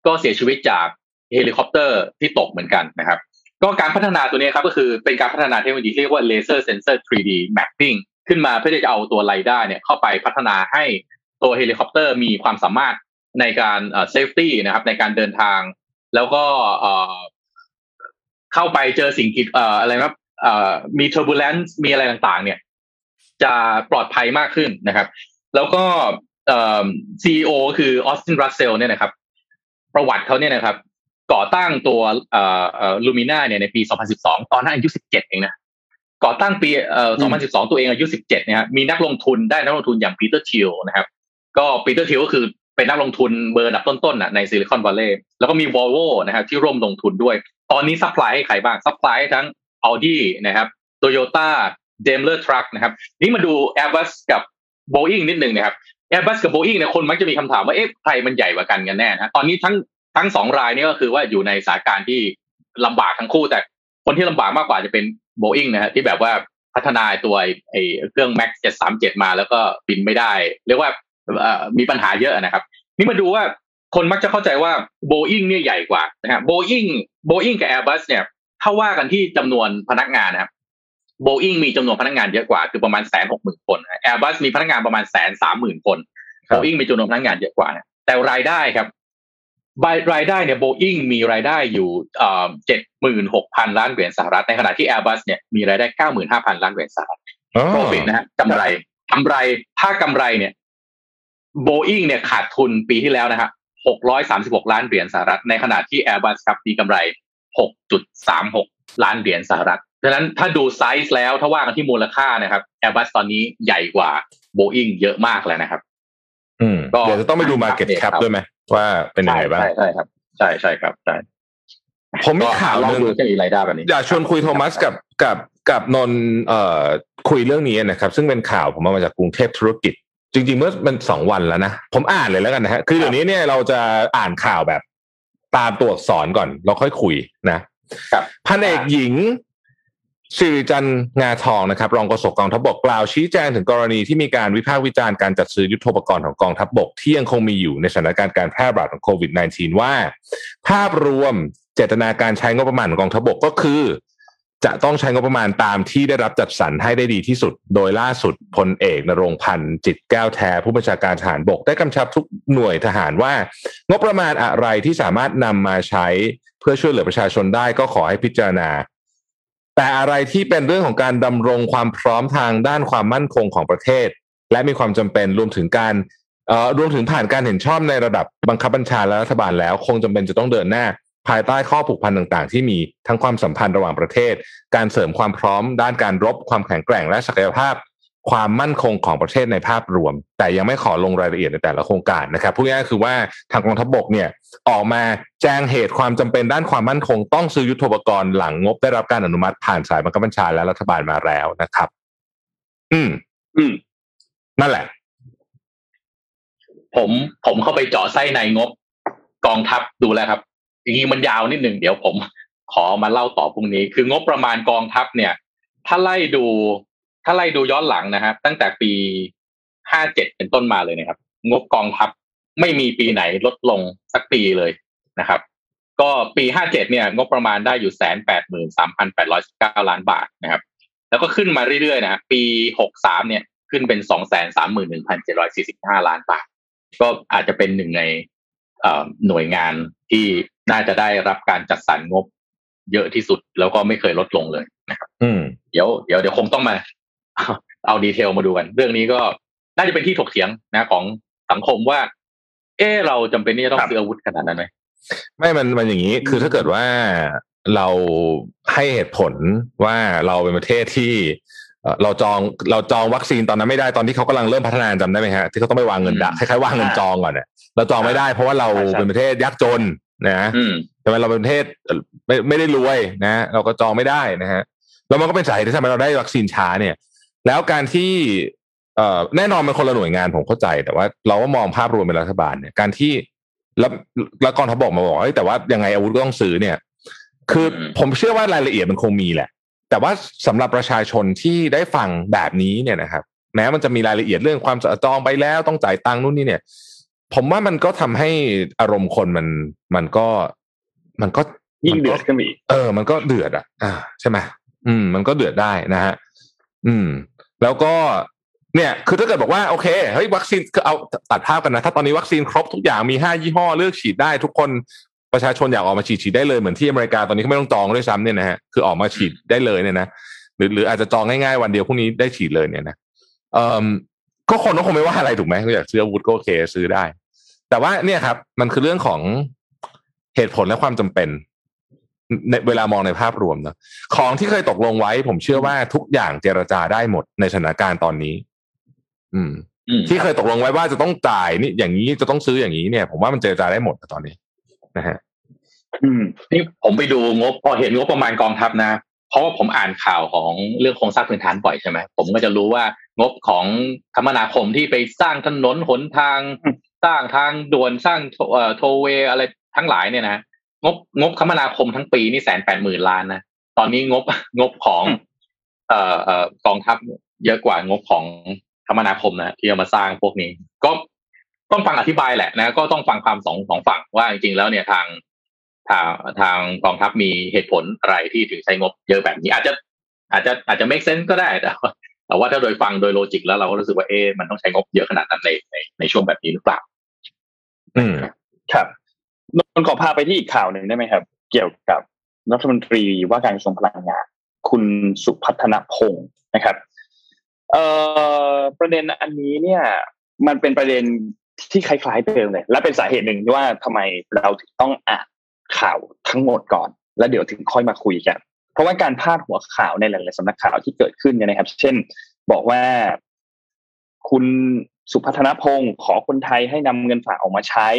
ก็เสียชีวิตจากเฮลิคอปเตอร์ที่ตกเหมือนกันนะครับ ก็การพัฒนาตัวนี้ครับก็คือเป็นการพัฒนาเทคโนโลยีที่เรียกว่า laser sensor 3D mapping ขึ้นมาเพื่อที่จะเอาตัว LiDAR เนี่ยเข้าไปพัฒนาให้ตัวเฮลิคอปเตอร์มีความสามารถในการเอ่อ safety นะครับในการเดินทาง แล้วก็เข้าไปเจอสิ่งกีดเอ่ออะ ไรครับเอ่อมี turbulence มีอะไรต่างๆ เนี่ย จะปลอดภัยมากขึ้นนะครับ แล้วก็เอ่อ CEO คือ Austin Russell เนี่ยนะครับ ประวัติเขาเนี่ยนะครับ ก่อตั้งตัวเอ่อเอ่อ Luminar เนี่ยในปี 2012 ตอนนั้นอายุ 17 เองนะก่อตั้งปีเอ่อ2012 ตัวเองอายุ 17 เนี่ยครับมีนักลงทุนได้นักลงทุนอย่าง Peter Thiel นะครับ ก็ Peter Thiel ก็คือเป็นนักลงทุนเบอร์อันดับต้นๆน่ะใน Silicon Valley แล้วก็มีวอลโวนะครับที่ร่วมลงทุนด้วย ตอนนี้ supply ให้ใครบ้าง supply ให้ทั้ง Audi นะครับ Toyota Daimler Truck นะครับ นี่มาดู Airbus กับ Boeing นิดนึงนะครับ Airbus กับ Boeing เนี่ยคนมักจะมีคำถามว่าเอ๊ะใครมันใหญ่กว่ากันกันแน่นะตอนนี้ทั้งทั้งสองรายนี่ก็คือว่าอยู่ในสถานการณ์ที่ลำบากทั้งคู่ แต่คนที่ลำบากมากกว่าจะเป็น Boeing นะฮะที่แบบว่าพัฒนาตัวไอ้เครื่อง Max 737 มาแล้วก็บินไม่ได้ เรียกว่ามีปัญหาเยอะนะครับ นี่มาดูว่าคนมักจะเข้าใจว่า Boeing เนี่ยใหญ่กว่านะฮะ Boeing Boeing กับ Airbus เนี่ย ถ้าว่ากันที่จำนวนพนักงานนะครับ Boeing มีจำนวนพนักงานเยอะกว่าคือประมาณแสนหกหมื่นคน Airbus มีพนักงานประมาณแสนสามหมื่นคนครับ Boeing มีจำนวนพนักงานเยอะกว่านะแต่รายได้ครับรายรายได้เนี่ย Boeing มีรายได้อยู่เจ็ดหมื่นหกพันล้านเหรียญสหรัฐในขณะที่ Airbus เนี่ยมีรายได้เก้าหมื่นห้าพันล้านเหรียญสหรัฐอ๋อ profit นะฮะกำไรกำไรถ้ากำไรเนี่ย Boeing เนี่ยขาดทุนปีที่แล้วนะฮะหกร้อยสามสิบหกล้านเหรียญสหรัฐในขณะที่ Airbus ครับมีกำไร หกจุดสามหกล้านเหรียญสหรัฐดังนั้นถ้าดูไซส์แล้วถ้าว่ากันที่มูลค่านะครับ Airbus ตอนนี้ใหญ่กว่า Boeing เยอะมากแล้วนะครับ อืมก็เดี๋ยวจะต้องไปดู market ครั cap บด้วยไหมว่าเป็นยังไงบ้างใช่ใช่ครับ ใช่ใช่ครับใช่ผมมีข่าวลหองนึ่งดูจะมีรายได้แบบนี้อยากชวนคุยโทมัสกับกับกับนนท์เอ่อคุยเรื่องนี้นะครับ ซึ่งเป็นข่าวผมเอามาจากกรุงเทพธุรกิจ จริง ๆ เมื่อมันสองวันแล้วนะ ผมอ่านเลยแล้วกันนะฮะคือเดี๋ยวนี้เนี่ยเราจะอ่านข่าวแบบ ตามตัวอักษรก่อนเราค่อยคุยนะครับพันเอกหญิงสิริจันทร์งาทองนะครับ รองโฆษกกองทัพบกกล่าวชี้แจงถึงกรณีที่มีการวิพากษ์วิจารณ์การจัดซื้อยุทโธปกรณ์ของกองทัพบก ที่ยังคงมีอยู่ในสถานการณ์การแพร่ระบาดของโควิด -19 ว่า ภาพรวมเจตนาการใช้งบประมาณของกองทัพบกก็คือ จะต้องใช้งบประมาณตามที่ได้รับจัดสรรให้ได้ดีที่สุด โดยล่าสุดพลเอกนรงพันธ์จิตแก้วแท้ผู้บัญชาการทหารบกได้กำชับทุกหน่วยทหารว่า งบประมาณอะไรที่สามารถนำมาใช้เพื่อช่วยเหลือประชาชนได้ก็ขอให้พิจารณา แต่อะไรที่เป็นเรื่องของการดำรงความพร้อมทางด้านความมั่นคงของประเทศ และมีความจำเป็นรวมถึงการเอ่อรวมถึงผ่านการเห็นชอบในระดับบังคับบัญชาและรัฐบาลแล้ว คงจำเป็นจะต้องเดินหน้า ภายใต้ข้อผูกพันต่างๆ ที่มีทั้งความสัมพันธ์ระหว่างประเทศ การเสริมความพร้อมด้านการรบ ความแข็งแกร่งและศักยภาพ ความมั่นคงของประเทศในภาพรวม แต่ยังไม่ขอลงรายละเอียดในแต่ละโครงการนะครับพูดง่ายๆคือว่าทางกองทัพบกเนี่ยออกมาแจ้งเหตุความจำเป็นด้านความมั่นคง ต้องซื้อยุทโธปกรณ์หลังงบได้รับการอนุมัติผ่านสายบังคับบัญชาและรัฐบาลมาแล้วนะครับ อืม อืม นั่นแหละ ผมผมเข้าไปเจาะไส้ในงบกองทัพดูแล้วครับ จริงๆมันยาวนิดหนึ่งเดี๋ยวผม ขอมาเล่าต่อพรุ่งนี้ คืองบประมาณกองทัพเนี่ย ถ้าไล่ดู ถ้าไล่ดูย้อนหลังนะครับ ตั้งแต่ปีห้าเจ็ดเป็นต้นมาเลยนะครับ งบกองทัพไม่มีปีไหนลดลงสักปีเลยนะครับ ก็ปีห้าเจ็ดเนี่ย งบประมาณได้อยู่แสนแปดหมื่นสามพันแปดร้อยสิบเก้าล้านบาทนะครับ แล้วก็ขึ้นมาเรื่อยๆนะปีหกสามเนี่ยขึ้นเป็นสองแสนสามหมื่นหนึ่งพันเจ็ดร้อยสี่สิบห้าล้านบาท ก็อาจจะเป็นหนึ่งในหน่วยงานที่ น่าจะได้รับการจัดสรรงบเยอะที่สุดแล้วก็ไม่เคยลดลงเลยนะครับอืมเดี๋ยวเดี๋ยวเดี๋ยวคงต้องมาเอาเอาดีเทลมาดูกัน เรื่องนี้ก็น่าจะเป็นที่ถกเถียงนะของสังคมว่า เออเราจำเป็นที่จะต้อครังบซื้ออาวุธขนาดนั้นไหมไม่มันมันอย่างนี้คือถ้าเกิดว่าเราให้เหตุผลว่าเราเป็นประเทศที่เอ่อเราจองเราจองวัคซีนตอนนั้นไม่ได้ตอนที่เขากำลังเริ่มพัฒนาจำได้ไหมฮะที่เขาต้องไปวางเงินดะคล้ายๆวางเงินจองก่อนเนี่ยเราจองไม่ได้เพราะว่าเราใช่ใช่เป็นประเทศยากจน นะอืมใช่ไหมเราเป็นประเทศเอ่อไม่ไม่ได้รวยนะ เราก็จองไม่ได้นะฮะแล้วมันก็เป็นสาเหตุที่ทำให้เราได้วัคซีนช้าเนี่ย แล้วการที่เอ่อแน่นอนเป็นคนละหน่วยงานผมเข้าใจ แต่ว่าเราก็มองภาพรวมเป็นรัฐบาลเนี่ยการที่แล้วแล้วกองทัพบกมาบอกว่าเฮ้ยแต่ว่ายังไงอาวุธก็ต้องซื้อเนี่ย คืออมผมเชื่อว่ารายละเอียดมันคงมีแหละ แต่ว่าสำหรับประชาชนที่ได้ฟังแบบนี้เนี่ยนะครับ แม้มันจะมีรายละเอียดเรื่องความจะจองไปแล้วต้องจ่ายตังค์นู่นนี่เนี่ย ผมว่ามันก็ทำให้อารมณ์คนมันมันก็มันก็ยิ่งเดือดขึ้นอีกเออ มันก็เดือดอะ อ่า ใช่ไหมอืม มันก็เดือดได้นะฮะอืม แล้วก็เนี่ย คือถ้าเกิดบอกว่าโอเคเฮ้ยวัคซีนคือเอาตัดภาพกันนะถ้าตอนนี้วัคซีนครบทุกอย่างมีห้ายี่ห้อเลือกฉีดได้ ทุกคนประชาชนอยากออกมาฉีดฉีดได้เลยเหมือนที่อเมริกาตอนนี้เขาไม่ต้องจองด้วยซ้ำเนี่ยนะฮะคือออกมาฉีดได้เลยเนี่ยนะหรือหรืออาจจะจองง่ายๆวันเดียวพรุ่งนี้ได้ฉีดเลยเนี่ยนะเอ่อก็คนก็คงไม่ว่าอะไรถูกไหมก็อยากซื้ออาวุธก็โอเคซื้อได้ แต่ว่าเนี่ยครับ มันคือเรื่องของเหตุผลและความจำเป็นในเวลามองในภาพรวมนะของที่เคยตกลงไว้ ผมเชื่อว่าทุกอย่างเจรจาได้หมดในสถานการณ์ตอนนี้อืมอืม ที่เคยตกลงไว้ว่าจะต้องจ่ายนี่อย่างนี้จะต้องซื้ออย่างนี้เนี่ย ผมว่ามันเจรจาได้หมดตอนนี้ นะฮะ อืม นี่ผมไปดูงบพอเห็นงบประมาณกองทัพนะเพราะว่าผมอ่านข่าวของเรื่องโครงสร้างพื้นฐานบ่อยใช่ไหมผมก็จะรู้ว่างบของคมนาคมที่ไปสร้างถนนหนทางอืม สร้างทางด่วนสร้างโทเอ่อโทเวย์อะไรทั้งหลายเนี่ยนะงบงบคมนาคมทั้งปีนี่แสนแปดหมื่นล้านนะตอนนี้งบงบของ เอ่อเอ่อกองทัพเยอะกว่างบของคมนาคมนะที่เอามาสร้างพวกนี้ ก็ต้องฟังอธิบายแหละนะก็ต้องฟังความสองสองฝั่งว่าจริงๆแล้วเนี่ยทางทางทางกองทัพมีเหตุผลอะไรที่ถึงใช้งบเยอะแบบนี้ อาจจะอาจจะอาจจะ make sense ก็ได้แต่ว่าแต่ว่าถ้าโดยฟังโดยโลจิกแล้วเราก็รู้สึกว่าเอ๊ะมันต้องใช้งบเยอะขนาดนั้นในในในช่วงแบบนี้หรือเปล่า อืมครับนนท์ขอพาไปที่อีกข่าวหนึ่งได้ไหมครับ เกี่ยวกับรัฐมนตรีว่าการกระทรวงพลังงาน คุณสุพัฒนพงศ์นะครับเอ่อประเด็นอันนี้เนี่ย มันเป็นประเด็นที่คล้ายๆเดิมเลย และเป็นสาเหตุหนึ่งที่ว่าทำไมเราถึงต้องอ่านข่าวทั้งหมดก่อน แล้วเดี๋ยวถึงค่อยมาคุยกัน เพราะว่าการพาดหัวข่าวในหลายๆสำนักข่าวที่เกิดขึ้นเนี่ยนะครับ เช่น บอกว่าคุณ สุพัฒนพงศ์ขอคนไทยให้นำเงินฝากออกมาใช้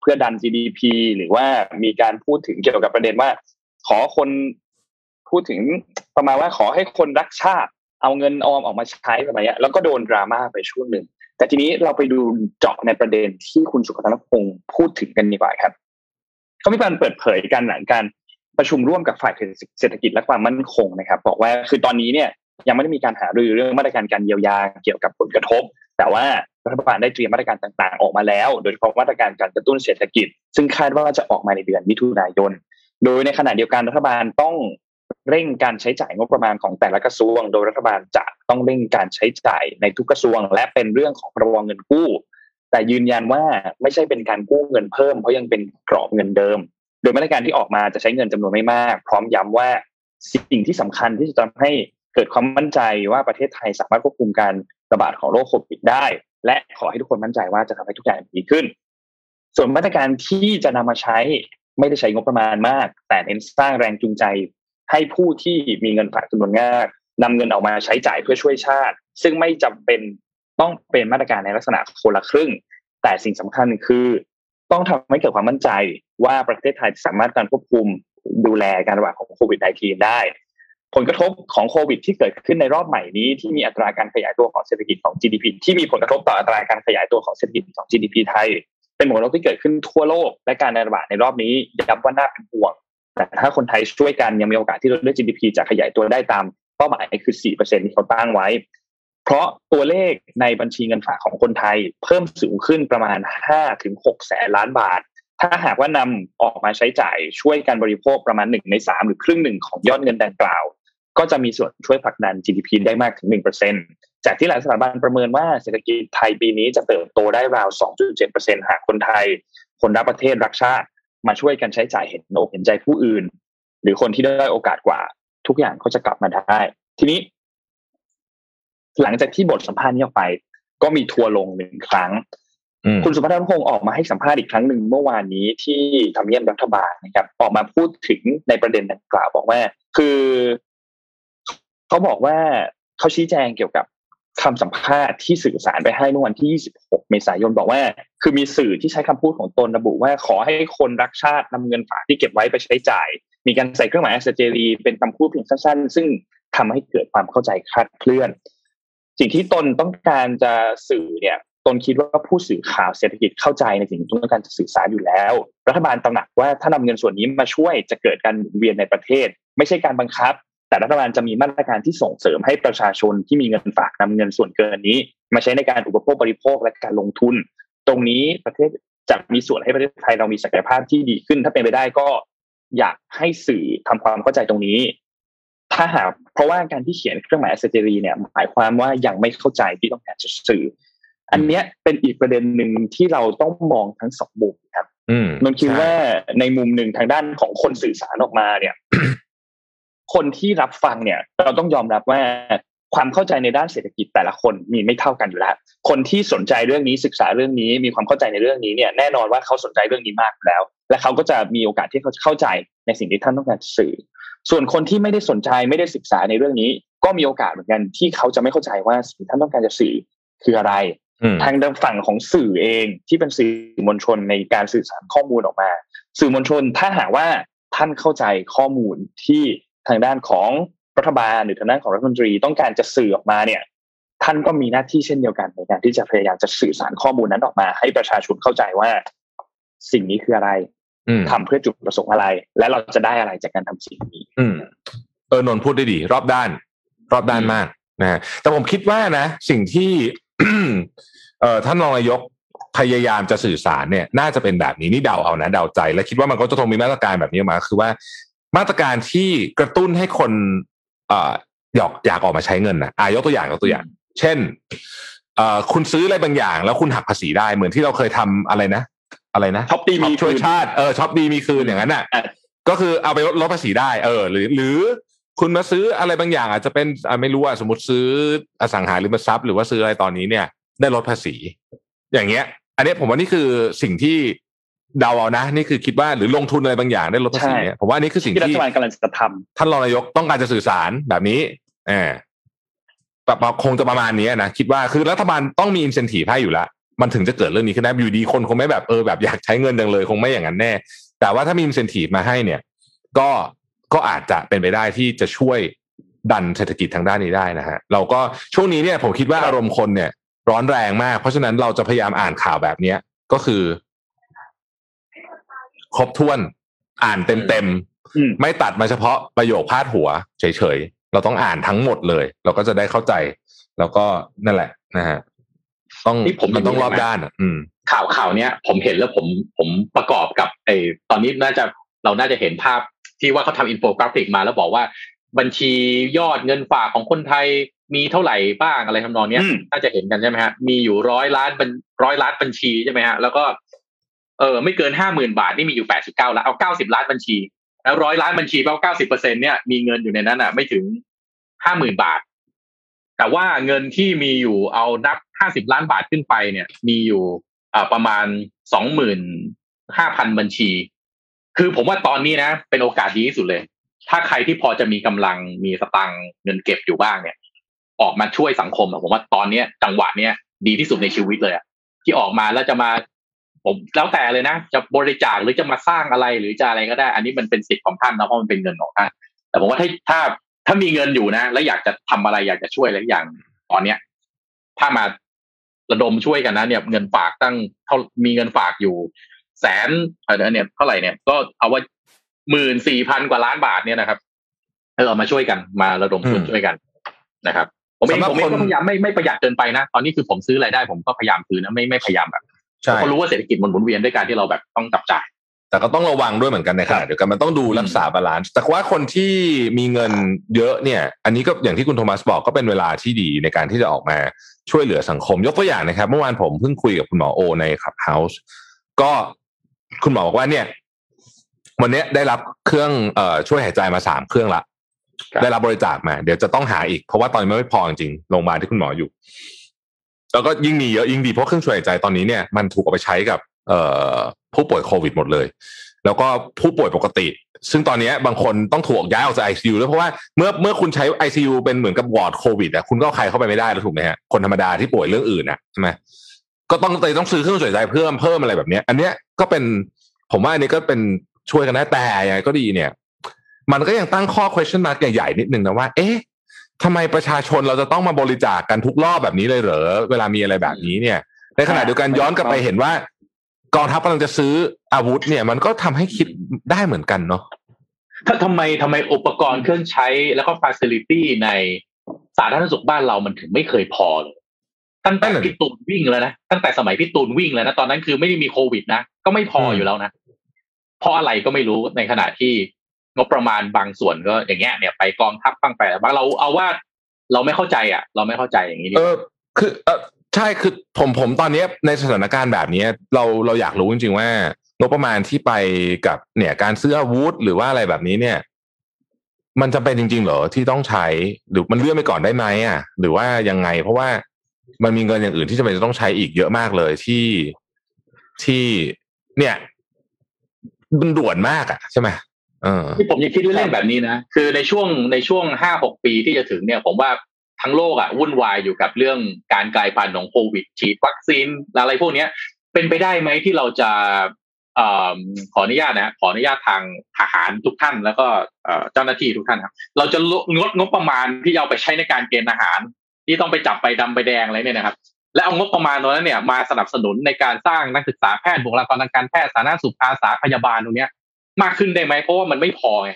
เพื่อดัน GDP หรือว่ามีการพูดถึงเกี่ยวกับประเด็นว่า ขอคนพูดถึงประมาณว่าขอให้คนรักชาติ เอาเงินออมออกมาใช้แบบนี้แล้วก็โดนดราม่าไปช่วงหนึ่งแต่ทีนี้เราไปดูเจาะในประเด็นที่คุณสุพัฒนพงศ์พูดถึงกันดีกว่าครับเขามีการเปิดเผยกันหลังการประชุมร่วมกับฝ่ายเศรษฐกิจและความมั่นคงนะครับ บอกว่าคือตอนนี้เนี่ยยังไม่ได้มีการหารือเรื่องมาตรการการเยียวยาเกี่ยวกับผลกระทบ แต่ว่ารัฐบาลได้เตรียมมาตรการต่างๆ ออกมาแล้ว โดยเฉพาะมาตรการการกระตุ้นเศรษฐกิจ ซึ่งคาดว่าจะออกมาในเดือนมิถุนายน โดยในขณะเดียวกันรัฐบาลต้องเร่งการใช้จ่ายงบประมาณของแต่ละกระทรวง โดยรัฐบาลจะต้องเร่งการใช้จ่ายในทุกกระทรวง และเป็นเรื่องของพรบเงินกู้ แต่ยืนยันว่าไม่ใช่เป็นการกู้เงินเพิ่มเพราะยังเป็นกรอบเงินเดิม โดยมาตรการที่ออกมาจะใช้เงินจำนวนไม่มาก พร้อมย้ำว่าสิ่งที่สำคัญที่จะทำให้เกิดความมั่นใจว่าประเทศไทยสามารถควบคุมการ ระบาดของโรคโควิดได้ และขอให้ทุกคนมั่นใจว่าจะทำให้ทุกอย่างดีขึ้น ส่วนมาตรการที่จะนำมาใช้ไม่ได้ใช้งบประมาณมาก แต่เน้นสร้างแรงจูงใจ ให้ผู้ที่มีเงินฝากจำนวนมากนำเงินออกมาใช้จ่ายเพื่อช่วยชาติ ซึ่งไม่จำเป็นต้องเป็นมาตรการในลักษณะคนละครึ่ง แต่สิ่งสำคัญคือ ต้องทำให้เกิดความมั่นใจว่าประเทศไทยสามารถการควบคุมดูแลการระบาดของโควิด -19 ได้ ผลกระทบของโควิดที่เกิดขึ้นในรอบใหม่นี้ที่มีอัตราการขยายตัวของเศรษฐกิจของ GDP ที่มีผลกระทบต่ออัตราการขยายตัวของเศรษฐกิจของ GDP ไทย เป็นผลกระทบที่เกิดขึ้นทั่วโลก และการระบาดในรอบนี้ย้ำว่าน่าเป็นห่วง แต่ถ้าคนไทยช่วยกันยังมีโอกาสที่เราเลือก GDP จะขยายตัวได้ตามเป้าหมายคือ 4%ที่เขาตั้งไว้ เพราะตัวเลขในบัญชีเงินฝากของคนไทยเพิ่มสูงขึ้นประมาณ 5-6 แสนล้านบาทถ้าหากว่านำออกมาใช้จ่ายช่วยการบริโภคประมาณ1ใน3หรือครึ่งหนึ่งของยอดเงินดังกล่าว ก็จะมีส่วนช่วยผลักดัน GDP ได้มากถึง 1%จากที่หลายสถาบันประเมินว่าเศรษฐกิจไทยปีนี้จะเติบโตได้ราว 2.7%หากคนไทย คนรักประเทศรักชาติ มาช่วยกันใช้จ่ายเห็นอกเห็นใจผู้อื่น หรือคนที่ได้อยโอกาสกว่า ทุกอย่างก็จะกลับมาได้ ทีนี้ หลังจากที่บทสัมภาษณ์นี้ออกไป ก็มีทัวร์ลงหนึ่งครั้งอืมคุณสุพัฒนพงศ์ออกมาให้สัมภาษณ์อีกครั้งหนึ่งเมื่อวานนี้ที่ทำเนียบรัฐบาลนะครับ ออกมาพูดถึงในประเด็นดังกล่าวบอกว่า คือ เขาบอกว่าเขาชี้แจงเกี่ยวกับคำสัมภาษณ์ที่สื่อสารไปให้เมื่อวันที่ 26 เมษายนบอกว่า คือมีสื่อที่ใช้คำพูดของตนระบุว่าขอให้คนรักชาตินำเงินฝากที่เก็บไว้ไปใช้จ่าย มีการใส่เครื่องหมายอัศเจรีเป็นคำพูดเพียงสั้น ๆ ซึ่งทำให้เกิดความเข้าใจคลาดเคลื่อน สิ่งที่ตนต้องการจะสื่อเนี่ย ตนคิดว่าผู้สื่อข่าวเศรษฐกิจเข้าใจในสิ่งที่ต้องการจะสื่อสารอยู่แล้ว รัฐบาลตระหนักว่าถ้านำเงินส่วนนี้มาช่วยจะเกิดการหมุนเวียนในประเทศ ไม่ใช่การบังคับ แต่รัฐบาลจะมีมาตรการที่ส่งเสริมให้ประชาชนที่มีเงินฝากนำเงินส่วนเกินนี้ มาใช้ในการอุปโภคบริโภคและการลงทุน ตรงนี้ประเทศจะมีส่วนให้ประเทศไทยเรามีศักยภาพที่ดีขึ้น ถ้าเป็นไปได้ก็อยากให้สื่อทำความเข้าใจตรงนี้ ถ้าหากเพราะว่าการที่เขียนเครื่องหมาย asterisk เนี่ยหมายความว่ายังไม่เข้าใจที่ต้องการจะสื่อ อันเนี้ยเป็นอีกประเด็นหนึ่งที่เราต้องมองทั้งสองมุมครับอืมนนท์คิดว่าในมุมหนึ่งทางด้านของคนสื่อสารออกมาเนี่ย คนที่รับฟังเนี่ย เราต้องยอมรับว่าความเข้าใจในด้านเศรษฐกิจแต่ละคนมีไม่เท่ากันอยู่แล้ว คนที่สนใจเรื่องนี้ศึกษาเรื่องนี้ มีความเข้าใจในเรื่องนี้เนี่ยแน่นอนว่าเขาสนใจเรื่องนี้มากอยู่แล้ว และเขาก็จะมีโอกาสที่เขาจะเข้าใจในสิ่งที่ท่านต้องการสื่อ ส่วนคนที่ไม่ได้สนใจไม่ได้ศึกษาในเรื่องนี้ ก็มีโอกาสเหมือนกันที่เขาจะไม่เข้าใจว่าสิ่งที่ท่านต้องการจะสื่อคืออะไรอืมทางด้านฝั่งของสื่อเองที่เป็นสื่อมวลชนในการสื่อสารข้อมูลออกมา สื่อมวลชนถ้าหากว่าท่านเข้าใจข้อมูลที่ ทางด้านของรัฐบาลหรือทางด้านของรัฐมนตรีต้องการจะสื่อออกมาเนี่ย ท่านก็มีหน้าที่เช่นเดียวกันในการที่จะพยายามจะสื่อสารข้อมูลนั้นออกมา ให้ประชาชนเข้าใจว่า สิ่งนี้คืออะไรอืมทำเพื่อจุดประสงค์อะไร และเราจะได้อะไรจากการทำสิ่งนี้ อืมเออนนท์พูดได้ดี รอบด้าน รอบด้านมากนะฮะแต่ผมคิดว่านะ สิ่งที่เอ่อท่านรองนายกพยายามจะสื่อสารเนี่ย น่าจะเป็นแบบนี้นี่เดาเอานะเดาใจ และคิดว่ามันก็จะคงมีมาตรการแบบนี้มา คือว่า มาตรการที่กระตุ้นให้คนเอ่ออยากอยากออกมาใช้เงินนะอายกตัวอย่างยกตัวอย่าง เช่นเอ่อคุณซื้ออะไรบางอย่าง แล้วคุณหักภาษีได้เหมือนที่เราเคยทำอะไรนะ อะไรนะช็อปดีมีช่วยคืนชาติเออช็อปดีมีคืนอย่างนั้นน่ะอะก็คือเอาไปลดลดภาษีได้ เออ หรือ หรือคุณมาซื้ออะไรบางอย่าง อาจจะเป็นอะไม่รู้อะสมมติซื้ออสังหาริมทรัพย์หรือว่าซื้ออะไรตอนนี้เนี่ย ได้ลดภาษี อย่างเงี้ย อันเนี้ยผมว่านี่คือสิ่งที่ เดาเอานะ นี่คือคิดว่าหรือลงทุนอะไรบางอย่างได้ลดภาษีเนี่ยผมว่านี่คือสิ่ง ที่รั ที่ ฐบาลกำลังจะทำ ท่านรองนายกต้องการจะสื่อสารแบบนี้เออแบบคงจะประมาณนี้นะคิดว่าคือรัฐบาลต้องมีอินเซนティให้อยู่แล้ว มันถึงจะเกิดเรื่องนี้ขึ้นได้อยู่ดีคนคงไม่แบบเออแบบอยากใช้เงินจังเลย คงไม่อย่างนั้นแน่ แต่ว่าถ้ามีอินเซนティมาให้เนี่ย ก็ก็อาจจะเป็นไปได้ที่จะช่วยดันเศรษฐกิจทางด้านนี้ได้นะฮะ เราก็ช่วงนี้เนี่ยผมคิดว่าอารมณ์คนเนี่ย ร้อนแรงมาก เพราะฉะนั้นเราจะพยายามอ่านข่าวแบบเนี้ยก็คือ ครบถ้วน อ่านเต็มเต็มๆอืมไม่ตัดมาเฉพาะประโยคพาดหัว เฉยๆ เราต้องอ่านทั้งหมดเลย เราก็จะได้เข้าใจ แล้วก็นั่นแหละนะฮะต้องนี่ผมมันต้องมีรอบไหมด้านอะอืมข่าวข่าวเนี้ย ผมเห็นแล้วผมผมประกอบกับไอ้ตอนนี้น่าจะเราน่าจะเห็นภาพที่ว่าเขาทำอินโฟกราฟิกมาแล้วบอกว่า บัญชียอดเงินฝากของคนไทยมีเท่าไหร่บ้างอะไรทำนองเนี้ยอืมน่าจะเห็นกันใช่ไหมฮะมีอยู่ร้อยล้านเป็นร้อยล้านบัญชีใช่ไหมฮะแล้วก็ เออไม่เกินห้าหมื่นบาทนี่มีอยู่แปดสิบเก้าล้านเอาเก้าสิบล้านบัญชี แล้วร้อยล้านบัญชีแปลว่าเก้าสิบเปอร์เซ็นเนี่ยมีเงินอยู่ในนั้นอะ ไม่ถึงห้าหมื่นบาท แต่ว่าเงินที่มีอยู่เอานับห้าสิบล้านบาทขึ้นไปเนี่ย มีอยู่อ่าประมาณสองหมื่นห้าพันบัญชี คือผมว่าตอนนี้นะ เป็นโอกาสดีที่สุดเลย ถ้าใครที่พอจะมีกำลังมีสตังเงินเก็บอยู่บ้างเนี่ย ออกมาช่วยสังคมอะผมว่าตอนเนี้ยจังหวะเนี้ยดีที่สุดในชีวิตเลยอะที่ออกมาแล้วจะมา ผมแล้วแต่เลยนะจะบริจาคหรือจะมาสร้างอะไรหรือจะอะไรก็ได้ อันนี้มันเป็นสิทธิ์ของท่านนะเพราะมันเป็นเงินของท่านแต่ผมว่าถ้าถ้าถ้ามีเงินอยู่นะ แล้วอยากจะทำอะไรอยากจะช่วยอะไรอย่างตอนเนี้ย ถ้ามาระดมช่วยกันนะ เนี่ย เงินฝากตั้งเท่ามีเงินฝากอยู่ แสนอะไรเนี่ยเท่าไหร่เนี่ยก็เอาว่าหมื่นสี่พันกว่าล้านบาทเนี่ยนะครับเออเอามาช่วยกันมาระดมทุนอืมช่วยกันนะครับผมเองสำหรับผมเองคนก็พยายามไม่ไม่ประหยัดเกินไปนะ ตอนนี้คือผมซื้ออะไรได้ผมก็พยายามซื้อนะไม่ไม่พยายามแบบใช่ เพราะรู้ว่าเศรษฐกิจมันหมุนเวียนด้วยการที่เราแบบต้องจับจ่าย แต่ก็ต้องระวังด้วยเหมือนกันในขณะเดียวกันมันต้องดูรักษา balance แต่ว่าคนที่มีเงินเยอะเนี่ย อันนี้ก็อย่างที่คุณโทมัสบอกก็เป็นเวลาที่ดีในการที่จะออกมาช่วยเหลือสังคม ยกตัวอย่างนะครับ เมื่อวานผมเพิ่งคุยกับคุณหมอโอในคลับเฮาส์ก็คุณหมอบอกว่าเนี่ย วันเนี้ยได้รับเครื่องเอ่อช่วยหายใจมาสามเครื่องละครับได้รับบริจาคมา เดี๋ยวจะต้องหาอีกเพราะว่าตอนนี้ไม่พอจริงๆโรงพยาบาลที่คุณหมออยู่ แล้วก็ยิ่งมีเยอะยิ่งดีเพราะเครื่องช่วยหายใจตอนนี้เนี่ยมันถูกเอาไปใช้กับเอผู้ป่วยโควิดหมดเลย แล้วก็ผู้ป่วยปกติ ซึ่งตอนนี้บางคนต้องถูกย้ายออกจากไอซียูแล้วเพราะว่าเมื่อเมื่อคุณใช้ไอซียูเป็นเหมือนกับวอร์ดโควิดอะคุณก็ใครเข้าไปไม่ได้แล้วถูกไหมฮะคนธรรมดาที่ป่วยเรื่องอื่นอะใช่ไหมก็ต้องต้องซื้อเครื่องช่วยหายใจเพิ่มเพิ่มอะไรแบบนี้อันเนี้ยก็เป็นผมว่าอันนี้ก็เป็นช่วยกันได้แต่ยังไงก็ดีเนี่ย มันก็ยังตั้งข้อ question mark ใหญ่ๆนิดนึงนะว่า เอ๊ะ ทำไมประชาชนเราจะต้องมาบริจาคกันทุกรอบแบบนี้เลยเหรอเวลามีอะไรแบบนี้เนี่ย ในขณะเดียวกันย้อนกลับไปเห็นว่ากองทัพกำลังจะซื้ออาวุธเนี่ย มันก็ทำให้คิดได้เหมือนกันเนาะถ้าทำไมทำไมอุปกรณ์เครื่องใช้แล้วก็ฟ a ซิลิตี้ในสาธารณสุขบ้านเรามันถึงไม่เคยพอเลยตั้งแต่นั่นน่ะดิพี่ตูนวิ่งแล้วนะตั้งแต่สมัยพี่ตูนวิ่งแล้วนะตอนนั้นคือไม่ได้มีโควิดนะก็ไม่พออยู่แล้วนะเพราะอะไรก็ไม่รู้ในขณะที่ งบประมาณบางส่วนก็อย่างเงี้ยเนี่ยไปกองทัพบ้างไปอะไรบางเราเอาว่าเราไม่เข้าใจอะ เราไม่เข้าใจอย่างนี้ดีเออคือเออใช่คือผมผมตอนนี้ในสถานการณ์แบบนี้เราเราอยากรู้จริงๆว่างบประมาณที่ไปกับเนี่ยการซื้ออาวุธหรือว่าอะไรแบบนี้เนี่ย มันจำเป็นจริง ๆ เหรอที่ต้องใช้หรือมันเลื่อนไปก่อนได้ไหมอะ หรือว่ายังไง เพราะว่ามันมีเงินอย่างอื่นที่จำเป็นจะต้องใช้อีกเยอะมากเลยที่ที่เนี่ยมันด่วนมากอะใช่ไหม ที่ผมยังคิดเล่นๆแบบนี้นะคือในช่วงในช่วงห้าหกปีที่จะถึงเนี่ย ผมว่าทั้งโลกอะวุ่นวายอยู่กับเรื่องการกลายพันธุ์ของโควิดฉีดวัคซีนอะไรพวกเนี้ย เป็นไปได้ไหมที่เราจะอ่อขออนุญาตนะขออนุญาตทางทหารทุกท่านแล้วก็เจ้าหน้าที่ทุกท่านครับ เราจะลดงดงบประมาณที่เอาไปใช้ในการเกณฑ์อาหาร ที่ต้องไปจับใบดำใบแดงอะไรเนี่ยนะครับ และเอางบประมาณตรงนั้นเนี่ยมาสนับสนุนในการสร้างนักศึกษาแพทย์บุคลากรทางการแพทย์สาธารณสุขอาสาพยาบาลตรงเนี้ย มากขึ้นได้ไหมเพราะว่ามันไม่พอไง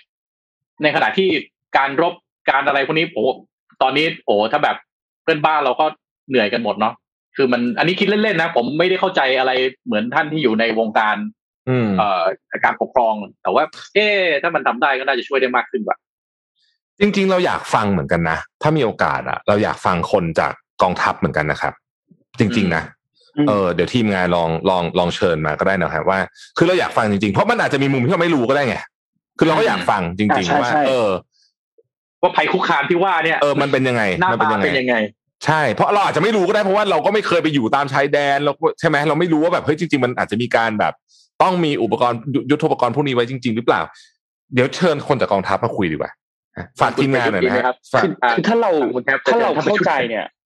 ในขณะที่การรบการอะไรพวกนี้โอ้ตอนนี้โอ้ถ้าแบบเพื่อนบ้านเราก็เหนื่อยกันหมดเนาะคือมันอันนี้คิดเล่นๆนะผมไม่ได้เข้าใจอะไรเหมือนท่านที่อยู่ในวงการอืมเอ่อการปกครอง แต่ว่า เอ๊ะถ้ามันทำได้ก็น่าจะช่วยได้มากขึ้นว่ะจริง ๆ เราอยากฟังเหมือนกันนะถ้ามีโอกาสอะเราอยากฟังคนจากกองทัพเหมือนกันนะครับ จริง ๆ นะอืม เออเดี๋ยวทีมงานลองลองลองเชิญมาก็ได้นะครับว่า คือเราอยากฟังจริงๆ เพราะมันอาจจะมีมุมที่เราไม่รู้ก็ได้ไงคือเราก็อยากฟังจริงอ่าใช่ๆว่าใช่เออ ว่าภัยคุกคามที่ว่าเนี่ยเออมันเป็นยังไงหน้ามัเป็นตายังไงเป็นยังไง ใช่ เพราะเราอาจจะไม่รู้ก็ได้เพราะว่าเราก็ไม่เคยไปอยู่ตามชายแดนเราใช่ไหมเราไม่รู้ว่าแบบเฮ้ยจริง ๆ มันอาจจะมีการแบบ ต้องมีอุปกรณ์ยุยุทโธปกรณ์พวกนี้ไว้จริง ๆ หรือเปล่า เดี๋ยวเชิญคนจากกองทัพมาคุยดีกว่าฝากทีมงานหน่อยนะฮะฝากคือคือถ้าเราคุณแทบจะถ้าเราจะทำเป็นเข้าชุดใจเนี่ยอืม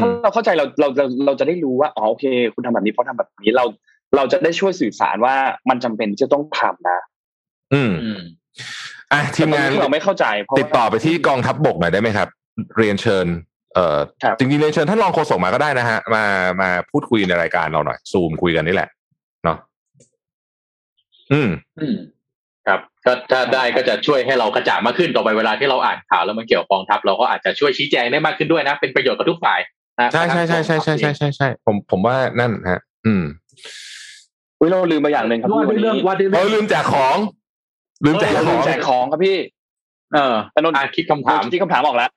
ถ้าเราเข้าใจเราเราเราเราจะได้รู้ว่าอ๋อโอเค คุณทำแบบนี้เพราะทำแบบนี้เราเราจะได้ช่วยสื่อสารว่ามันจำเป็นที่จะต้องทำนะอืมอืมอะทีมงานแต่ตอเราไม่เข้าใจเพราะติดต่อไปที่กองทัพบกหน่อยได้ไหมครับ เรียนเชิญ เอ่อครับจริงๆเรียนเชิญท่านรองโฆษกมาก็ได้นะฮะ มามาพูดคุยในรายการเราหน่อยซูมคุยกันนี่แหละ เนาะอืม อืม ครับก็ถ้าได้ก็จะช่วยให้เรากระจ่างมากขึ้นต่อไปเวลาที่เราอ่านข่าวแล้วมันเกี่ยวกับกองทัพเราก็อาจจะช่วยชี้แจงได้มากขึ้นด้วยนะ เป็นประโยชน์กับทุกฝ่ายนะใช่ใช่ใช่ใช่ใช่ใช่ใช่ใช่ผมผมว่านั่นฮะ อืมอุ๊ยเราลืมไปอย่างหนึ่งครับว่าพี่ด้วยวันเรื่องนี้ว่าด้วยเอเรื่องอลืมแจกของ ลืมแจกเราขลือมงแจกของครับพี่ เอออานนท์อะคิดคำถามที่คำถามออกแล้ว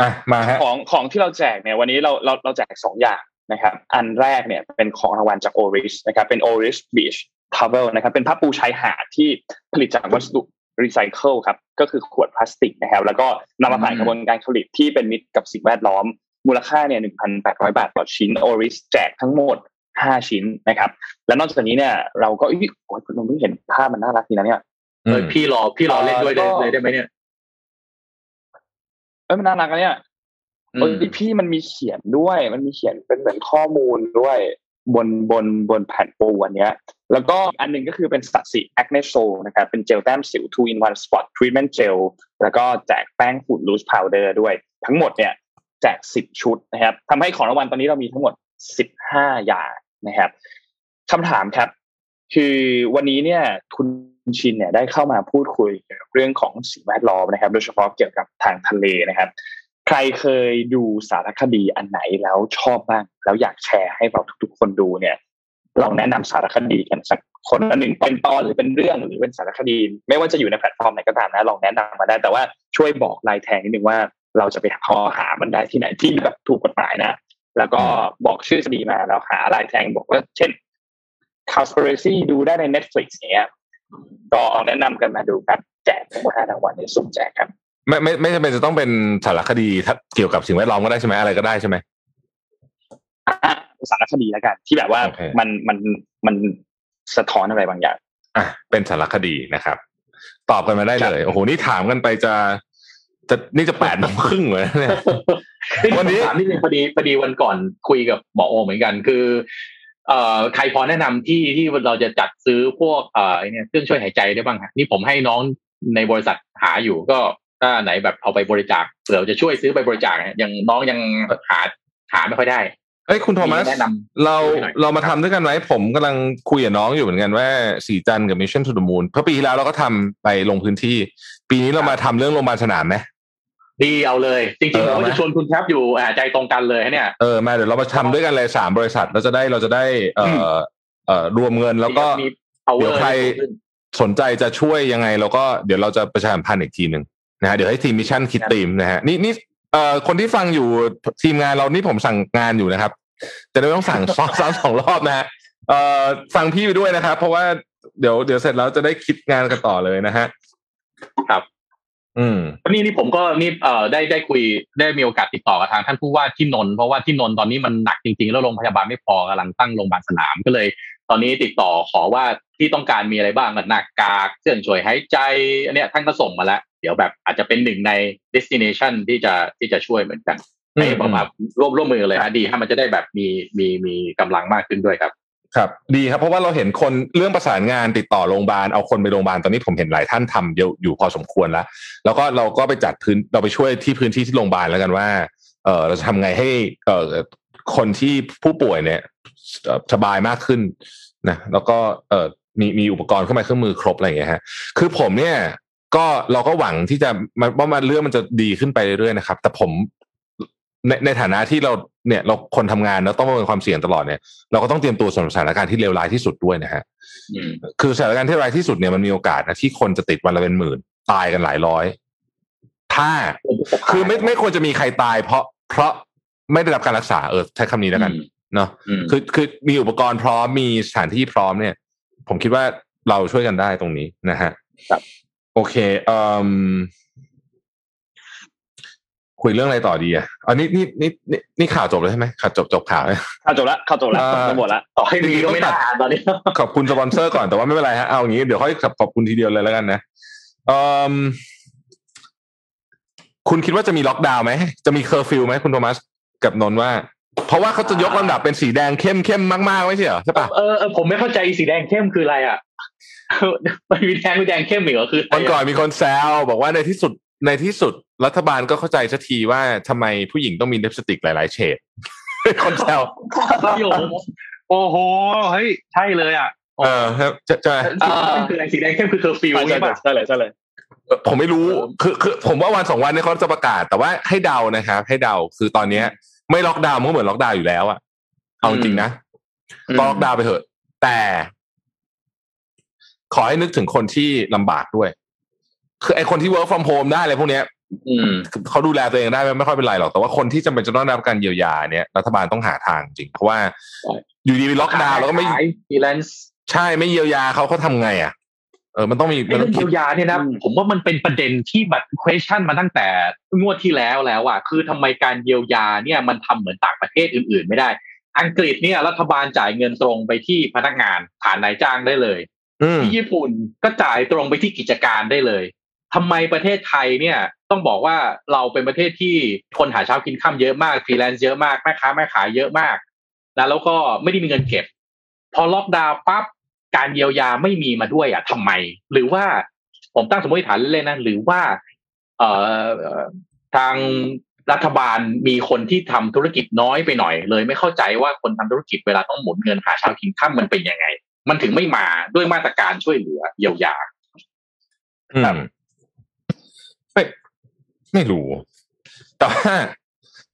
อะมาฮะของของที่เราแจกเนี่ย วันนี้เราเราเราแจกสองอย่างนะครับ อันแรกเนี่ยเป็นของรางวัลจาก Oris นะครับ เป็น Oris Beach Towel นะครับเป็นผ้าปูชายหาดที่ผลิตจากวัสดุรีไซเคิลครับก็คือขวดพลาสติกนะครับ แล้วก็นำมาผ่านกระบวนการผลิตที่เป็นมิตรกับสิ่งแวดล้อม มูลค่าเนี่ย1,800 บาทต่อชิ้น Oris แจกทั้งหมด 5 ชิ้นนะครับ และนอกจากนี้เนี่ยเราก็อุ๊ยโอ้ยคุณนนท์เพิ่งเห็นภาพมันน่ารักดีนะเนี่ยเออพี่รอพี่รอเล่นด้วยได้เอ่อเลยได้ไหมเนี่ยเอ้ยมันน่ารักนะเนี่ยอืมเอ้ยพี่มันมีเขียนด้วย มันมีเขียนเป็นเหมือนข้อมูลด้วย บนบนบนแผ่นปูอันเนี้ยแล้วก็อันหนึ่งก็คือเป็นสัตสีแอคเนโซนะครับเป็นเจลแต้มสิว2 in 1 spot treatment gel แล้วก็แจกแป้งฝุ่น loose powder ด้วย ทั้งหมดเนี่ยแจก10ชุดนะครับทำให้ของรางวัลตอนนี้เรามีทั้งหมด15อย่างนะครับคำถามครับ คือวันนี้เนี่ยคุณชินเนี่ยได้เข้ามาพูดคุยเกี่ยวกับเรื่องของสิ่งแวดล้อมนะครับ โดยเฉพาะเกี่ยวกับทางทะเลนะครับ ใครเคยดูสารคดีอันไหนแล้วชอบบ้าง แล้วอยากแชร์ให้เราทุกๆคนดูเนี่ยลองแนะนำสารคดีกันสักคนละหนึ่งเป็นตอนหรือเป็นเรื่องหรือเป็นสารคดี ไม่ว่าจะอยู่ในแพลตฟอร์มไหนก็ตามนะลองแนะนำมาได้ แต่ว่าช่วยบอกลายแทงนิดนึงว่า เราจะไปหาหามันได้ที่ไหนที่แบบถูกกฎหมายนะ แล้วก็บอกชื่อคดีมาแล้วหาลายแทงบอกว่า เช่น conspiracy ดูได้ใน Netflix เนี้ยก็แนะนำกันมาดูครับแจกทั้งหมดห้ารางวัลในสุ่มแจกครับ ไม่ไม่ไม่จำเป็นจะต้องเป็นสารคดีถ้าเกี่ยวกับสิ่งแวดล้อมก็ได้ใช่ไหมอะไรก็ได้ใช่ไหมอะสารคดีแล้วกัน ที่แบบว่าโอเคมันมันมันสะท้อนอะไรบางอย่าง อะเป็นสารคดีนะครับ ตอบกันมาได้เลยโอ้โหนี่ถามกันไปจะจะนี่จะแปดโมงครึ่งเลยนะเนี่ยวัวันนนี้นี้ถามนิดนึงพอดีพอดีวันก่อนคุยกับหมอโอเหมือนกันคือ เอ่อใครพอแนะนำที่ที่เราจะจัดซื้อพวกเอ่อไอ้เนี่ยเครื่องช่วยหายใจได้บ้างฮะนี่ผมให้น้องในบริษัทหาอยู่ก็ ถ้าไหนแบบเอาไปบริจาคเผื่อจะช่วยซื้อไปบริจาคฮะยังน้องยังหาหาไม่ค่อยได้เอ้ยคุณโทมัสแนะนำเราช่วยหน่อยเรามาทำด้วยกันไหมผมกำลังคุยกับน้องอยู่เหมือนกันว่าสีจันทร์กับ Mission to the Moon เพราะปีที่แล้วเราก็ทำไปลงพื้นที่ ปีนี้เรามาทำเรื่องโรงพยาบาลสนามไหมดีเอาเลย จริงเอๆอเราเอาไหมจะชวนคุณแทบอยู่อ่าใจตรงกันเลยฮะเนี่ยเออมาเดี๋ยวเรามาทำด้วยกันเลยสามบริษัทเราจะได้เราจะได้ เอ่อเอ่อรวมเงินแล้วก็มี power เดี๋ยวใครให้ขึ้นสนใจจะช่วยยังไงเราก็เดี๋ยวเราจะประชาสัมพันธ์อีกทีหนึ่ง นะฮะเดี๋ยวให้ทีม Mission คิดครับทีมนะฮะนี่นี่เอ่อคนที่ฟังอยู่ทีมงานเรานี่ผมสั่งงานอยู่นะครับ จะได้ไม่ต้องสั่งซ้อนซ้อนสองรอบนะฮะเอ่อฟังพี่ไปด้วยนะครับ เพราะว่าเดี๋ยวเดี๋ยวเสร็จแล้วจะได้คิดงานกันต่อเลยนะฮะครับ อืมนี่นี่ผมก็นี่เอ่อได้ได้คุยได้มีโอกาสติดต่อกับทางท่านผู้ว่าที่นนท์เพราะว่าที่นนท์ตอนนี้มันหนักจริงๆ แล้วโรงพยาบาลไม่พอกำลังตั้งโรงพยาบาลสนามก็เลย ตอนนี้ติดต่อขอว่าที่ต้องการมีอะไรบ้างหน้ากากเครื่องช่วยหายใจอันเนี้ยท่านก็ส่งมาแล้วเดี๋ยวแบบอาจจะเป็นหนึ่งใน destination ที่จะที่จะช่วยเหมือนกันอืมให้ประมาณร่วมร่วมมือเลยฮะดีให้มันจะได้แบบมีมีมีกำลังมากขึ้นด้วยครับครับดีครับเพราะว่าเราเห็นคนเรื่องประสานงานติดต่อโรงพยาบาลเอาคนไปโรงพยาบาลตอนนี้ผมเห็นหลายท่านทำเยอะอยู่พอสมควรแล้ว แล้วก็เราก็ไปจัดพื้นเราไปช่วยที่พื้นที่ที่โรงพยาบาลแล้วกันว่าเออเราจะทำไงให้เออคนที่ผู้ป่วยเนี่ยเอ่อสบายมากขึ้นนะแล้วก็เออมีมีอุปกรณ์เครื่องไม้เครื่องมือครบอะไรอย่างเงี้ยฮะคือผมเนี่ย ก็เราก็หวังที่จะมันว่ามันเรื่องมันจะดีขึ้นไปเรื่อยๆนะครับ แต่ผมในในฐานะที่เราเนี่ยเราคนทำงานแล้วต้องประเมินความเสี่ยงตลอดเนี่ยเราก็ต้องเตรียมตัวสำหรับสถานการณ์ที่เลวร้ายที่สุดด้วยนะฮะอืมคือสถานการณ์ที่ร้ายที่สุดเนี่ยมันมีโอกาสนะที่คนจะติดวันละเป็นหมื่น ตายกันหลายร้อย ถ้าคือไม่ไม่ควรจะมีใครตาย เพราะเพราะไม่ได้รับการรักษาเออใช้คำนี้แล้วกันเนาะอืมคือคือมีอุปกรณ์พร้อมมีสถานที่พร้อมเนี่ย ผมคิดว่าเราช่วยกันได้ตรงนี้นะฮะครับ โอเคเอ่มคุยเรื่องอะไรต่อดีอะอันนี้นี่นี่นี่นี่ข่าวจบแล้วใช่ไหมข่าวจบจบข่าวเข้าจบละเข้าจบละอ่าจบหมดละต่อให้มีก็ไม่ได้อ่านตอนนี้ขอบคุณสปอนเซอร์ก่อนแต่ว่าไม่เป็นไรฮะเอาอย่างนี้เดี๋ยวค่อยขอบคุณทีเดียวเลยแล้วกันนะเอ่มคุณคิดว่าจะมีล็อกดาวน์ไหมจะมีเคอร์ฟิวไหมคุณโทมัสกับนนท์ว่า เพราะว่าเขาจะยกลำดับเป็นสีแดงเข้มเข้มมากๆไม่ใช่เหรอใช่ปะเออเออผมไม่เข้าใจสีแดงเข้มคืออะไรอะ มันมีแดงมีแดงเข้มอีกเหรอคืออะไรวันก่อนมีคนแซวบอกว่าในที่สุดในที่สุดรัฐบาลก็เข้าใจสักทีว่าทำไมผู้หญิงต้องมีลิปสติกหลายๆเฉดคนแซวโอ้โหโอ้โหเฮ้ยใช่เลยอะเออครับจะจะมันคืออะไรสีแดงเข้มคือเคอร์ฟิวใช่ใช่ปะใช่เลยใช่เลยผมไม่รู้คือคือผมว่าวันสองวันนี้เขาจะประกาศ แต่ว่าให้เดานะครับ ให้เดาคือตอนเนี้ย ไม่ล็อกดาวน์มันก็เหมือนล็อกดาวน์อยู่แล้วอะเอาจริงๆนะก็ล็อกดาวน์ไปเถอะ แต่ ขอให้นึกถึงคนที่ลำบากด้วย คือไอ้คนที่ work from home ได้อะไรพวกเนี้ยอืมเขาดูแลตัวเองได้ไม่ค่อยเป็นไรหรอก แต่ว่าคนที่จำเป็นจะต้องได้รับการเยียวยาเนี่ย รัฐบาลต้องหาทางจริง เพราะว่าใช่อยู่ดีล็อกดาวน์แล้วก็ไม่ฟรีแลนซ์ใช่ไม่เยียวยาเขาเขาทำไงอะเออมันต้องมีมันต้องคิดเรื่ต้อองงคิเยีดยวยาเนี่ยนะอืมผมว่ามันเป็นประเด็นที่แบบ question มาตั้งแต่งวดที่แล้วแล้วอะคือทำไมการเยียวยาเนี่ยมันทำเหมือนต่างประเทศอื่น ๆ ไม่ได้ อังกฤษเนี่ยรัฐบาลจ่ายเงินตรงไปที่พนักงานผ่านนายจ้างได้เลยอืม ที่ญี่ปุ่นก็จ่ายตรงไปที่กิจการได้เลยทำไมประเทศไทยเนี่ยต้องบอกว่าเราเป็นประเทศที่คนหาเช้ากินข้ามเยอะมากฟรีแลนซ์เยอะมากแม่ค้าแม่ขายเยอะมากนะแล้วก็ไม่ได้มีเงินเก็บ พอล็อกดาวน์ปั๊บการเยียวยาไม่มีมาด้วยอะทำไม หรือว่าผมตั้งสมมติฐานเล่นๆนะหรือว่า เอ่อทางรัฐบาลมีคนที่ทำธุรกิจน้อยไปหน่อยเลย ไม่เข้าใจว่าคนทำธุรกิจเวลาต้องหมุนเงินหาเช้ากินข้ามมันเป็นยังไง มันถึงไม่มาด้วยมาตรการช่วยเหลือเยียวยาอืมไม่ไม่รู้ แต่ว่า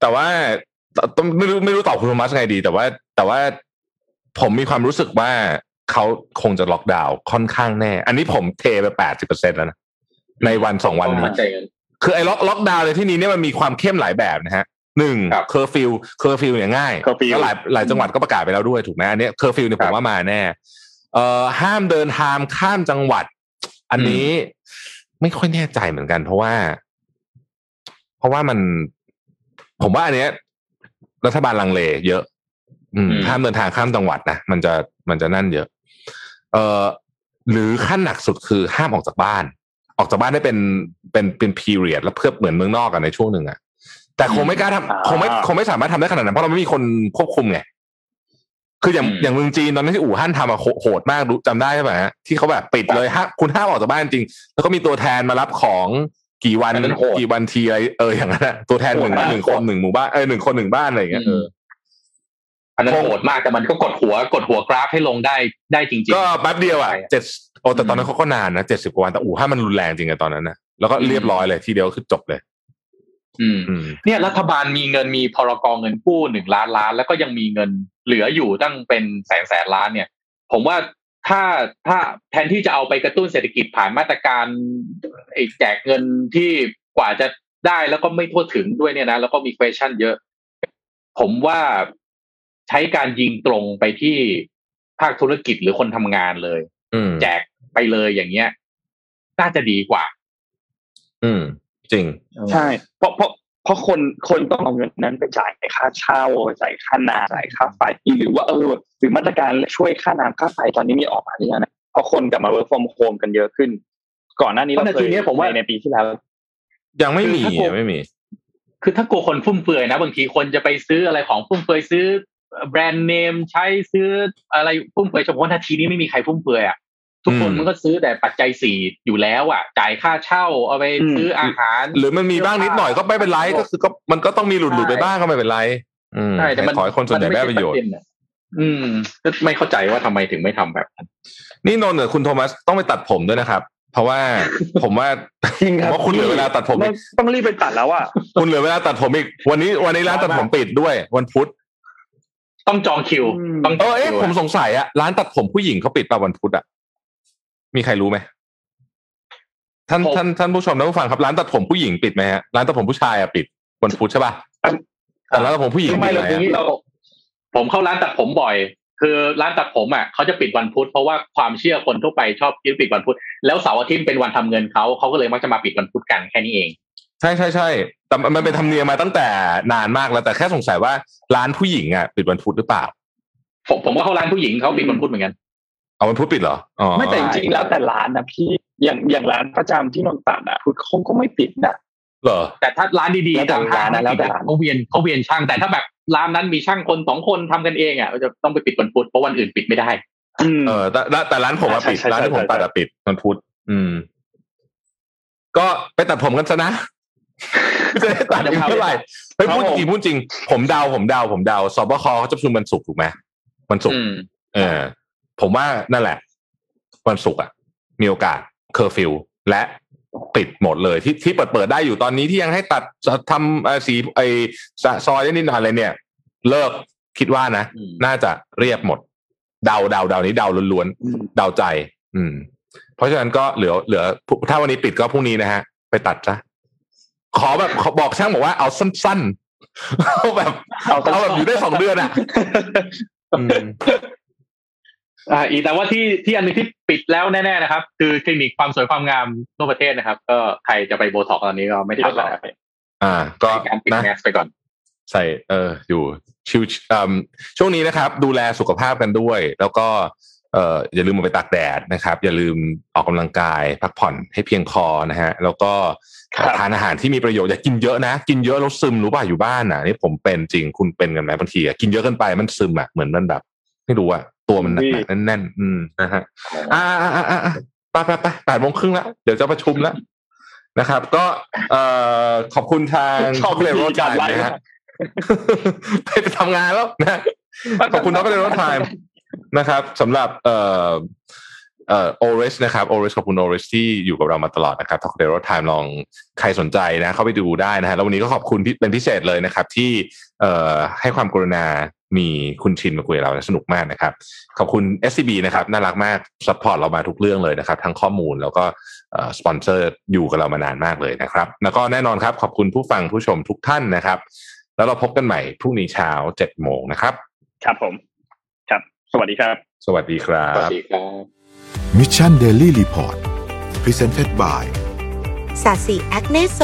แต่ว่าต้องไม่รู้ไม่รู้ตอบคุณโทมัสไงดี แต่ว่า แต่ว่าผมมีความรู้สึกว่าเขาคงจะล็อกดาวน์ค่อนข้างแน่ อันนี้ผมเทไปแปดสิบเปอร์เซ็นต์แล้วนะในวันสองวันนี้มั่นใจกันคือไอ้ล็อกล็อกดาวน์ในที่นี้เนี่ยมันมีความเข้มหลายแบบนะฮะหนึ่งครับเคอร์ฟิวเคอร์ฟิวเนี่ยง่าย curfew แล้วหลายหลายจังหวัดก็ประกาศไปแล้วด้วยถูกไหมอันเนี้ยเคอร์ฟิวเนี่ยครับผมว่ามาแน่ เอ่อห้ามเดินทางข้ามจังหวัด อันนี้ไม่ค่อยแน่ใจเหมือนกัน เพราะว่า เพราะว่ามัน ผมว่าอันเนี้ย รัฐบาลลังเลเยอะอืมอืมห้ามเดินทางข้ามจังหวัดนะมันจะมันจะนั่นเยอะ เอ่อหรือขั้นหนักสุดคือห้ามออกจากบ้าน ออกจากบ้านได้เป็นเป็นเป็นพีเรียดแล้วเพื่อเหมือนเมืองนอกกันในช่วงหนึ่งอะแต่คงไม่กล้าทำอ่าคงไม่คงไม่สามารถทำได้ขนาดนั้นเพราะเราไม่มีคนควบคุมไง คืออย่างอืมอย่างเมืองจีนตอนนั้นที่อู่ฮั่นทำอะโหโหดมากรู้จำได้ใช่ไหมฮะที่เขาแบบปิดเลยฮะคุณห้ามออกจากบ้านจริง แล้วก็มีตัวแทนมารับของกี่วันอันนั้นโหดกี่วันทีอะไรเอออย่างนั้นอะตัวแทนหนึ่งโหดมากหนึ่งคนหนึ่งหมู่บ้านเออหนึ่งคนหนึ่งบ้านอะไรอย่างเงี้ยเอออันนั้นคงโหดมากแต่มันก็กดหัวกดหัวกราฟให้ลงได้ได้จริง ๆ ก็แป๊บเดียวอะใช่เจ็ดโอ้แต่ตอนนั้อืนมเขาก็นานนะเจ็ดสิบกว่าวันแต่อู่ฮั่นมันรุนแรงจริงอะตอนนั้นนะแล้วก็เรียบร้อยเลยทีเดียวคือจบเลย อืมอืมเนี่ยรัฐบาลมีเงินมีพรกเงินกู้หนึ่งล้านล้าน แล้วก็ยังมีเงินเหลืออยู่ตั้งเป็นแสนแสนล้านเนี่ย ผมว่าถ้าถ้าแทนที่จะเอาไปกระตุ้นเศรษฐกิจผ่านมาตรการไอ้แจกเงินที่กว่าจะได้แล้วก็ไม่ทั่วถึงด้วยเนี่ยนะแล้วก็มี question เยอะ ผมว่าใช้การยิงตรงไปที่ภาคธุรกิจหรือคนทำงานเลยอืมแจกไปเลยอย่างเงี้ย น่าจะดีกว่า อืม จริง ใช่ เพราะเพราะเพราะคนคนต้องเอาเงินนั้นไปจ่ายค่าเช่าจ่ายค่าน้ำจ่ายค่าไฟหรือว่าเออหรือมาตรการช่วยค่าน้ำค่าไฟตอนนี้มีออกมาหรือยังนะเพราะคนกลับมา work from home กันเยอะขึ้น ก่อนหน้านี้เราเพราะเคนาทียเนี้ยผมว่าในปีที่แล้วยังไม่มีคือถ้ากลัวยังไม่มี คือถ้ากลัวคนฟุ่มเฟือยนะ บางทีคนจะไปซื้ออะไรของฟุ่มเฟือยซื้อแบรนด์เนมใช้ซื้ออะไรฟุ่มเฟือยเฉพาะนาทีนี้ไม่มีใครฟุ่มเฟือยอะ ทุกคนอืมมันก็ซื้อแต่ปัจจัยสี่อยู่แล้วอะ จ่ายค่าเช่าเอาไปอืมซื้ออาหาร หรือมันมีบ้างนิดหน่อยก็ไม่เป็นไรก็คือก็มันก็ต้องมีหลุดหลุดไปบ้างก็ไม่เป็นไรอืมใช่แต่มันขอให้คนส่วนใหญ่ได้ประโยชน์มัม่ใช่เด็อะอืมก็ไม่เข้าใจว่าทำไมถึงไม่ทำแบบนั้นนี่นนท์กับคุณโทมัสต้องไปตัดผมด้วยนะครับ เพราะว่าผมว่าจริงครับผมว่าคุณเหลือเวลาตัดผมอีกต้องรีบไปตัดแล้วอะคุณเหลือเวลาตัดผมอีก วันนี้วันนี้ร้านตัดผมปิดด้วย วันพุธต้องจองคิวอืมต้องจเอองอเอ๊ะคิวผมสงสัยอะร้านตัดผมผู้หญิงเขาปิดป่ะวันพุธอะ มีใครรู้ไหมท่านท่านท่านผู้ชมท่านผู้ฟังครับร้านตัดผมผู้หญิงปิดไหมฮะร้านตัดผมผู้ชายอะปิดวันพุธใช่ป่ะแต่ร้านตัดผมผู้หญิงทำไมปิดเราไหมอย่างนี้อะเราผมเข้าร้านตัดผมบ่อย คือร้านตัดผมอะเขาจะปิดวันพุธเพราะว่าความเชื่อคนทั่วไปชอบคิดปิดวันพุธแล้วเสาร์อาทิตย์เป็นวันทำเงินเขาเขาก็เลยมักจะมาปิดวันพุธกันแค่นี้เองใช่ใช่ใช่แต่มันเป็นธรรมเนียมมาตั้งแต่นานมากแล้วแต่แค่สงสัยว่าร้านผู้หญิงอะปิดวันพุธหรือเปล่าผมผมก็เข้าร้านผู้หญิงเขาปิดวันพุธเหมือนกัน เอาวันพุธปิดเหรออ๋อไม่แต่จริงๆแล้วแต่ร้านนะพี่อย่างอย่างร้านประจำที่นนท์ตัดอะคือเขาก็ไม่ปิดนะเหรอแต่ถ้าร้านดีแล้วๆแต่ตามห้างร้านนะแล้วแต่ร้านเขาเวียนเขาเวียนช่างแต่ถ้าแบบร้านนั้นมีช่างคนสองคนทำกันเองอะก็จะต้องไปปิดวันพุธเพราะวันอื่นปิดไม่ได้อืมเออแต่แต่แต่ร้านผมอะใช่ปิดใช่ร้านที่ผมใช่ตัดอะปิดวันพุธอืม ก็ไปตัดผมกันซะนะจะได้ตัดอีกเท่าไหร่เฮ้ยพูดจริงพูดจริง ผมเดาผมเดาผมเดาศบคเขาจะประชุมวันศุกร์ถูกไหมวันศุกร์อืมเออ ผมว่านั่นแหละ วันศุกร์อะ มีโอกาสเคอร์ฟิวและปิดหมดเลยที่ที่เปิดเปิดได้อยู่ตอนนี้ที่ยังให้ตัดทำเอ่อสระไดร์ซอยนิดหน่อยอะไรเนี่ย เลิกคิดว่านะอืมน่าจะเรียบหมด เดาเดาเดานี้เดาล้วนอืมๆเดาใจ อืม เพราะฉะนั้นก็เหลือเหลือ ถ้าวันนี้ปิดก็พรุ่งนี้นะฮะ ไปตัดซะขอแบบขอบอกช่างบอกว่าเอาสั้นๆเอาแบบเอาสั้นๆเอาแบบอยู่ได้สองเดือนอะ อืมอ่าอีกแต่ว่าที่ที่อันหนึ่งที่ปิดแล้วแน่ๆนะครับ คือคลินิกความสวยความงามทั่วประเทศนะครับ ก็ใครจะไปโบท็อกซ์ตอนนี้ก็ไม่ทันแล้วนะครับอ่า ก็ใช้การปิดนะแมสไปก่อน ใส่เอออยู่ชิวเอ่มช่วงนี้นะครับ ดูแลสุขภาพกันด้วย แล้วก็เอ่ออย่าลืมมาไปตากแดดนะครับ อย่าลืมออกกำลังกายพักผ่อนให้เพียงพอนะฮะ แล้วก็ครับทานอาหารที่มีประโยชน์อย่ากินเยอะนะ กินเยอะแล้วซึมรู้ป่ะอยู่บ้านน่ะนี่ผมเป็นจริงคุณเป็นกันไหมบางทีอะกินเยอะเกินไปมันซึมอะเหมือนมันแบบ ไม่รู้อะ ตัวมันหนักๆแน่นๆอืมนะฮะอ่าอ่าอ่าอ่าไปไปไปแปดโมงครึ่งแล้วเดี๋ยวจะประชุมแล้วนะครับ ก็เอ่อขอบคุณทางชอบเรโรวิธีไทการม์ไล่นะฮะไปไปทำงานแล้วนะขอบคุณท็อปเรโรไทม์นะครับสำหรับเอ่อเอ่อโอเรสนะครับโอเรสขอบคุณโอเรสที่อยู่กับเรามาตลอดนะครับท็อปเรโรไทม์ลองใครสนใจนะ เข้าไปดูได้นะฮะแล้ววันนี้ก็ขอบคุณที่เป็นพิเศษเลยนะครับ ที่เอ่อให้ความกรุณา มีคุณชินมาคุยกับเรานะสนุกมากนะครับ ขอบคุณ SCB นะครับ น่ารักมากsupport เรามาทุกเรื่องเลยนะครับ ทั้งข้อมูลแล้วก็สปอนเซอร์อยู่กับเรามานานมากเลยนะครับ แล้วก็แน่นอนครับ ขอบคุณผู้ฟังผู้ชมทุกท่านนะครับ แล้วเราพบกันใหม่พรุ่งนี้เช้าเจ็ดโมงนะครับ ครับผม ครับ สวัสดีครับ สวัสดีครับสวัสดีครับ Mission Daily Report Presented by สาสีแอคเนโซ